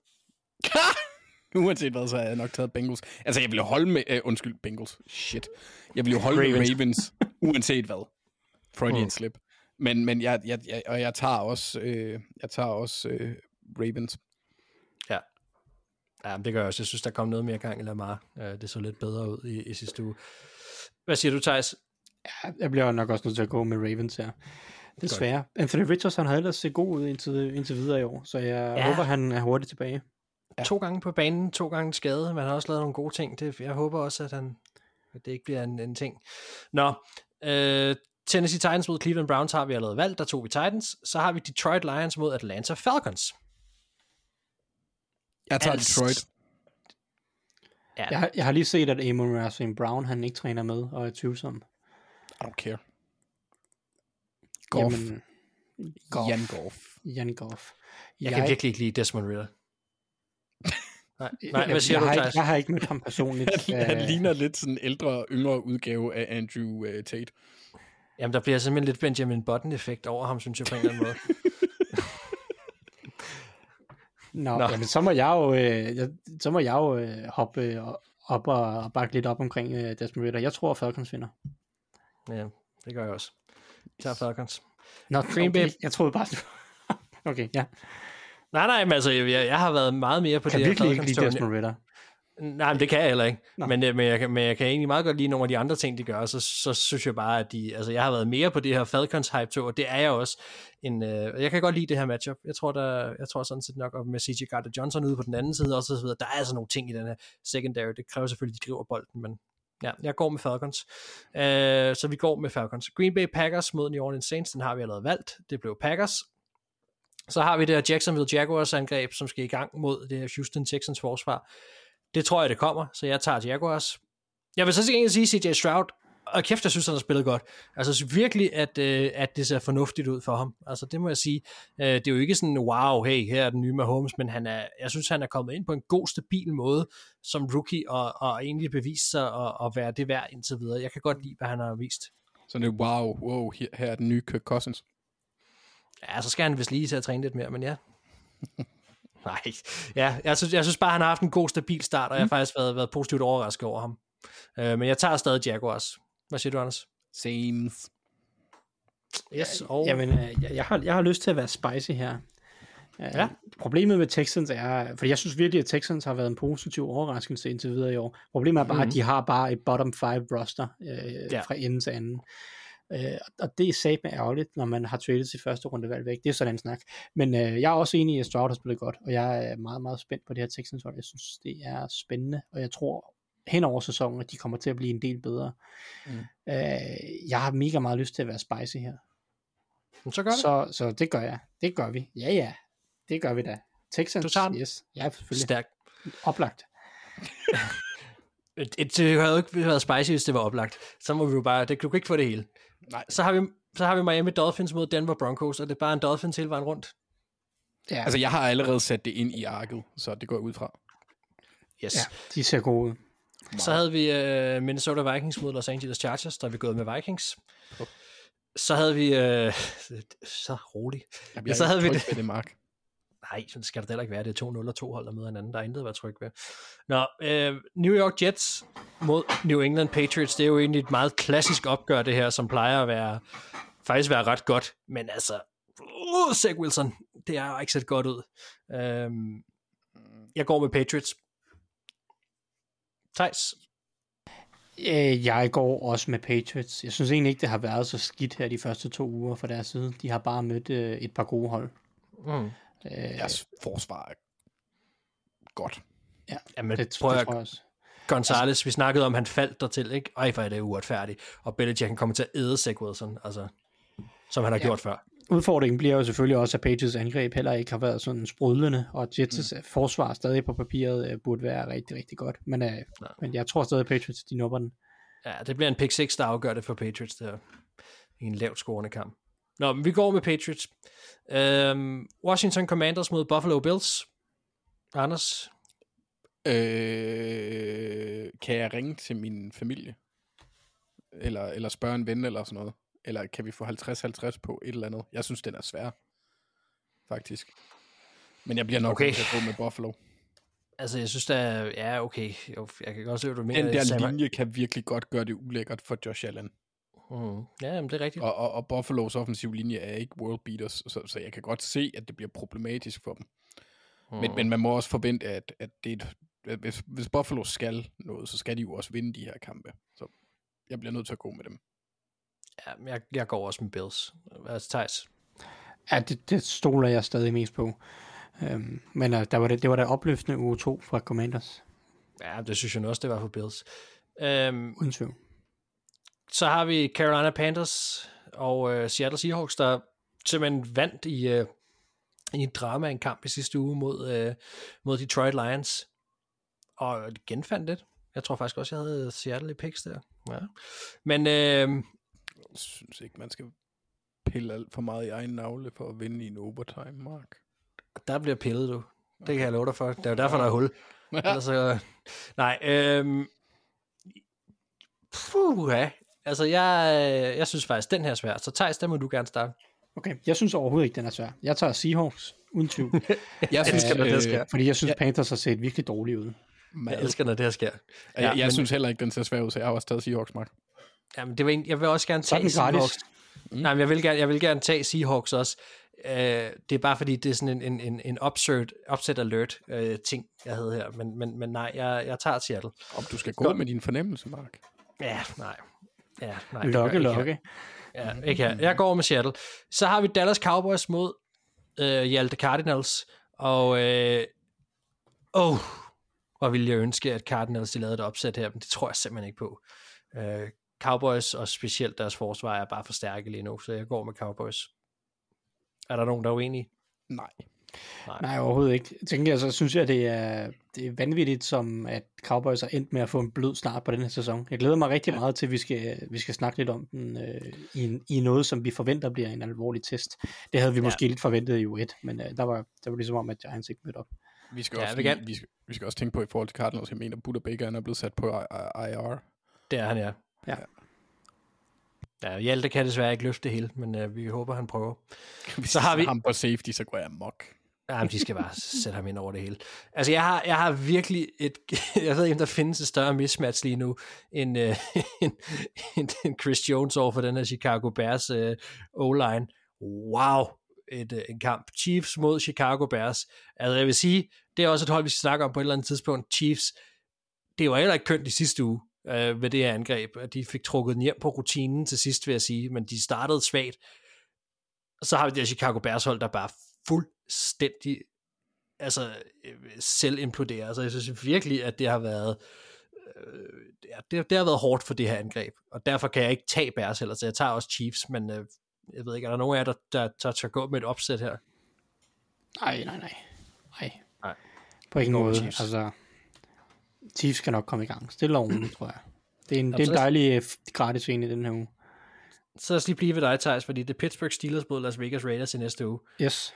[LAUGHS] Uanset hvad, så har jeg nok taget Bengals. Altså, jeg vil jo holde med... Uh, undskyld, Bengals. Shit. Jeg vil jo holde Ravens. med Ravens, [LAUGHS] uanset hvad. Freudian mm. slip. Men, men jeg, jeg, jeg, og jeg tager også, øh, jeg tager også øh, Ravens. Ja. Ja, det gør jeg også. Jeg synes, der kom noget mere gang i Lamar. Det så lidt bedre ud i, i sidste uge. Hvad siger du, Thijs? Ja, jeg bliver nok også nødt til at gå med Ravens her. Desværre. Godt. Anthony Richardson har ellers set god ud indtil, indtil videre i år, så jeg ja. håber, han er hurtigt tilbage. Ja. To gange på banen, to gange skade. Man har også lavet nogle gode ting. Det, jeg håber også, at, han, at det ikke bliver en, en ting. Nå, øh, Tennessee Titans mod Cleveland Browns har vi allerede valgt. Der tog vi Titans. Så har vi Detroit Lions mod Atlanta Falcons. Jeg tager Alst. Detroit. Ja. Jeg, har, jeg har lige set, at Amon Racing Brown, han ikke træner med, og er tvivlsom. I don't care. Golf. Jamen, golf. Jan Golf. Jan Golf. Jeg, jeg kan virkelig ikke lide Desmond Ritter. [LAUGHS] Nej, nej hvad siger jeg, du, har ikke, jeg har ikke mødt ham personligt. [LAUGHS] han, han ligner lidt sådan en ældre, yngre udgave af Andrew uh, Tate. Jamen, der bliver simpelthen lidt Benjamin Button-effekt over ham, synes jeg på en eller anden måde. [LAUGHS] Nå, Nå. Jamen, så må jeg jo, øh, så må jeg jo øh, hoppe øh, op og, og bakke lidt op omkring øh, Desmond Ritter. Jeg tror, Falcons vinder. Ja, det gør jeg også. Jeg tager Falcons. Nå, Green Bay. Jeg troede bare... [LAUGHS] okay, ja. Nej, nej, men altså, jeg, jeg har været meget mere på kan det her Falcons ikke lide Desmond Ritter? Nej, men det kan jeg heller ikke. Men, øh, men, jeg, kan- men jeg kan egentlig meget godt lide nogle af de andre ting, de gør. Så, så synes jeg bare, at de... Altså, jeg har været mere på det her Falcons hype tog, og det er jeg også. En, øh, jeg kan godt lide det her matchup. Jeg tror, der, jeg tror sådan set nok, og med CJ Gardner Johnson ude på den anden side også, og så videre. Der er altså nogle ting i den her secondary. Det kræver selvfølgelig, at de driver bolden, men ja, jeg går med Falcons. Øh, så vi går med Falcons. Green Bay Packers mod New Orleans Saints, den har vi allerede valgt. Det blev Packers. Så har vi det her Jacksonville Jaguars angreb, som skal i gang mod det her Houston Texans forsvar. Det tror jeg, det kommer, så jeg tager Jaguars. Jeg vil så til gengæld sige CJ Stroud, og kæft, jeg synes, han har spillet godt. Altså, virkelig, at, øh, at det ser fornuftigt ud for ham. Altså, det må jeg sige. Øh, det er jo ikke sådan, wow, hey, her er den nye Mahomes, men han er, jeg synes, han er kommet ind på en god, stabil måde som rookie, og, og egentlig bevist sig at, at være det værd indtil videre. Jeg kan godt lide, hvad han har vist. Så det er wow, wow, her, her er den nye Kirk Cousins. Ja, så skal han vist lige til at træne lidt mere, men ja. [LAUGHS] [LAUGHS] Nej, ja, jeg synes, jeg synes bare, han har haft en god, stabil start, og jeg har faktisk været, været positivt overrasket over ham. Øh, men jeg tager stadig Jaguars. Hvad siger du, Anders? Sames. Yes, og... Jamen, øh, jeg, jeg, har, jeg har lyst til at være spicy her. Øh, Ja. Problemet med Texans er, for jeg synes virkelig, at Texans har været en positiv overraskelse indtil videre i år. Problemet er bare, mm-hmm. at de har bare et bottom 5 roster øh, ja. fra ende til anden. Øh, og det er sat med ærgerligt, når man har traded sit første rundevalg væk. Det er sådan en snak. Men øh, jeg er også enig i, at Stroud har spillet godt, og jeg er meget, meget spændt på det her Texans hold. Jeg synes, det er spændende, og jeg tror hen over sæsonen, at de kommer til at blive en del bedre. Mm. Øh, jeg har mega meget lyst til at være spicy her. Så gør det. Så, så det gør jeg. Det gør vi. Ja, ja. Det gør vi da. Texans, Du tager den. yes. Ja, selvfølgelig. Stærkt. Oplagt. [LAUGHS] Et- et- Det havde jo ikke været spicy, hvis det var oplagt. Så må vi jo bare, det, du kan ikke få det hele. Nej. Så har vi, så har vi Miami Dolphins mod Denver Broncos, og det er bare en Dolphins hele vejen rundt. Ja, Altså, jeg har allerede sat det ind i arket, så det går ud fra. Yes. ja, de ser gode ud. Så havde vi uh, Minnesota Vikings mod Los Angeles Chargers, der er vi gået med Vikings. Så havde vi... Uh, [LAUGHS] så roligt. Jamen, Ja, jeg så havde vi det. det, Mark. Nej, sådan skal det heller ikke være. Det er 2-0 og to hold, der møder hinanden. Der er intet at være tryg ved. Nå, øh, New York Jets mod New England Patriots. Det er jo egentlig et meget klassisk opgør, det her, som plejer at være faktisk være ret godt. Men altså, uh, Zach Wilson, det er jo ikke set godt ud. Øhm, jeg går med Patriots. Thijs? Øh, Jeg går også med Patriots. Jeg synes egentlig ikke, det har været så skidt her de første to uger fra deres side. De har bare mødt øh, et par gode hold. Mm. Øh, Deres forsvar er godt. ja, Jamen, det, prøv det at tror jeg også. Gonzalez, vi snakkede om, han faldt dertil, ikke? Ej, hvor er det uretfærdigt. Og Belichick kan komme til at æde Zach Wilson, altså, som han har ja. gjort før. Udfordringen bliver jo selvfølgelig også, at Patriots angreb heller ikke har været sådan sprudlende, og Jets' mm. forsvar stadig på papiret øh, burde være rigtig, rigtig godt. Men, øh, men jeg tror stadig, at Patriots de nupper den. Ja, det bliver en pick 6, der afgør det for Patriots der. I en lavt scorende kamp. Nå, men vi går med Patriots. Øhm, Washington Commanders mod Buffalo Bills. Anders? Øh, kan jeg ringe til min familie? Eller, eller spørge en ven eller sådan noget? Eller kan vi få 50-50 på et eller andet? Jeg synes, den er svær. Faktisk. Men jeg bliver nok Okay. til at gå med Buffalo. Altså, jeg synes, der er... Ja, okay. Jeg kan godt se, hvad du mener. Den der Sam- linje kan virkelig godt gøre det ulækkert for Josh Allen. Mm. Ja, jamen, det er rigtigt. Og, og, og Buffalo's offensiv linje er ikke world beaters, så, så jeg kan godt se, at det bliver problematisk for dem. Mm. Men, men man må også forvente, at, at, det er et, at hvis, hvis Buffalo skal noget, så skal de jo også vinde de her kampe. Så jeg bliver nødt til at gå med dem. Ja, men jeg, jeg går også med Bills. Altså, Thijs? Ja, det, det stoler jeg stadig mest på. Øhm, men øh, der var det, det var da opløftende uge 2 fra Commanders, Ja, det synes jeg også, det var for Bills. Øhm, uden tvivl. Så har vi Carolina Panthers og øh, Seattle Seahawks, der simpelthen vandt i, øh, i en drama en kamp i sidste uge mod, øh, mod Detroit Lions. Og genfandt lidt. Jeg tror faktisk også, jeg havde Seattle i picks der. Ja. Men øh, Jeg synes ikke, man skal pille alt for meget i egen navle for at vinde i en overtime, Mark. der bliver pillet, du. Det kan jeg love dig for. Det er jo derfor, der er hul. [LAUGHS] Ellers så... Nej, øhm... Puh, ja. Altså, jeg, øh, jeg synes faktisk, den her er svær. Så Thijs, den må du gerne starte. Okay, jeg synes overhovedet ikke, den er svær. Jeg tager Seahawks, uden tvivl. [LAUGHS] Jeg synes, elsker, når det øh, sker. fordi jeg synes, Panthers har set virkelig dårligt ud. Jeg elsker, når det her sker. Ja, jeg, jeg men, synes heller ikke, den ser svær ud, så jeg har også taget Seahawks, Mark. Jamen, det var en, jeg vil også gerne er tage. Seahawks. Mm. Nej, men jeg vil, gerne, jeg vil gerne tage Seahawks også. Øh, det er bare fordi, det er sådan en, en, en, en upset, upset alert øh, ting, jeg havde her. Men, men, men nej, jeg, jeg tager Seattle. Om du skal gå Godt. med din fornemmelse, Mark. Ja, nej. Ja, nej. Lokke, ikke lokke. Ja, ikke her. Jeg går med Seattle. Så har vi Dallas Cowboys mod øh, Hjalte Cardinals. Og øh, oh, hvor ville jeg ønske, at Cardinals de lavede et opsæt her, men det tror jeg simpelthen ikke på. Øh, Cowboys og specielt deres forsvar er bare for stærke lige nu, så jeg går med Cowboys. Er der nogen, der er uenige? Nej. Nej, overhovedet ikke. Jeg tænker, så synes jeg, det er, det er vanvittigt, som at Cowboys har endt med at få en blød start på den her sæson. Jeg glæder mig rigtig ja. meget til, at vi skal, vi skal snakke lidt om den øh, i, en- i noget, som vi forventer bliver en alvorlig test. Det havde vi Ja. måske lidt forventet i U1, men øh, der, var, der var ligesom om, at Giants ikke mødte op. Vi skal, Ja, også, jeg gerne- vi, skal, vi skal også tænke på i forhold til Cardinals, jeg mener, Buda Baker han er blevet sat på IR. Det er han, ja. Ja. Ja, Hjalte kan desværre ikke løfte det hele, men øh, vi håber, han prøver. Hvis Så har vi- ham på safety, så går jeg mok. Jamen, de skal bare sætte ham ind over det hele. Altså, jeg har, jeg har virkelig et... [LAUGHS] Jeg ved ikke, om der findes et større mismatch lige nu, end, øh, [LAUGHS] end, end, end Chris Jones over for den her Chicago Bears øh, O-line. Wow, et, øh, en kamp. Chiefs mod Chicago Bears. Altså, jeg vil sige, det er også et hold, vi skal snakke om på et eller andet tidspunkt. Chiefs, det var heller ikke kønt i sidste uge øh, ved det her angreb. at De fik trukket den hjem på rutinen til sidst, vil jeg sige, men de startede svagt. Og så har vi det her Chicago Bears hold, der bare fuld fuldstændig altså øh, selv imploderer. Altså jeg synes virkelig, at det har været øh, ja, det, det har været hårdt for det her angreb, og derfor kan jeg ikke tage Bears heller, så jeg tager også Chiefs, men øh, jeg ved ikke, er der nogen af jer, der, der, der tør gå med et opsæt her? Nej, nej, nej. Nej. Nej. På ingen med måde. Chiefs. Altså, Chiefs skal nok komme i gang. Stille og roligt, tror jeg. Det er en, det er en dejlig øh, gratis en i den her uge. Så lad os lige blive ved dig, Thijs, fordi det er Pittsburgh Steelers mod Las Vegas Raiders i næste uge. Yes.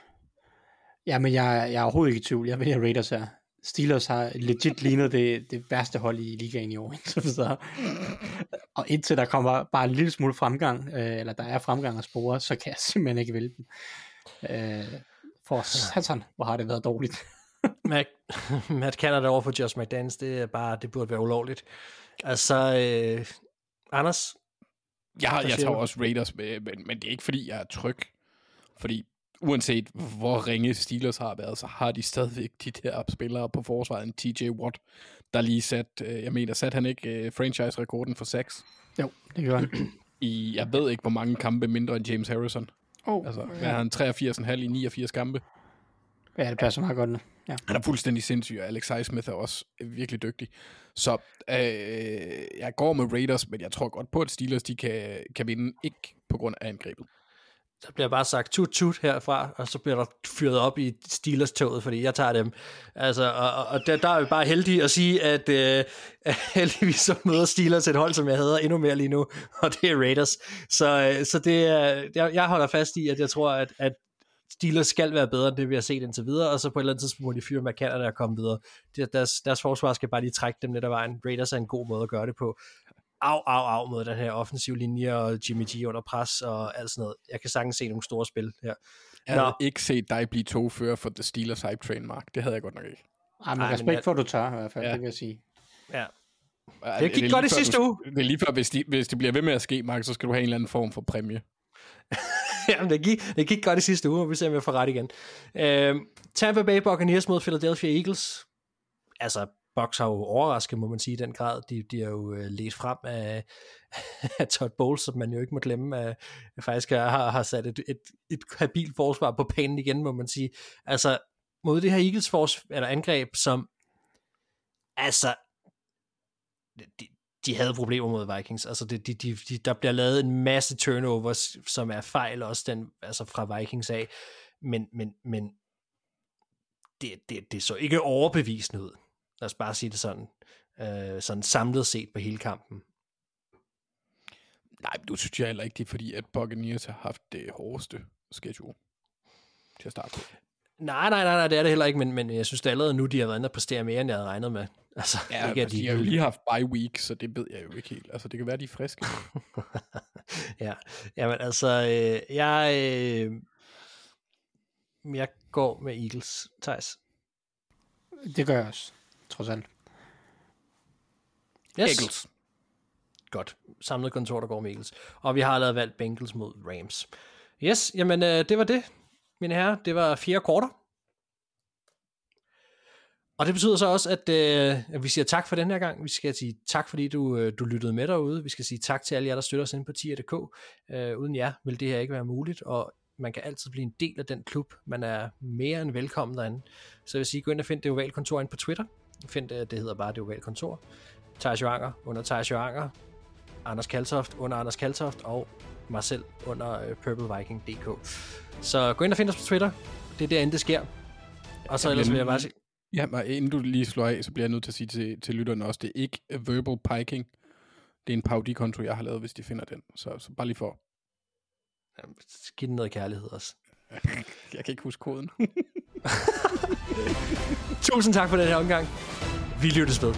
Ja, men jeg, jeg er overhovedet ikke i tvivl. Jeg vælger Raiders her. Steelers har legit lignet det, det værste hold i ligaen i år. [LAUGHS] indtil videre. og indtil der kommer bare en lille smule fremgang, øh, eller der er fremgang at spore, så kan jeg simpelthen ikke vælge dem. Øh, for satan, hvor har det været dårligt. [LAUGHS] Matt, Matt Canada over for Josh McDaniels, det er bare, det burde være ulovligt. Altså, øh, Anders, Jeg, jeg tager også Raiders med, men, men det er ikke fordi, jeg er tryg. Fordi uanset hvor ringe Steelers har været, så har de stadigvæk de der spillere på forsvaret. En TJ Watt, der lige sat, øh, jeg mener, sat han ikke øh, franchise-rekorden for 6 Jo, det gør han. [CLEARS THROAT] i, jeg ved ikke, hvor mange kampe mindre end James Harrison. Oh, Altså, hvad har han 83,5 i 89 kampe? ja, det passer meget godt. nu. Ja. Han er fuldstændig sindssyg, og Alex Highsmith er også virkelig dygtig. Så øh, jeg går med Raiders, men jeg tror godt på, at Steelers de kan, kan vinde, ikke på grund af angrebet der bliver bare sagt tut tut herfra, og så bliver der fyret op i Steelers-toget, fordi jeg tager dem. Altså, og, og- der, der er vi bare heldige at sige, at øh, heldigvis så møder Steelers et hold, som jeg hader endnu mere lige nu, [LAUGHS] og det er Raiders. Så, øh, så det er, jeg, jeg holder fast i, at jeg tror, at, at Steelers skal være bedre end det, vi har set indtil videre, og så på et eller andet tidspunkt må de fyre McCann og komme videre. Deres, deres forsvar skal bare lige trække dem lidt af vejen. Raiders er en god måde at gøre det på. Au, au, au mod den her offensiv linje, og Jimmy G under pres, og alt sådan noget. Jeg kan sagtens se nogle store spil her. Jeg Nå. havde ikke set dig blive togfører for The Steelers hype train, Mark. Det havde jeg godt nok ikke. Ej, men Ej, men respekt jeg- for, at du tør, i hvert fald, Ja. det vil jeg sige. Ja. Ja, Det gik godt i sidste du- uge. Det er lige før, hvis, de, hvis det bliver ved med at ske, Mark, så skal du have en eller anden form for præmie. [LAUGHS] Jamen, det gik, det gik godt i sidste uge, og vi ser, om jeg får ret igen. Øhm, Tampa Bay Buccaneers mod Philadelphia Eagles. Altså, Bucks har jo overrasket, må man sige, i den grad. De, de er jo øh, frem af, [LAUGHS] af Todd Bowles, som man jo ikke må glemme, at faktisk har, har sat et, et, et habilt forsvar på banen igen, må man sige. Altså, mod det her Eagles fors, eller angreb, som altså, de, de havde problemer mod Vikings. Altså, det, de, de, de, der bliver lavet en masse turnovers, som er fejl også den, altså fra Vikings af. Men, men, men det, det, det så ikke overbevisende ud. Lad os bare sige det sådan. Øh, sådan samlet set på hele kampen. Nej, men du synes jeg heller ikke, det er fordi, at Buccaneers har haft det hårdeste schedule til at starte på. Nej, nej, nej, nej, det er det heller ikke, men, men jeg synes da allerede nu, de har været inde og præstere mere, end jeg havde regnet med. [LAUGHS] Altså, Ja, ikke, at altså, de har jo lige [LAUGHS] haft bye week, så det ved jeg jo ikke helt. Altså, det kan være, de er friske. [LAUGHS] ja, jamen altså, øh, jeg, øh, jeg går med Eagles, Thijs. Det gør jeg også, trods alt. Yes. Eagles. Godt. Samlet kontor, der går med Eagles. Og vi har lavet valgt Bengals mod Rams. Yes, jamen øh, det var det. mine herrer, det var fire korter. Og det betyder så også, at, øh, at vi siger tak for den her gang. Vi skal sige tak, fordi du, øh, du lyttede med derude. Vi skal sige tak til alle jer, der støtter os inde på tier.dk. Øh, uden jer vil det her ikke være muligt, og man kan altid blive en del af den klub. Man er mere end velkommen derinde. Så jeg vil sige, gå ind og find det ovale kontor ind på Twitter. Find det, det hedder bare det ovale kontor. Thijs Joanger under Thijs Joanger. Anders Kaltoft under Anders Kaltoft. Og mig selv under øh, purpleviking.dk. Så gå ind og find os på Twitter. Det er derinde, det sker. Og så ellers vil jeg bare sige, Ja, men inden du lige slår af, så bliver jeg nødt til at sige til, til lytterne også, det er ikke verbal piking. Det er en parodikonto, jeg har lavet, hvis de finder den. Så, så bare lige for. giv den noget kærlighed også. [LAUGHS] Jeg kan ikke huske koden. Tusind tak for den her omgang. Vi lyttes ved.